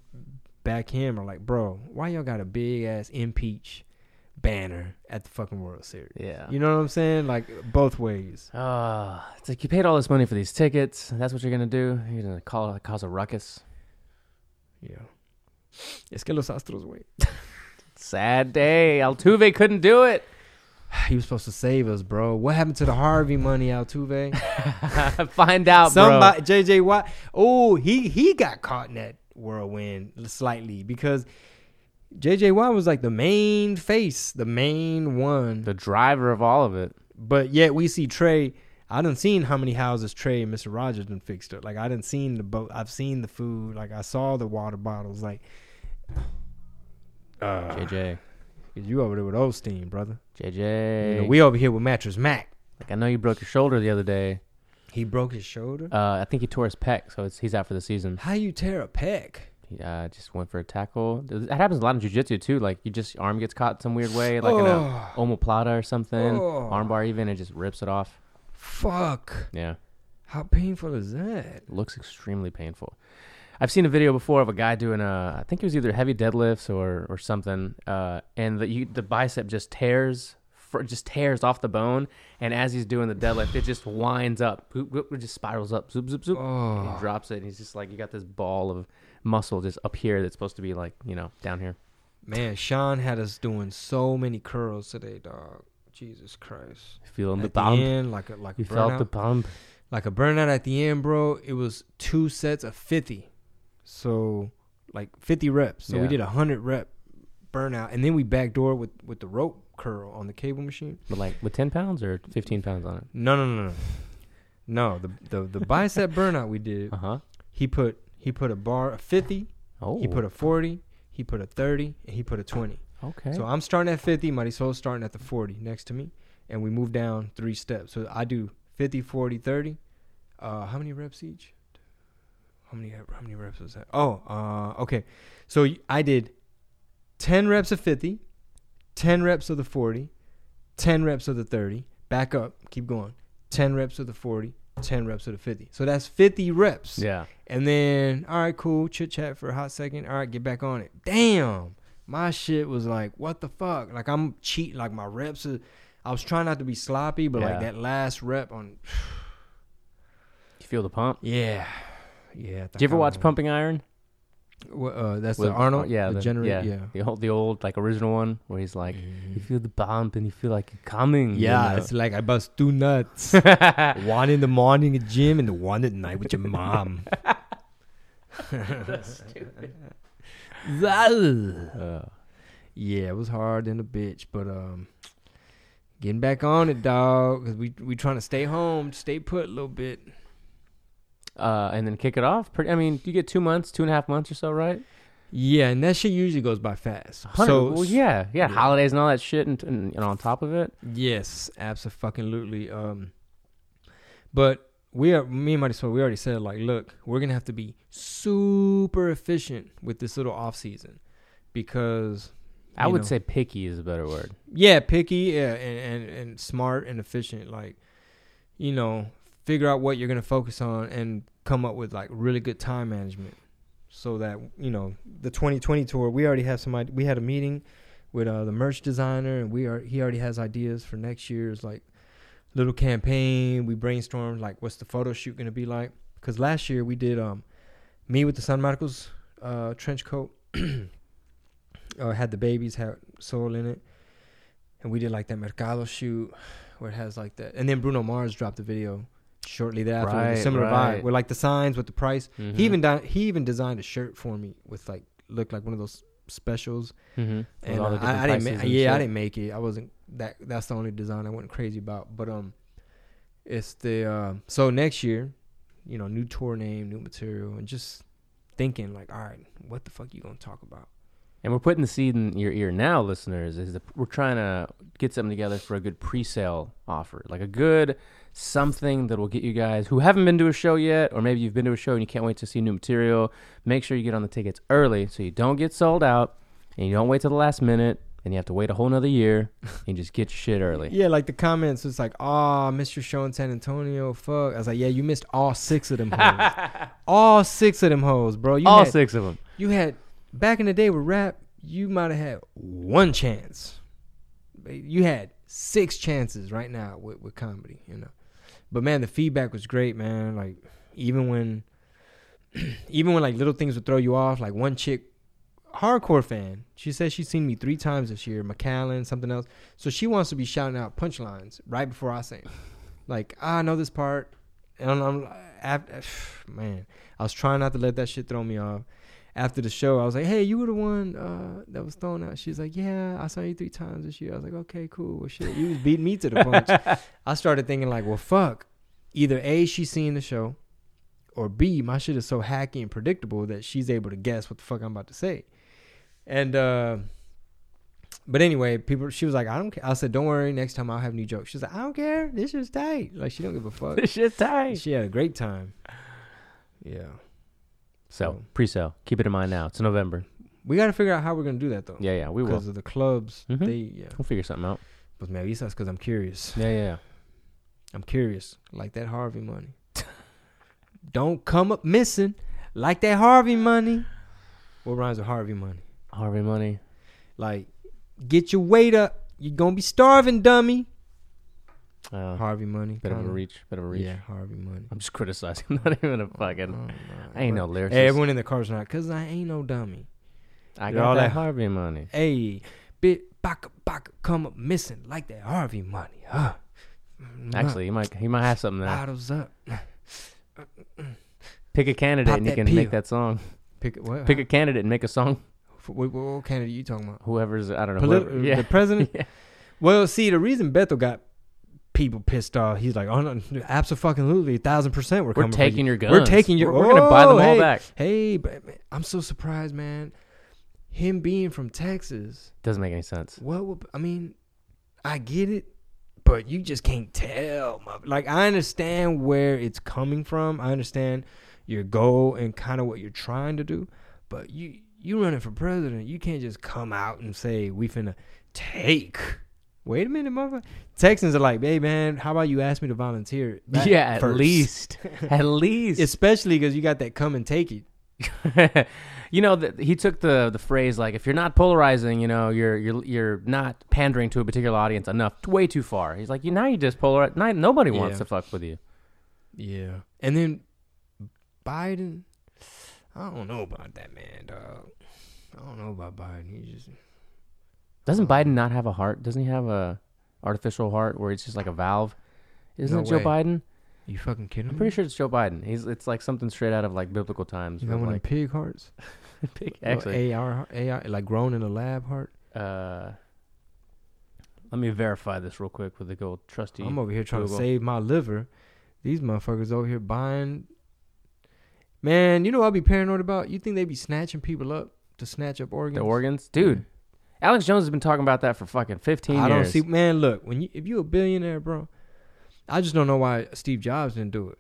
back him are like bro why y'all got a big ass impeach banner at the fucking world series Yeah. you know what i'm saying like both ways Uh, it's like you paid all this money for these tickets. That's what you're gonna do. You're gonna call cause a ruckus. yeah es que los astros wait Sad day. Altuve couldn't do it. he was supposed to save us bro what happened to the harvey money altuve Find out, Somebody, JJ Watt. Oh, he he got caught in that whirlwind slightly because JJ Watt was like the main face, the main one. The driver of all of it. But yet we see Trae. I done seen how many houses Trae and Mr. Rogers done fixed up. Like I didn't seen the boat. I've seen the food. Like I saw the water bottles. Like, uh, JJ, you over there with Osteen, brother. JJ. You know, we over here with Mattress Mac. like I know you broke your shoulder the other day. He broke his shoulder. Uh, I think he tore his pec, so it's, he's out for the season. How you tear a pec? He uh, just went for a tackle. That happens a lot in jiu-jitsu too. Like you just arm gets caught some weird way, like in a Oh. omoplata or something, Oh. armbar even, it just rips it off. Fuck. Yeah, How painful is that? it looks extremely painful. I've seen a video before of a guy doing a, I think it was either heavy deadlifts or or something, uh, and the you, the bicep just tears, fr- just tears off the bone, and as he's doing the deadlift, it just winds up, Boop, boop, it just spirals up, zoop zoop zoop. Oh. He drops it, and he's just like, you got this ball of muscle just up here that's supposed to be like, you know, down here. Man, Sean had us doing so many curls today, dog. Jesus Christ. Feeling the At the bump. end, like a like You felt burnout. the pump. like a burnout at the end, bro. It was two sets of fifty, so like fifty reps. So we did a hundred rep burnout, and then we backdoor with with the rope curl on the cable machine. But like with 10 pounds or 15 pounds on it. No, no, no, no, no. The the the bicep burnout we did. Uh huh. He put he put a bar of fifty. Oh. He put a forty. He put a thirty, and he put a twenty. Okay. So I'm starting at 50. Marisol's starting at the 40 next to me. And we move down three steps. So I do 50, 40, 30. Uh, how many reps each? How many how many reps was that? Oh, uh, okay. So I did 10 reps of 50, 10 reps of the 40, 10 reps of the 30. Back up. Keep going. 10 reps of the 40, 10 reps of the 50. So that's 50 reps. yeah. And then, all right, cool, chit chat for a hot second. All right, get back on it. Damn, my shit was like, what the fuck? Like I'm cheating. Like my reps. Are, I was trying not to be sloppy, but Yeah. like that last rep on, You feel the pump? yeah, yeah. Did you ever watch Pumping Iron? Wha- Uh, that's With- the Arnold. Yeah. the, The, generator. yeah. Yeah. The old, the old, like original one where he's like, you feel the bump and you feel like you're coming. you Yeah, know? it's like I bust two nuts. one in the morning at gym and the one at night with your mom. Uh, Yeah, it was hard in a bitch, but um, getting back on it, dog. Cause we we trying to stay home, stay put a little bit. Uh, and then kick it off. Pretty. I mean, you get two months, two and a half months or so, right? Yeah, and that shit usually goes by fast. So well, yeah, yeah, yeah. holidays and all that shit, and, and know, on top of it, yes, absolutely. Um, but we are me and Marty. So we already said like, look, we're gonna have to be super efficient with this little off season because I would know, say picky is a better word. yeah, picky, yeah, and, and and smart and efficient. Like, you know, figure out what you're gonna focus on and come up with like really good time management, so that you know the 2020 tour. We already have some. We had a meeting with uh, the merch designer, and we are he already has ideas for next year's like little campaign. We brainstormed like what's the photo shoot gonna be like? Because last year we did um me with the Sun Medicals uh, trench coat. uh, had the babies had soul in it, and we did like that Mercado shoot where it has like that, and then Bruno Mars dropped the video shortly thereafter with Right, a similar right. vibe with like the signs with the price. Mhm. He even di- he even designed a shirt for me with like looked like one of those specials. Mhm. And uh, I, I didn't, ma- yeah, I didn't make it. I wasn't that. That's the only design I went crazy about. But um, it's the uh, so next year, you know, new tour name, new material, and just thinking like, all right, what the fuck you gonna talk about? And we're putting the seed in your ear now, listeners. Is that we're trying to get something together for a good pre-sale offer, like a good something that will get you guys who haven't been to a show yet, or maybe you've been to a show and you can't wait to see new material. Make sure you get on the tickets early so you don't get sold out, and you don't wait till the last minute, and you have to wait a whole nother year, and just get your shit early. Yeah, like the comments, it's like, oh, I missed your show in San Antonio. Fuck. I was like, yeah, you missed all six of them hoes. all six of them hoes, bro. You All had, six of them. You had back in the day with rap, you might have had one chance. You had six chances right now with, with comedy, you know. But man, the feedback was great, man. Like even when even when like little things would throw you off, like one chick hardcore fan, she says she's seen me three times this year, McAllen, something else. So she wants to be shouting out punchlines right before I sing. Like, ah, I know this part. And I'm after, man, I was trying not to let that shit throw me off. After the show, I was like, "Hey, you were the one uh, that was thrown out." She's like, "Yeah, I saw you three times this year." I was like, "Okay, cool. Well, shit, you was beating me to the punch." I started thinking like, "Well, fuck." either A, she's seen the show, or B, my shit is so hacky and predictable that she's able to guess what the fuck I'm about to say. And uh but anyway, people she was like, I don't care. I said, Don't worry, next time I'll have new jokes. She's like, I don't care. This is tight. Like she don't give a fuck. This shit tight. she had a great time. Yeah. So pre-sale. Keep it in mind now. It's November. We gotta figure out how we're gonna do that though. Yeah, yeah, we will. Because of the clubs, Mhm. they yeah. We'll figure something out. But man, that's because I'm curious. Yeah, yeah. yeah. I'm curious, like that Harvey money. Don't come up missing, like that Harvey money. What rhymes with Harvey money? Harvey money. Like, get your weight up. You're gonna be starving, dummy. Uh, Harvey money. bit of a reach. Bit of a reach. Yeah, Harvey money. I'm just criticizing. I'm Not even a fucking. Oh, I ain't no lyricist. Hey, everyone in the car's not, cause I ain't no dummy. I got all that that- Harvey money. Hey, bit baka baka come up missing like that Harvey money. Huh? Actually, he might. He might have something there. bottles up. Pick a candidate Pop and you can make that song. Pick what? Pick a candidate and make a song. what, what, what candidate you talking about? Whoever's I don't know. Polit- whoever- yeah. The president. Yeah. Well, see, the reason Beto got people pissed off, he's like, "Oh no, absolutely, a thousand percent, we're, We're taking you. your guns. We're taking your. We're, we're gonna buy them Oh, all hey, back. Hey, but I'm so surprised, man. Him being from Texas, Doesn't make any sense. Would, I mean, I get it, but you just can't tell. Like, I understand where it's coming from. I understand your goal and kind of what you're trying to do, but you you running for president, you can't just come out and say we finna take. Wait a minute, mother. Texans are like, hey man, how about you ask me to volunteer? yeah, at first?" least, at least. especially because you got that come and take it. you know, that he took the the phrase like, if you're not polarizing, you know, you're you're you're not pandering to a particular audience enough, way too far. He's like, you now you just polarize. Now, nobody wants Yeah. to fuck with you. Yeah, and then Biden, I don't know about that man, dog. I don't know about Biden. He just Doesn't Uh-huh. Biden not have a heart? Doesn't he have a artificial heart where it's just like a valve? Isn't No it Joe way. Biden? you fucking kidding I'm me? pretty sure it's Joe Biden. He's it's like something straight out of like biblical times. You where, got one of like, pig hearts? big- Little actually, AR, AI, like grown in a lab heart. uh, let me verify this real quick with the gold trusty. I'm over here trying Google. to save my liver. These motherfuckers over here buying. Man, you know what I'll be paranoid about? You think they'd be snatching people up to snatch up organs? the organs, dude. Alex Jones has been talking about that for fucking 15 I don't years. see. Man, look, when you if you a billionaire, bro, I just don't know why Steve Jobs didn't do it.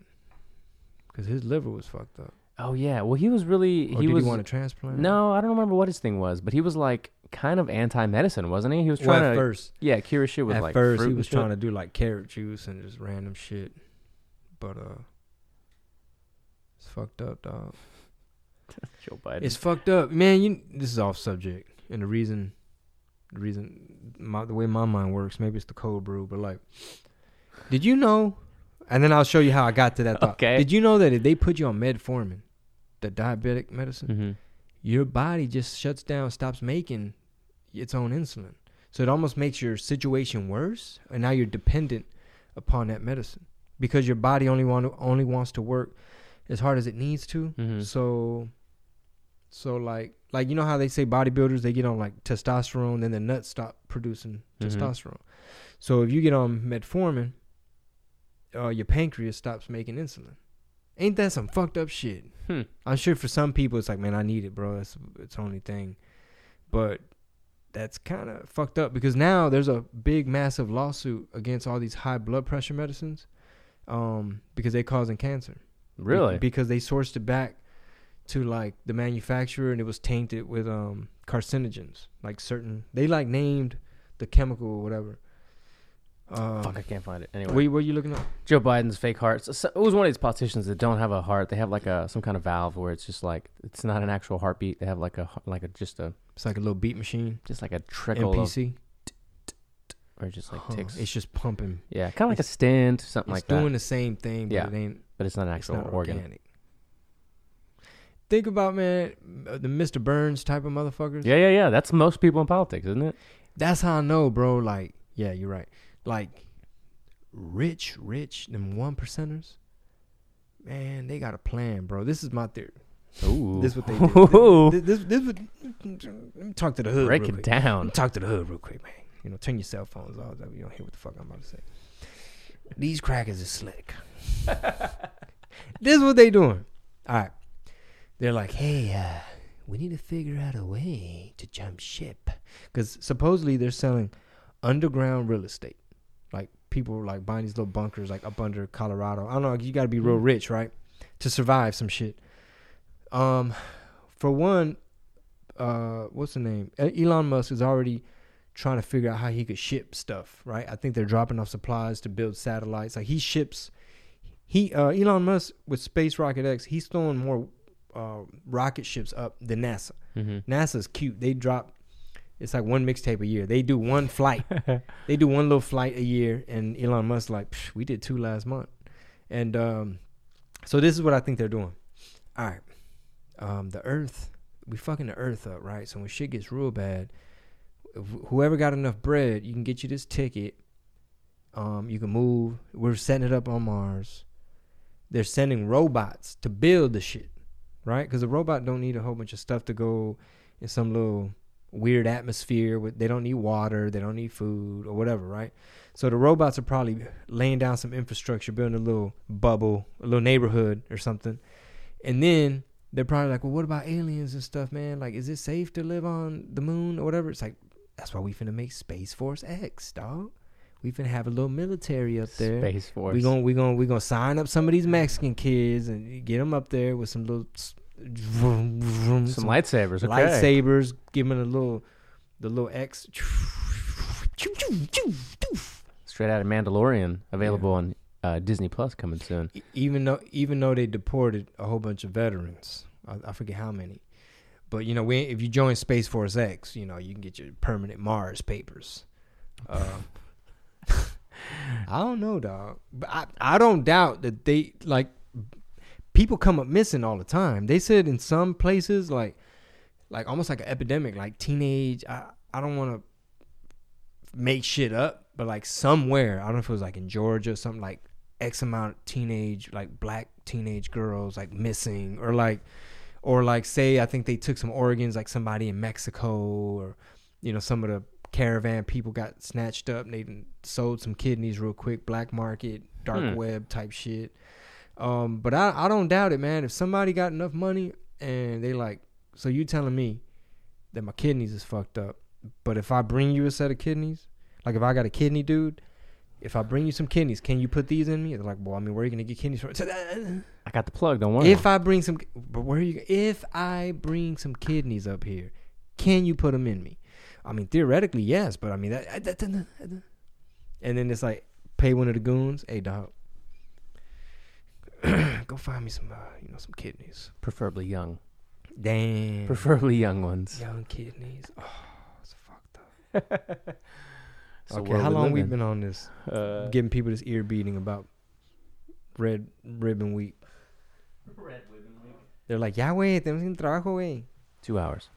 Cause his liver was fucked up. oh yeah, well he was really Or he did was he want a transplant? no, I don't remember what his thing was, but he was like kind of anti-medicine, wasn't he? He was Well, trying at to first, yeah cure shit with at like first fruit he and was shit. trying to do like carrot juice and just random shit, but uh, it's fucked up, dog. Joe Biden. It's fucked up, man. You this is off subject, and the reason, the reason, my, the way my mind works, maybe it's the cold brew, but like, did you know? And then I'll show you how I got to that thought. Okay. Did you know that if they put you on metformin, the diabetic medicine, hmm your body just shuts down, stops making its own insulin. So it almost makes your situation worse, and now you're dependent upon that medicine because your body only want only wants to work as hard as it needs to. Mhm. So, so like like you know how they say bodybuilders they get on like testosterone, then the nuts stop producing Mhm. testosterone. So if you get on metformin, uh, your pancreas stops making insulin. Ain't that some fucked up shit? Hmm. I'm sure for some people it's like, man, I need it, bro. That's it's the only thing. But that's kind of fucked up because now there's a big, massive lawsuit against all these high blood pressure medicines, um, because they're causing cancer. Be- Really? because they sourced it back to like the manufacturer and it was tainted with um carcinogens, like certain. They like named the chemical or whatever. Um, Fuck, I can't find it. Anyway, what are you looking at? Joe Biden's fake heart. So- so- it was one of these politicians that don't have a heart. They have like a some kind of valve where it's just like it's not an actual heartbeat. They have like a like a just a It's like a little beat machine. just like a trickle of or just like Huh, ticks. It's just pumping. yeah, kind of like a stent, something like that. It's doing the same thing, but Yeah. it ain't. But it's not an It's actual not organ. organic. Think about man, uh, the Mr. Burns type of motherfuckers. Yeah, yeah, yeah. That's most people in politics, isn't it? That's how I know, bro. Like, yeah, you're right. Like, rich, rich, them one percenters. Man, they got a plan, bro. This is my theory. Ooh, This what they do. This, this, this, what- let me talk to the hood. break real it quick. down. Talk to the hood real quick, man. You know, turn your cell phones off. You don't hear what the fuck I'm about to say. These crackers are slick. this is what they doing. All right. They're like, hey, uh, we need to figure out a way to jump ship. Because supposedly they're selling underground real estate. Like people like buying these little bunkers like up under Colorado. I don't know, you gotta be real rich, right? To survive some shit. Um for one, uh what's the name? Elon Musk is already trying to figure out how he could ship stuff, right? I think they're dropping off supplies to build satellites. Like he ships he uh Elon Musk with Space Rocket X, he's throwing more uh rocket ships up than NASA. Mm-hmm. NASA's cute. They drop it's like one mixtape a year. They do one flight. they do one little flight a year and Elon Musk like, "Psh, we did two last month. And um so this is what I think they're doing. All right. Um the earth, we fucking the earth up, right? So when shit gets real bad, wh- whoever got enough bread, you can get you this ticket. Um you can move. We're setting it up on Mars. They're sending robots to build the shit, right? Cuz a robot don't need a whole bunch of stuff to go in some little weird atmosphere they don't need water they don't need food or whatever right? So the robots are probably laying down some infrastructure building a little bubble a little neighborhood or something. And then they're probably like well what about aliens and stuff man? Like is it safe to live on the moon or whatever? It's like that's why we finna make space force x dog we finna have a little military up there Space Force. we gonna we gonna we gonna sign up some of these mexican kids and get them up there with some little vroom, vroom, some lightsabers. Okay. lightsabers, give them a little, the little X. Straight out of Mandalorian, available on uh, Disney Plus coming soon. Even though, even though they deported a whole bunch of veterans, I, I forget how many, but you know, when, if you join Space Force X, you know, you can get your permanent Mars papers. Uh, I don't know, dog, but I, I don't doubt that they like people come up missing all the time. They said in some places, like, like almost like an epidemic, like teenage. I I don't want to make shit up, but like somewhere, I don't know if it was like in Georgia, or something like X amount of teenage, like black teenage girls, like missing, or like, or like say I think they took some organs, like somebody in Mexico, or you know some of the caravan people got snatched up and they sold some kidneys real quick, black market, dark Hmm. web type shit. Um, but I, I don't doubt it, man. If somebody got enough money and they like, so you telling me that my kidneys is fucked up, but if I bring you a set of kidneys, like if I got a kidney dude, if I bring you some kidneys, can you put these in me? They're like, well, I mean, where are you gonna get kidneys from? I got the plug. Don't worry. if I bring some, but where are you? If I bring some kidneys up here, can you put them in me? I mean, theoretically, yes, but I mean that. that- that- that- And then it's like, pay one of the goons, hey dog, go find me some, uh, you know, some kidneys. Preferably young. Damn, Preferably young ones. young kidneys. Oh, it's fucked up. It's the okay, how we long we in. been on this? Uh, Giving people this ear beating about Red Ribbon Week. Red ribbon week. They're like, ya, wey, tenemos un trabajo, wey. two hours.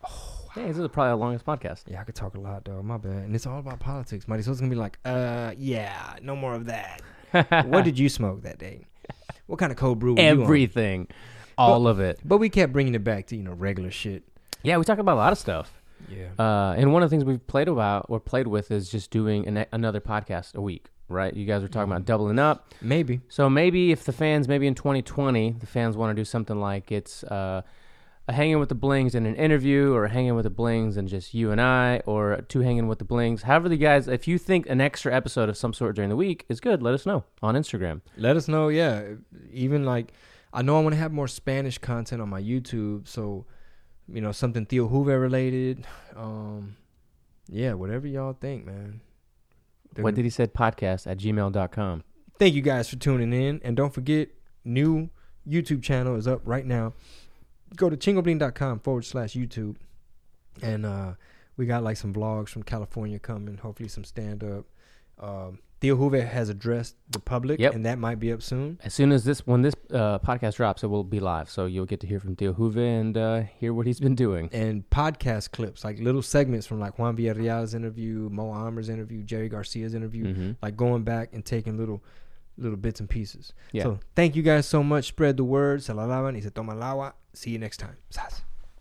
Hey, this is probably our longest podcast. Yeah, I could talk a lot, though. My bad. And it's all about politics. So it's gonna be like, uh, yeah, no more of that. what did you smoke that day? What kind of cold brew? Were you on? Everything, all of it. But we kept bringing it back to you know regular shit. Yeah, we talk about a lot of stuff. Yeah. Uh, and one of the things we've played about or played with is just doing an, another podcast a week, right? You guys were talking about doubling up. Maybe. So maybe if the fans, maybe in 2020, the fans want to do something like it's uh, a hanging with the blings in an interview, or hanging with the blings and just you and I, or two hanging with the blings. However, the guys, if you think an extra episode of some sort during the week is good, let us know on Instagram. Let us know. Yeah. Even like, I know I want to have more Spanish content on my YouTube. So, you know, something Theo Hoover related. Um, yeah, whatever y'all think, man. What did he said? Podcast at gmail.com. Thank you guys for tuning in. And don't forget, new YouTube channel is up right now. Go to chingobling.com forward slash YouTube. And uh, we got like some vlogs from California coming, hopefully some stand up. Um, Theo Hoover has addressed the public, Yep. and that might be up soon. As soon as this, when this uh, podcast drops, it will be live. So you'll get to hear from Theo Huve and uh, hear what he's been doing. And podcast clips, like little segments from like Juan Villarreal's interview, Mo Amer's interview, Jerry Garcia's interview, Mhm. like going back and taking little little bits and pieces. Yeah. So thank you guys so much. Spread the word. Se la lavan y se toma el agua. See you next time. Sas.